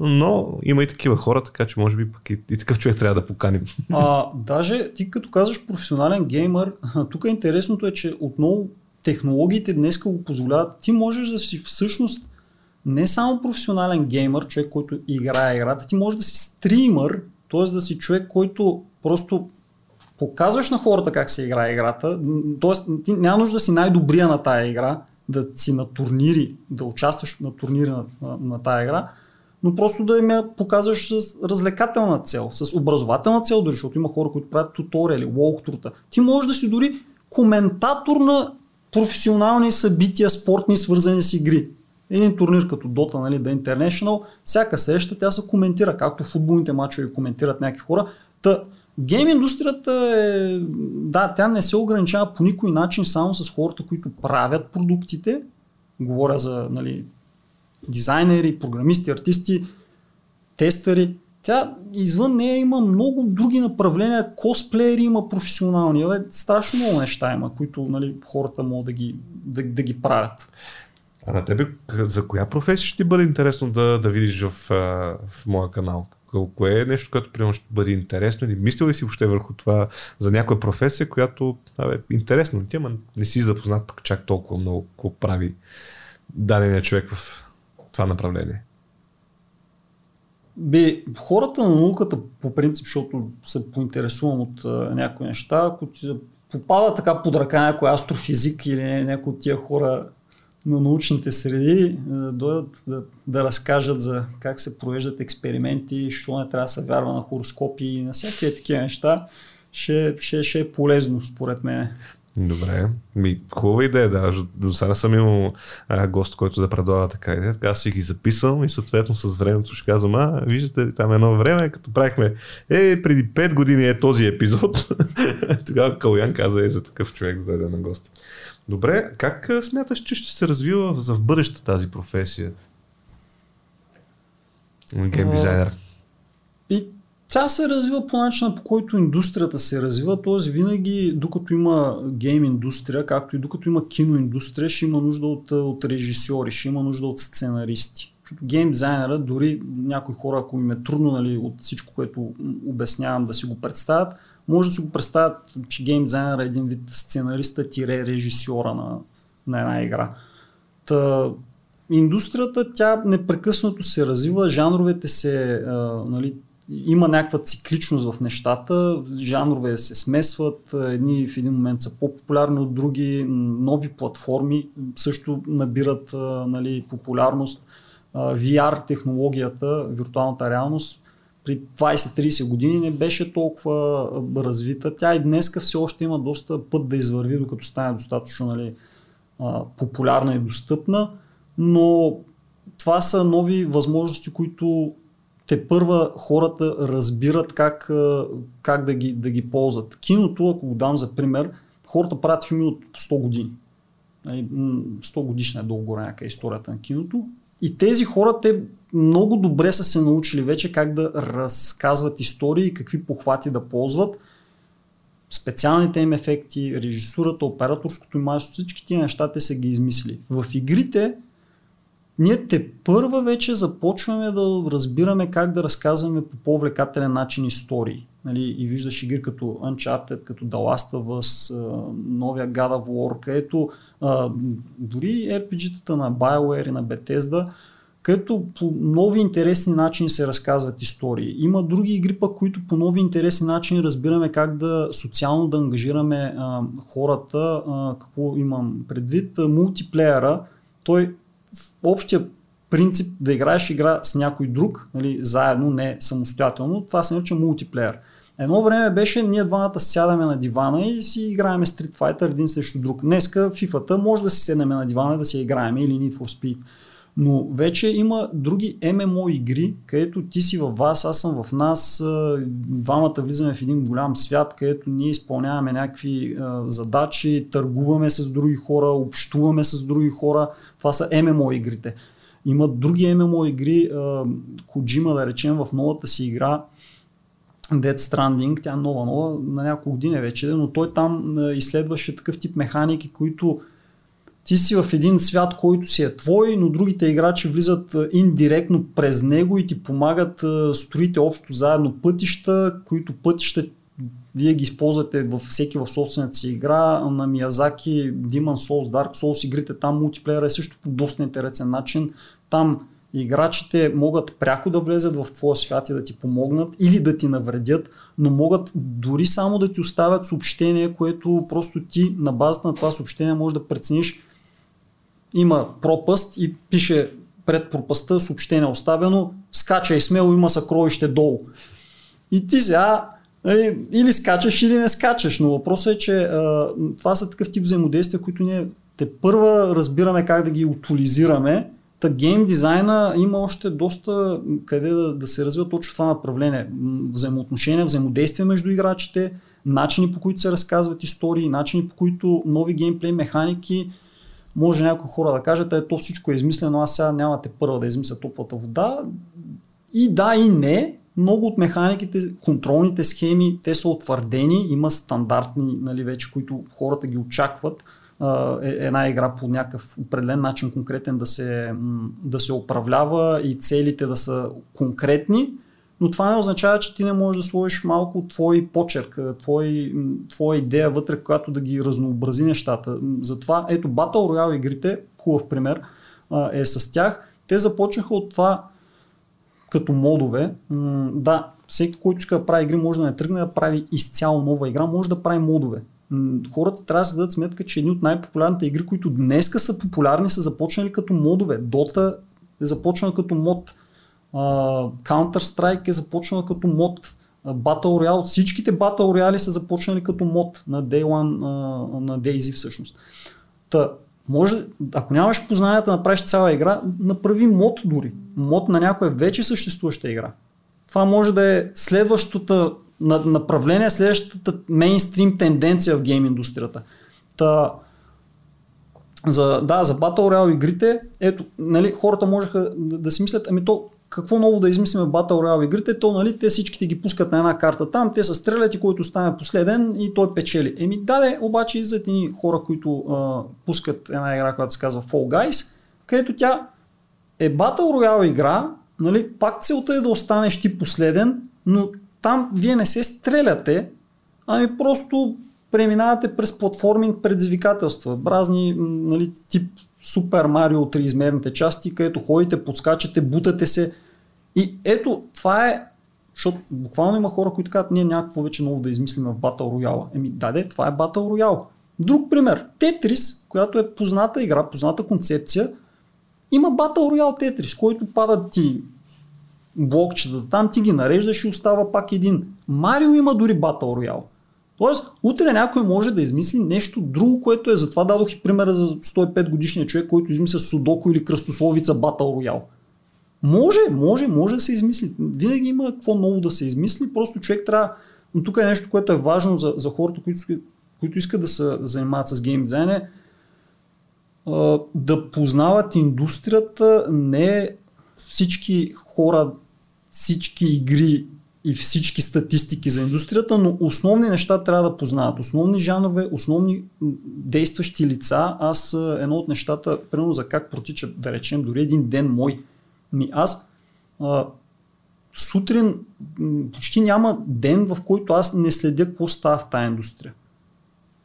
но има и такива хора, така че може би пък и, и такъв човек трябва да поканим. А, даже ти като казваш професионален геймър, тук интересното е, че отново технологиите днес го позволяват. Ти можеш да си всъщност не само професионален геймър, човек, който играе играта, ти можеш да си стримър, т.е. да си човек, който просто показваш на хората как се играе играта, т.е. ти няма нужда да си най-добрия на тая игра, да си на турнири, да участваш на турнири на, на, на тая игра, но просто да им я показваш с развлекателна цел, с образователна цел, дори, защото има хора, които правят туториали, walkthrough Ти можеш да си дори коментатор на професионални събития, спортни, свързани с игри. Един турнир като Dota, нали, The International, всяка среща тя се коментира, както футболните мачове коментират някакви хора. Та, гейм индустрията е, да, тя не се ограничава по никой начин само с хората, които правят продуктите. Говоря за нали, дизайнери, програмисти, артисти, тестери. Тя извън нея има много други направления, косплеери има професионални. Бе, страшно много неща има, които нали, хората могат да ги, да, да ги правят. А на тебе за коя професия ще ти бъде интересно да, да видиш в, в моя канал? Кое е нещо, което примерно ще бъде интересно или мислил ли си въобще върху това за някоя професия, която е интересно ти, ама не си запознат чак толкова много, какво прави дадения човек в това направление? Би, хората на науката по принцип, защото се поинтересувам от а, някои неща, ако ти попада така под ръка някой астрофизик или някой от тия хора на научните среди да дойдат да, да разкажат за как се провеждат експерименти, що не трябва да се вярва на хороскопи и на всякакви такива неща, ще, ще, ще е полезно според мен. Добре. Ми, хубава идея, да. До сега съм имал а, гост, който да предлага така идея. Така аз си ги записвам и съответно с времето ще казвам, а, виждате ли, там едно време, като правихме, е, преди 5 години е този епизод. Тогава Калян каза е за такъв човек да дойде на гости. Добре, как смяташ, че ще се развива за в бъдеще тази професия? Гейм дизайнер. И тя се развива по начина по който индустрията се развива, т.е. винаги докато има гейм индустрия, както и докато има киноиндустрия, ще има нужда от, от режисьори, ще има нужда от сценаристи. Защото гейм дизайнера, дори някои хора, ако им е трудно нали, от всичко, което обяснявам да си го представят, може да си го представят, че гейм дизайнер е един вид сценариста тире режисьора на, на една игра. Та, индустрията, тя непрекъснато се развива, жанровете се, а, нали, има някаква цикличност в нещата, жанрове се смесват, едни в един момент са по-популярни от други, нови платформи също набират нали, популярност. VR технологията, виртуалната реалност, при 20-30 години не беше толкова развита. Тя и днеска все още има доста път да извърви, докато стане достатъчно нали, популярна и достъпна, но това са нови възможности, които те първа хората разбират как, как да, ги, да ги ползват. Киното, ако го дам за пример, хората правят филми от 100 години. 100 нали, годишна е долу горе историята на киното. И тези хора, те много добре са се научили вече как да разказват истории, какви похвати да ползват. Специалните им ефекти, режисурата, операторското майсто, всички тия неща те са ги измисли. В игрите ние те първа вече започваме да разбираме как да разказваме по по-влекателен начин истории. Нали, и виждаш игри като Uncharted, като The Last of Us, новия God of War, където дори RPG-тата на BioWare и на Bethesda, където по нови интересни начини се разказват истории. Има други игри, пък, които по нови интересни начини разбираме как да социално да ангажираме а, хората. А, какво имам предвид? Мултиплеера, той в общия принцип да играеш игра с някой друг, нали, заедно, не самостоятелно, това се нарича мултиплеер. Едно време беше, ние двамата сядаме на дивана и си играем Street Fighter един срещу друг. Днеска FIFA-та може да си седнем на дивана да си играем или Need for Speed. Но вече има други ММО игри, където ти си във вас, аз съм в нас, двамата влизаме в един голям свят, където ние изпълняваме някакви задачи, търгуваме с други хора, общуваме с други хора. Това са ММО игрите. Има други ММО игри, Коджима да речем в новата си игра Dead Stranding, тя е нова, нова, на няколко години вече, но той там изследваше такъв тип механики, които ти си в един свят, който си е твой, но другите играчи влизат индиректно през него и ти помагат строите общо заедно пътища, които пътища вие ги използвате във всеки в собствената си игра. На Миязаки, Demon Souls, Dark Souls игрите там мултиплеера е също по доста интересен начин. Там играчите могат пряко да влезат в твоя свят и да ти помогнат или да ти навредят, но могат дори само да ти оставят съобщение, което просто ти на базата на това съобщение може да прецениш има пропаст и пише пред пропаста съобщение оставено, скачай смело, има съкровище долу. И ти сега нали, или скачаш, или не скачаш, но въпросът е, че а, това са такъв тип взаимодействия, които ние те първа разбираме как да ги утилизираме, Та гейм дизайна има още доста къде да, да се развива точно това направление. Взаимоотношения, взаимодействие между играчите, начини по които се разказват истории, начини по които нови геймплей механики, може някои хора да кажат, е, то всичко е измислено, аз сега нямате първа да измисля топлата вода. И да, и не. Много от механиките, контролните схеми, те са утвърдени, има стандартни, нали, вече, които хората ги очакват е, една игра по някакъв определен начин конкретен да се, да се управлява и целите да са конкретни, но това не означава, че ти не можеш да сложиш малко твой почерк, твой, твоя идея вътре, която да ги разнообрази нещата. Затова, ето, Battle Royale игрите, хубав пример, е с тях. Те започнаха от това като модове. Да, всеки, който иска да прави игри, може да не тръгне да прави изцяло нова игра, може да прави модове хората трябва да се дадат сметка, че едни от най-популярните игри, които днеска са популярни, са започнали като модове. Dota е започнала като мод. Counter-Strike е започнала като мод. Battle Royale, всичките Battle Royale са започнали като мод на Day One, на DayZ всъщност. Та, може, ако нямаш познанията да направиш цяла игра, направи мод дори. Мод на някоя вече съществуваща игра. Това може да е следващата на направление следващата мейнстрим тенденция в гейм индустрията. Та, за, да, за Battle Royale игрите, ето, нали, хората можеха да, да си мислят, ами то какво ново да измислиме Battle Royale игрите, то нали, те всичките ги пускат на една карта там, те са стрелят и който стане последен и той печели. Еми да, обаче излизат и хора, които а, пускат една игра, която се казва Fall Guys, където тя е Battle Royale игра, нали, пак целта е да останеш ти последен, но там вие не се стреляте, ами просто преминавате през платформинг предизвикателства, разни нали, тип Супер Марио триизмерните части, където ходите, подскачате, бутате се. И ето, това е, защото буквално има хора, които казват, ние някакво вече ново да измислим в Battle Royale. Еми, даде, това е Battle Royale. Друг пример, Тетрис, която е позната игра, позната концепция, има Battle Royale Тетрис, който падат ти блокчета там, ти ги нареждаш и остава пак един. Марио има дори Battle Royale. Тоест, утре някой може да измисли нещо друго, което е. Затова дадох и примера за 105 годишния човек, който измисля Судоко или кръстословица Battle Royale. Може, може, може да се измисли. Винаги има какво ново да се измисли, просто човек трябва. Но тук е нещо, което е важно за, за хората, които, които искат да се занимават с гейм дизайн, е да познават индустрията, не всички хора всички игри и всички статистики за индустрията, но основни неща трябва да познават. Основни жанове, основни действащи лица. Аз едно от нещата, примерно за как протича, да речем, дори един ден мой. Ми аз а, сутрин почти няма ден, в който аз не следя какво става в тази индустрия.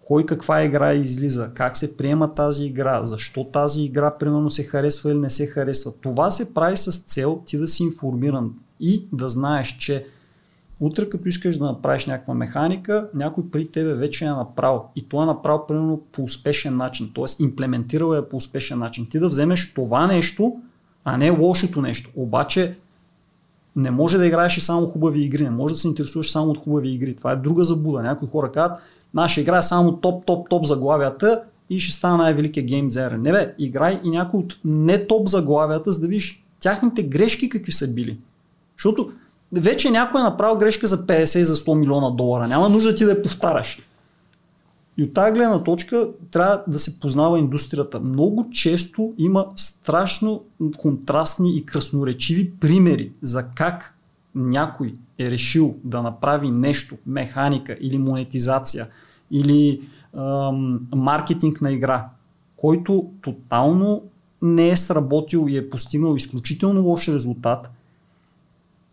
Кой каква игра излиза, как се приема тази игра, защо тази игра примерно се харесва или не се харесва. Това се прави с цел ти да си информиран и да знаеш, че утре като искаш да направиш някаква механика, някой при тебе вече е направил и то е направил примерно по успешен начин, т.е. имплементирал е по успешен начин. Ти да вземеш това нещо, а не лошото нещо. Обаче не може да играеш и само хубави игри, не може да се интересуваш само от хубави игри. Това е друга забуда. Някои хора казват, наша игра е само топ, топ, топ заглавията и ще стана най-великия гейм дизайнер. Не бе, играй и някой от не топ заглавията, за да видиш тяхните грешки какви са били. Защото вече някой е направил грешка за 50 и за 100 милиона долара. Няма нужда ти да я повтаряш. И от тази гледна точка трябва да се познава индустрията. Много често има страшно контрастни и красноречиви примери за как някой е решил да направи нещо, механика или монетизация или ам, маркетинг на игра, който тотално не е сработил и е постигнал изключително лош резултат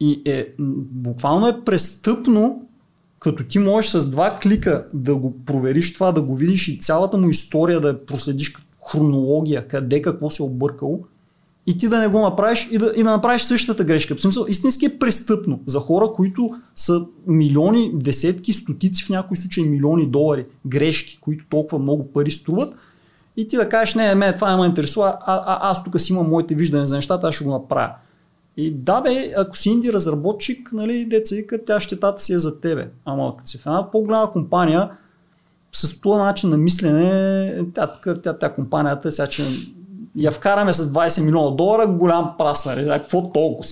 и е, буквално е престъпно като ти можеш с два клика да го провериш това, да го видиш и цялата му история да проследиш хронология, къде какво се е объркало и ти да не го направиш и да, и да направиш същата грешка. В смисъл, истински е престъпно за хора, които са милиони, десетки, стотици, в някои случаи милиони долари грешки, които толкова много пари струват и ти да кажеш, не, мен това не ме интересува, а, а, аз тук си имам моите виждания за нещата, аз ще го направя. И да бе, ако си инди разработчик, нали, деца вика, тя щетата си е за тебе. Ама като си в една по-голяма компания, с този начин на мислене, тя, тя, тя, тя компанията, сега, че я вкараме с 20 милиона долара, голям прас, нали, какво толкова?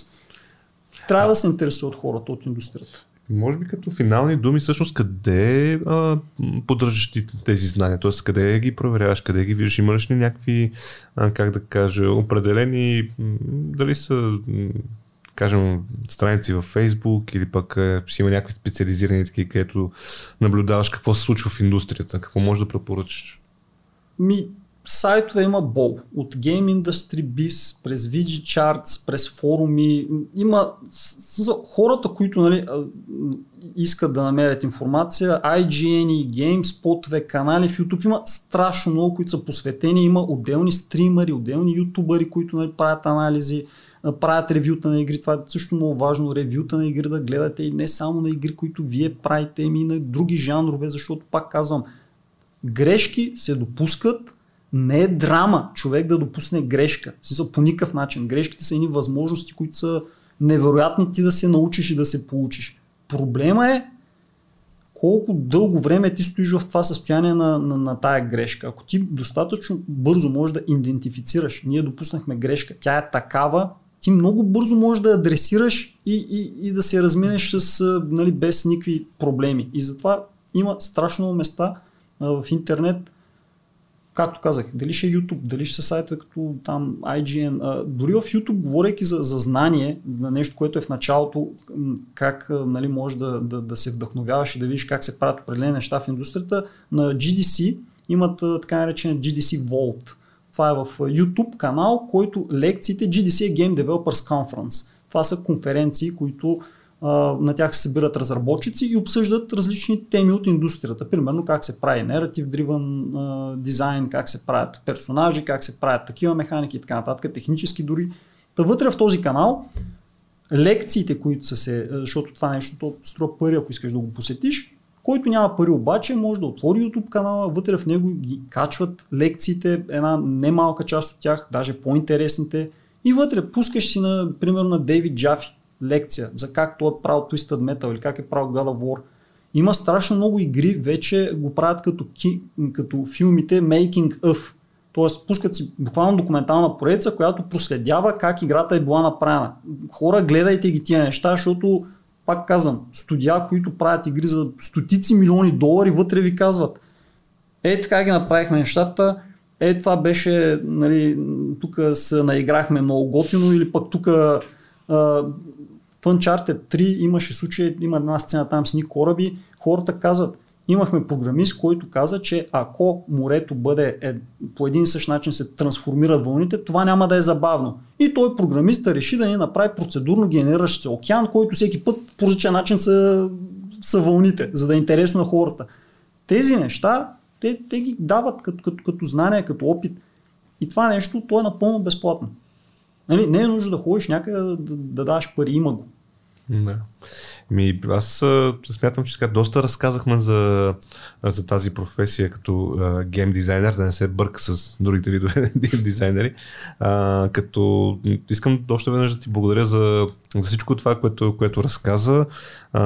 Трябва да се интересуват хората от индустрията. Може би като финални думи, всъщност къде а, поддържаш ти тези знания? Т.е. къде ги проверяваш, къде ги виждаш? Имаш ли някакви, а, как да кажа, определени, дали са кажем, страници във Facebook или пък е, си има някакви специализирани такива, където наблюдаваш какво се случва в индустрията, какво можеш да препоръчаш? Ми, сайтове има бол. От Game Industry Biz, през VG Charts, през форуми. Има хората, които нали, искат да намерят информация. IGN, GameSpot, канали в YouTube. Има страшно много, които са посветени. Има отделни стримери, отделни ютубъри, които нали, правят анализи правят ревюта на игри. Това е също много важно. Ревюта на игри да гледате и не само на игри, които вие правите, ами и на други жанрове, защото пак казвам, грешки се допускат, не е драма човек да допусне грешка. Смисъл, по никакъв начин. Грешките са едни възможности, които са невероятни ти да се научиш и да се получиш. Проблема е колко дълго време ти стоиш в това състояние на, на, на тая грешка. Ако ти достатъчно бързо можеш да идентифицираш, ние допуснахме грешка, тя е такава, ти много бързо можеш да адресираш и, и, и да се разминеш с, нали, без никакви проблеми. И затова има страшно места а, в интернет, както казах, дали ще е YouTube, дали ще са сайтове като там IGN, а, дори в YouTube, говорейки за, за знание на нещо, което е в началото, как нали, може да, да, да се вдъхновяваш и да видиш как се правят определени неща в индустрията, на GDC имат така наречен GDC Vault. Това е в YouTube канал, който лекциите GDC е Game Developers Conference. Това са конференции, които на тях се събират разработчици и обсъждат различни теми от индустрията. Примерно как се прави narrative driven дизайн, как се правят персонажи, как се правят такива механики и така нататък, технически дори. Та вътре в този канал лекциите, които са се, защото това нещо струва пари, ако искаш да го посетиш, който няма пари обаче, може да отвори YouTube канала, вътре в него ги качват лекциите, една немалка част от тях, даже по-интересните. И вътре пускаш си, на, примерно, на Дейвид Джафи лекция за как той е правил Twisted Metal или как е правил God of War. Има страшно много игри, вече го правят като, ки, като филмите Making of. Тоест пускат си буквално документална проекция, която проследява как играта е била направена. Хора, гледайте ги тия неща, защото пак казвам, студия, които правят игри за стотици милиони долари, вътре ви казват, е така ги направихме нещата, е това беше, нали, тук се наиграхме много готино или пък тук Uncharted 3 имаше случай, има една сцена там с ни кораби, хората казват, имахме програмист, който каза, че ако морето бъде е, по един и същ начин се трансформират вълните, това няма да е забавно. И той програмиста реши да ни направи процедурно генериращ се океан, който всеки път по различен начин са, са вълните, за да е интересно на хората. Тези неща, те, те ги дават като, като, като знание, като опит. И това нещо, то е напълно безплатно. Нали, не е нужно да ходиш някъде да, да, да даваш пари, има го. Да. Ми, аз смятам, че сега доста разказахме за, за тази професия като гейм дизайнер, да не се бърка с другите видове дизайнери. А, като искам още веднъж да ти благодаря за за всичко това, което, което разказа. А,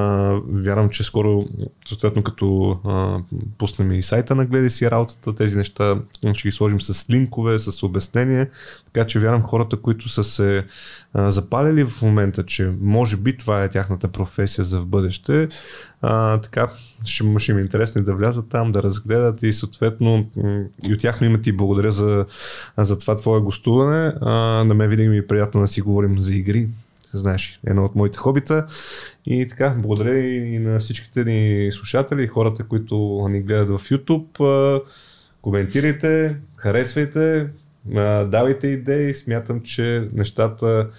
вярвам, че скоро, съответно като а, пуснем и сайта на Гледай си работата, тези неща ще ги сложим с линкове, с обяснение, така че вярвам хората, които са се а, запалили в момента, че може би това е тяхната професия за в бъдеще, а, така ще, ще ми е интересно да влязат там, да разгледат и съответно и от тяхно име ти благодаря за, за това твое гостуване. А, на мен винаги ми е приятно да си говорим за игри, знаеш, едно от моите хобита. И така, благодаря и на всичките ни слушатели и хората, които ни гледат в YouTube. Коментирайте, харесвайте, давайте идеи. Смятам, че нещата,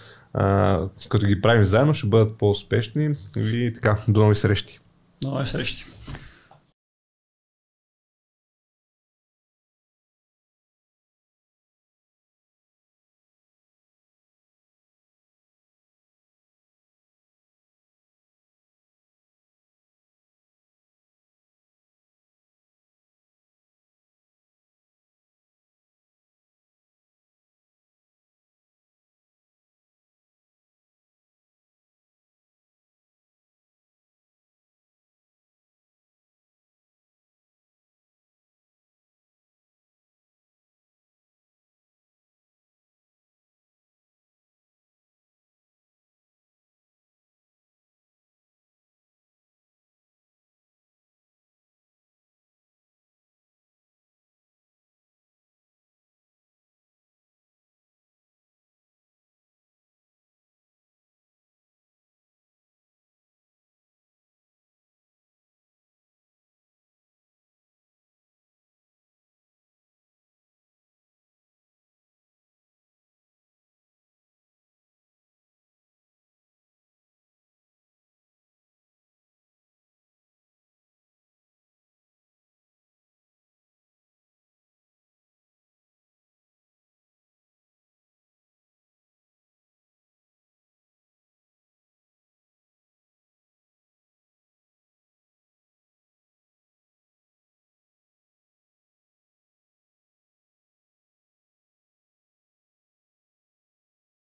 като ги правим заедно, ще бъдат по-успешни. И така, до нови срещи. До нови срещи.